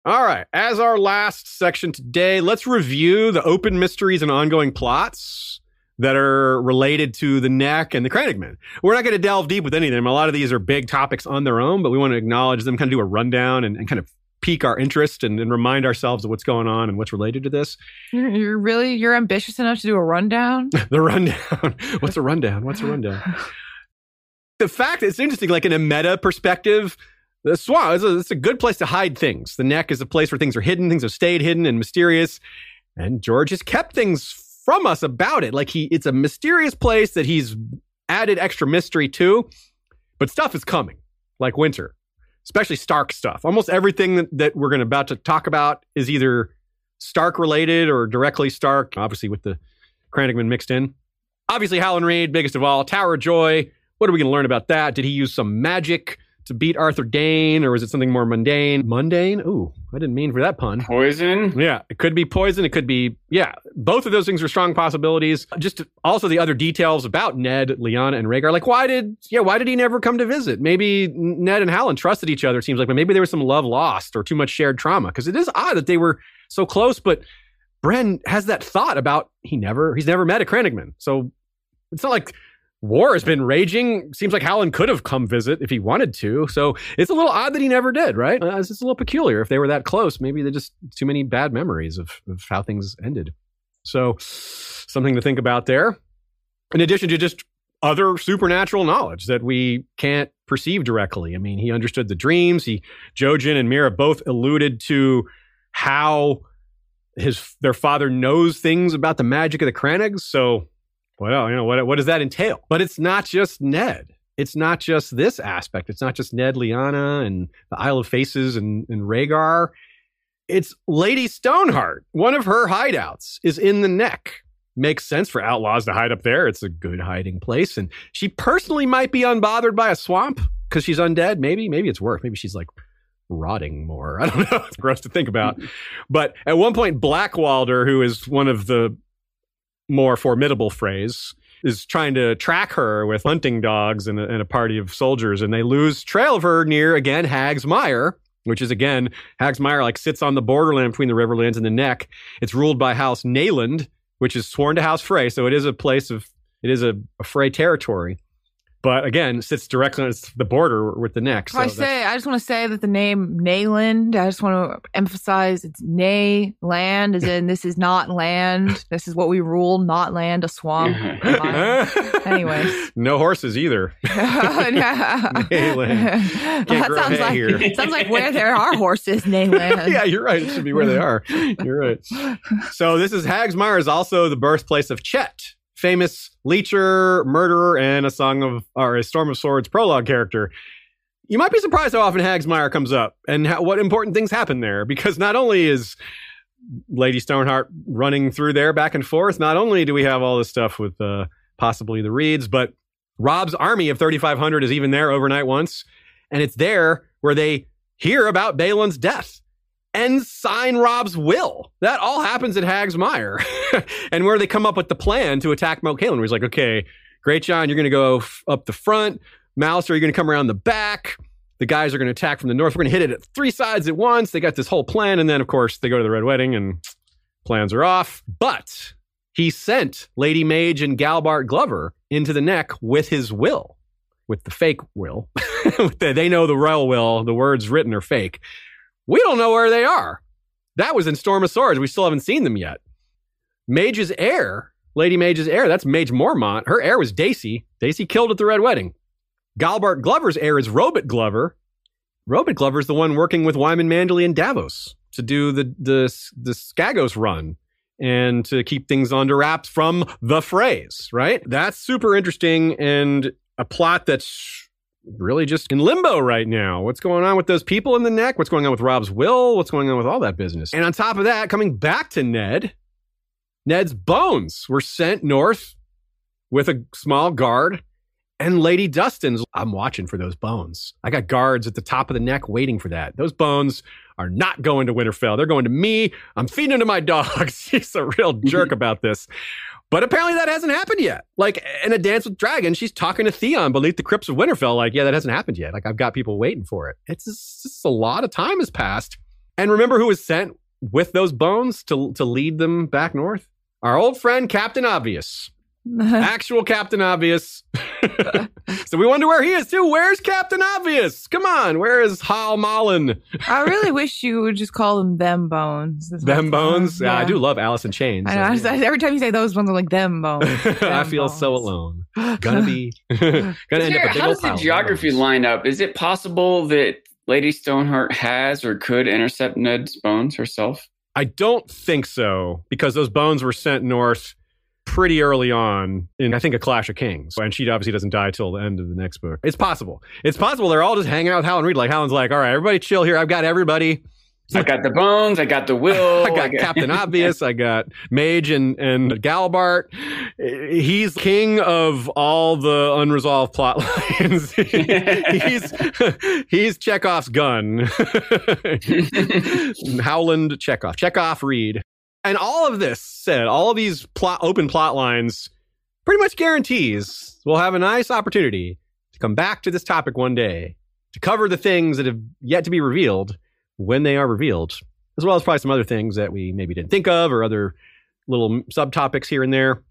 All right, as our last section today, let's review the open mysteries and ongoing plots that are related to the neck and the Crannogmen. We're not going to delve deep with any of them. A lot of these are big topics on their own, but we want to acknowledge them, kind of do a rundown and, and kind of pique our interest and, and remind ourselves of what's going on and what's related to this. You're, you're really you're ambitious enough to do a rundown. the rundown. what's a rundown? What's a rundown? the fact it's interesting, like in a meta perspective, the swamp is a, it's a good place to hide things. The neck is a place where things are hidden, things have stayed hidden and mysterious. And George has kept things from us about it. Like he, it's a mysterious place that he's added extra mystery to, but stuff is coming, like winter, especially Stark stuff. Almost everything that, that we're going to about to talk about is either Stark related or directly Stark, obviously with the Crannogman mixed in. Obviously, Howland Reed, biggest of all, Tower of Joy. What are we going to learn about that? Did he use some magic to beat Arthur Dayne, or was it something more mundane? Mundane? Ooh, I didn't mean for that pun. Poison? Yeah, it could be poison. It could be, yeah, both of those things are strong possibilities. Just also the other details about Ned, Lyanna, and Rhaegar. Like, why did, yeah, why did he never come to visit? Maybe Ned and Howland trusted each other, it seems like, but maybe there was some love lost or too much shared trauma. Because it is odd that they were so close, but Bran has that thought about he never, he's never met a Crannogman. So it's not like war has been raging. Seems like Howland could have come visit if he wanted to. So it's a little odd that he never did, right? Uh, it's just a little peculiar. If they were that close, maybe they just too many bad memories of, of how things ended. So something to think about there. In addition to just other supernatural knowledge that we can't perceive directly. I mean, he understood the dreams. He, Jojen and Meera both alluded to how his their father knows things about the magic of the Crannogs. So well, you know, what, what does that entail? But it's not just Ned. It's not just this aspect. It's not just Ned, Lyanna, and the Isle of Faces and, and Rhaegar. It's Lady Stoneheart. One of her hideouts is in the neck. Makes sense for outlaws to hide up there. It's a good hiding place. And she personally might be unbothered by a swamp because she's undead. Maybe, maybe it's worse. Maybe she's like rotting more. I don't know. It's gross to think about. but at one point, Black Walder, who is one of the more formidable Freys is trying to track her with hunting dogs and a, and a, party of soldiers, and they lose trail of her near again Hag's Mire, which is again Hag's Mire like sits on the borderland between the Riverlands and the Neck. It's ruled by House Nayland, which is sworn to House Frey, so it is a place of it is a, a Frey territory but again, sits directly on the border with the neck. So I say, I just want to say that the name Nayland, I just want to emphasize it's Nay land, as in this is not land. This is what we rule, not land, a swamp. Anyways, no horses either. Nayland. that sounds like here. sounds like where there are horses, Nayland. yeah, you're right. It should be where they are. You're right. So this is Hag's Mire is also the birthplace of Chet, famous leecher, murderer, and a Song of or a Storm of Swords prologue character. You might be surprised how often Hag's Mire comes up and how, what important things happen there. Because not only is Lady Stoneheart running through there back and forth, not only do we have all this stuff with uh, possibly the Reeds, but Robb's army of 3,500 is even there overnight once, and it's there where they hear about Balon's death and sign Robb's will. That all happens at Hag's Mire. and where they come up with the plan to attack Moat Cailin, where he's like, okay, Greatjon, you're going to go f- up the front. Mouse, are you going to come around the back? The guys are going to attack from the north. We're going to hit it at three sides at once. They got this whole plan. And then, of course, they go to the Red Wedding and plans are off. But he sent Lady Maege and Galbart Glover into the neck with his will, with the fake will. they know the royal will, the words written are fake. We don't know where they are. That was in Storm of Swords. We still haven't seen them yet. Maege's heir, Lady Maege's heir, that's Maege Mormont. Her heir was Dacey. Dacey killed at the Red Wedding. Galbart Glover's heir is Robett Glover. Robett Glover's the one working with Wyman Manderly and Davos to do the, the, the Skagos run and to keep things under wraps from the Freys, right? That's super interesting and a plot that's really just in limbo right now. What's going on with those people in the neck? What's going on with Robb's will? What's going on with all that business? And on top of that, coming back to Ned, Ned's bones were sent north with a small guard and Lady Dustin's. I'm watching for those bones. I got guards at the top of the neck waiting for that. Those bones are not going to Winterfell. They're going to me. I'm feeding them to my dogs. He's a real jerk about this. But apparently that hasn't happened yet. Like in a Dance with Dragons, she's talking to Theon beneath the crypts of Winterfell. Like, yeah, that hasn't happened yet. Like I've got people waiting for it. It's just, just a lot of time has passed. And remember who was sent with those bones to to lead them back north? Our old friend Captain Obvious. Actual Captain Obvious. so we wonder where he is too. Where's Captain Obvious? Come on, where is Hal Mullen? I really wish you would just call them them bones. Them bones? Yeah. I do love Alice in Chains. I know. I just- every time you say those ones, I'm like them bones. I Them feel so bones. alone. Gonna be gonna end up a Here, big how old does the pile of geography bones. line up? Is it possible that Lady Stoneheart has or could intercept Ned's bones herself? I don't think so because those bones were sent north pretty early on in I think a Clash of Kings, and she obviously doesn't die till the end of the next book. It's possible. It's possible they're all just hanging out with Howland Reed. Like Howland's like, all right, everybody chill here. I've got everybody. I got the bones. I got the will. I got Captain Obvious. I got Maege and and Galbart. He's king of all the unresolved plot lines. he's he's Chekhov's gun. Howland Chekhov. Chekhov Reed. And all of this said, all of these plot open plot lines pretty much guarantees we'll have a nice opportunity to come back to this topic one day to cover the things that have yet to be revealed when they are revealed, as well as probably some other things that we maybe didn't think of or other little subtopics here and there.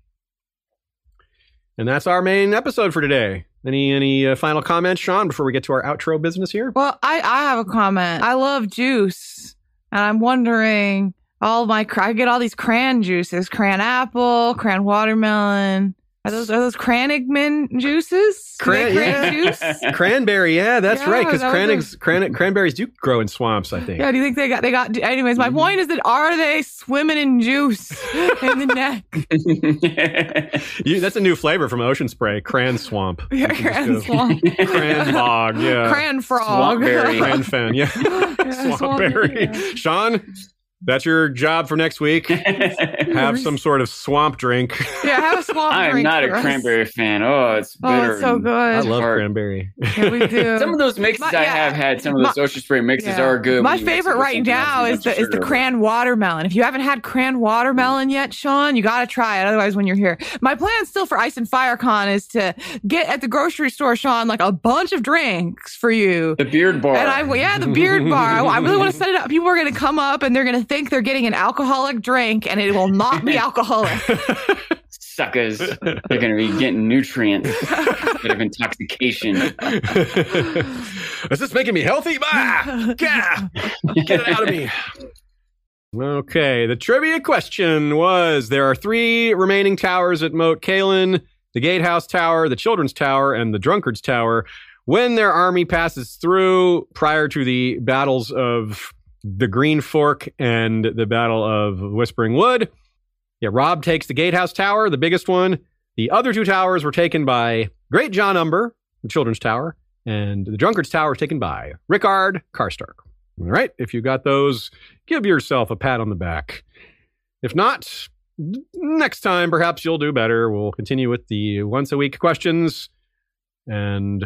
And that's our main episode for today. Any any uh, final comments, Sean, before we get to our outro business here? Well, I, I have a comment. I love juice, and I'm wondering all my cr- I get all these cran juices: cran apple, cran watermelon. Are those are those crannogman juices? Cran- cran yeah. juice? Cranberry, yeah, that's Yeah, right. Because that was cranberries, cran- cranberries do grow in swamps, I think. Yeah, do you think they got they got? Anyways, my mm-hmm. point is that are they swimming in juice in the neck? You, that's a new flavor from Ocean Spray, cran swamp. Yeah, cran swamp, Cran bog, yeah. cran frog, Swampberry. Cran fan, yeah. Yeah, Swampberry. swampberry. Sean, that's your job for next week. Have some sort of swamp drink. Yeah, have a swamp I am drink not a us. cranberry fan. Oh, it's Oh, bitter. it's so good. I love hard. cranberry. Yeah, we do. Some of those mixes My- I yeah. have had, some of those My- ocean spray mixes Yeah. are good. My when you mix it favorite right now is the bunch is the cran watermelon. If you haven't had cran watermelon yet, Sean, you got to try it. Otherwise, when you're here, my plan still for Ice and Fire Con is to get at the grocery store, Sean, like a bunch of drinks for you. The beard bar. And I, yeah, the beard bar. I, I really want to set it up. People are going to come up and they're going to think they're getting an alcoholic drink, and it will not be alcoholic. Suckers. They're going to be getting nutrients instead of intoxication. Is this making me healthy? Bah! Gah! Get it out of me. Okay, the trivia question was there are three remaining towers at Moat Cailin the Gatehouse Tower, the Children's Tower, and the Drunkard's Tower. When their army passes through prior to the battles of the Green Fork and the Battle of Whispering Wood, yeah, Robb takes the Gatehouse Tower, the biggest one. The other two towers were taken by Greatjon Umber, the Children's Tower, and the Drunkard's Tower was taken by Rickard Karstark. All right, if you got those, give yourself a pat on the back. If not, next time perhaps you'll do better. We'll continue with the once a week questions, and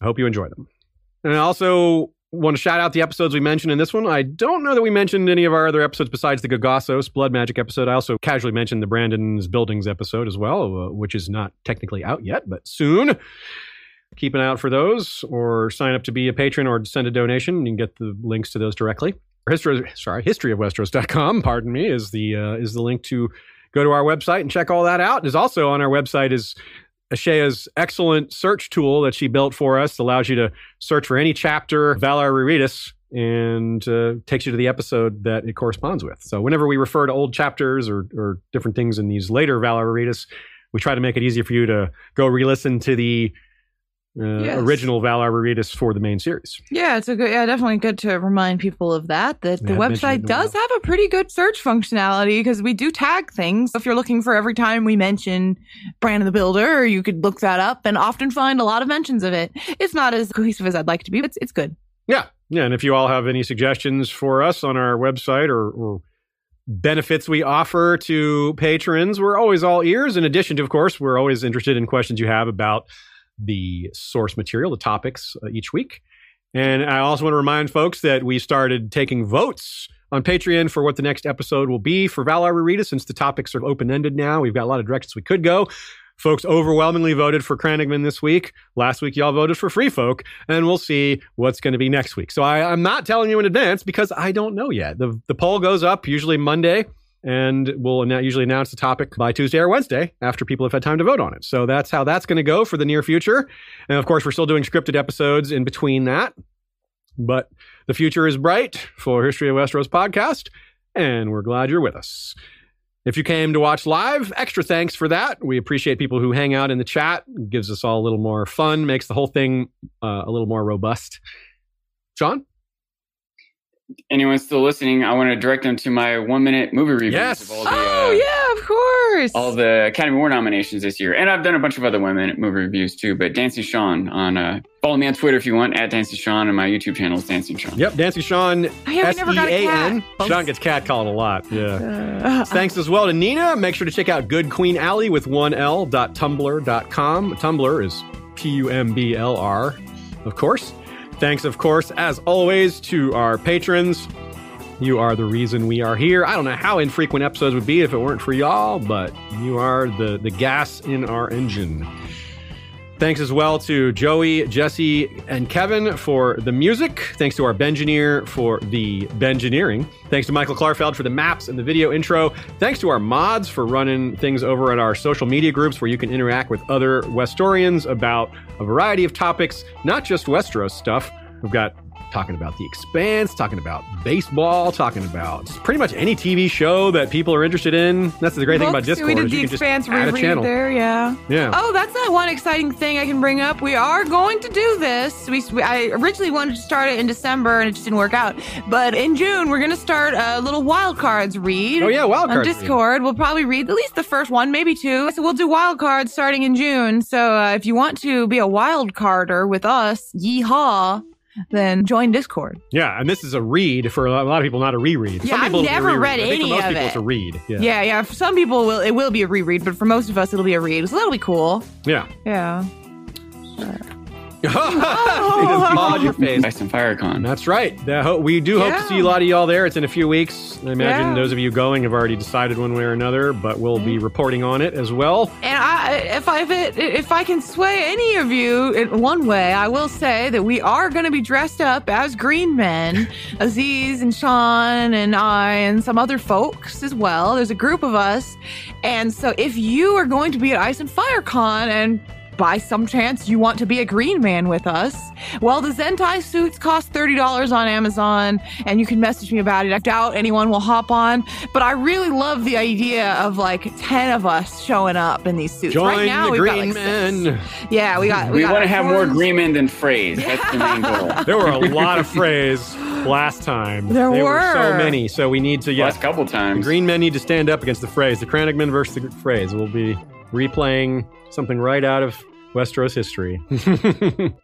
I hope you enjoy them. And also want to shout out the episodes we mentioned in this one. I don't know that we mentioned any of our other episodes besides the Gogossos Blood Magic episode. I also casually mentioned the Brandon's Buildings episode as well, uh, which is not technically out yet, but soon. Keep an eye out for those, or sign up to be a patron or send a donation. You can get the links to those directly. History, sorry, historyofwesteros.com, pardon me, is the uh, is the link to go to our website and check all that out. Is also on our website is Ashea's excellent search tool that she built for us. Allows you to search for any chapter Valar Reread Us and uh, takes you to the episode that it corresponds with. So whenever we refer to old chapters or, or different things in these later Valar Reread Us, we try to make it easy for you to go re-listen to the uh, Yes. original Valar Reread Us for the main series. Yeah, it's a good. Yeah, definitely good to remind people of that. That the Yeah, it website does have a pretty good search functionality because we do tag things. If you're looking for every time we mention Brand of the Builder, you could look that up and often find a lot of mentions of it. It's not as cohesive as I'd like to be, but it's, it's good. Yeah. Yeah. And if you all have any suggestions for us on our website or, or benefits we offer to patrons, we're always all ears. In addition to, of course, we're always interested in questions you have about the source material, the topics uh, each week. And I also want to remind folks that we started taking votes on Patreon for what the next episode will be for Valar Reread Us, since the topics are open ended now. We've got a lot of directions we could go. Folks overwhelmingly voted for Crannogman this week. Last week, y'all voted for Free Folk, and we'll see what's going to be next week. So I, I'm not telling you in advance because I don't know yet. The, the poll goes up usually Monday and we'll usually announce the topic by Tuesday or Wednesday after people have had time to vote on it. So that's how that's going to go for the near future. And of course, we're still doing scripted episodes in between that. But the future is bright for History of Westeros podcast, and we're glad you're with us. If you came to watch live, extra thanks for that. We appreciate people who hang out in the chat. It gives us all a little more fun, makes the whole thing uh, a little more robust. Sean? Anyone still listening, I want to direct them to my one minute movie reviews Yes. of all the Oh uh, yeah, of course. all the Academy Award nominations this year. And I've done a bunch of other one minute movie reviews too. But Dancing Sean on uh, follow me on Twitter if you want at Dancing Sean and my YouTube channel is Dancing Sean. Yep, Dancing Sean, I have S never E got a A N. cat. Sean gets cat called a lot. Yeah. Uh, Thanks as well to Nina. Make sure to check out Good Queen Aly with one L dot tumblr.com. Tumblr is P U M B L R, of course. Thanks, of course, as always, to our patrons. You are the reason we are here. I don't know how infrequent episodes would be if it weren't for y'all, but you are the, the gas in our engine. Thanks as well to Joey, Jesse, and Kevin for the music. Thanks to our Bengineer for the Bengineering. Thanks to Michael Klarfeld for the maps and the video intro. Thanks to our mods for running things over at our social media groups where you can interact with other Westorians about a variety of topics, not just Westeros stuff. We've got talking about The Expanse, talking about baseball, talking about pretty much any TV show that people are interested in. That's the great thing about. Discord. We did the you can just Expanse reread there, yeah. Yeah. Oh, that's not one exciting thing I can bring up. We are going to do this. We, we I originally wanted to start it in December and it just didn't work out. But in June, we're going to start a little wildcards read. Oh, yeah, wildcards On read. Discord. We'll probably read at least the first one, maybe two. So we'll do wildcards starting in June. So uh, if you want to be a wildcarder with us, yeehaw, then join Discord. Yeah, and this is a read for a lot of people, not a reread. Yeah, I've people it'll never reread. read I think any for most of people it. it's a read. Yeah. Yeah, yeah. For some people, will it will be a reread, but for most of us, it'll be a read. So that'll be cool. Yeah. Yeah. You just mauled your face. Ice and FireCon. That's right. We do hope to see a lot of y'all there. It's in a few weeks. I imagine Yeah. those of you going have already decided one way or another, but we'll be mm-hmm. reporting on it as well. And I, if I if, it, if I can sway any of you in one way, I will say that we are going to be dressed up as green men, Aziz and Sean and I and some other folks as well. There's a group of us, and so if you are going to be at Ice and Fire Con and by some chance you want to be a green man with us, well, the Zentai suits cost $30 on Amazon, and you can message me about it. I doubt anyone will hop on, but I really love the idea of like 10 of us showing up in these suits. Join right now, the we've got, green like, six. men. Yeah, we got. we got want to have more green men than Freys. That's the main goal. There were a lot of Freys last time. There were. were. so many. So we need to, yes, Last couple times. the times. green men need to stand up against the Freys. The Crannogman versus the Freys. We'll be replaying something right out of Westeros history.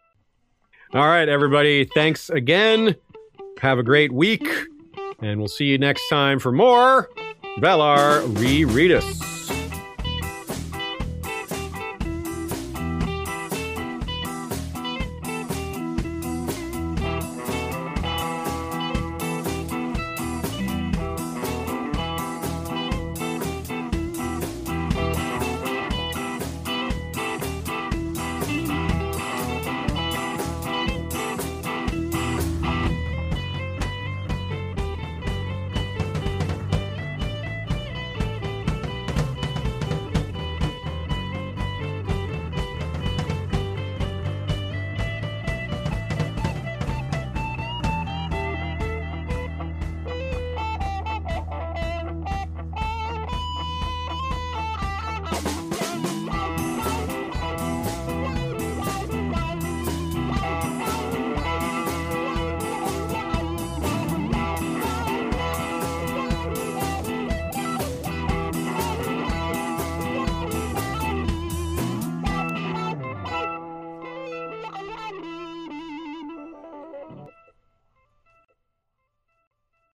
All right, everybody. Thanks again. Have a great week. And we'll see you next time for more Valar Reread Us.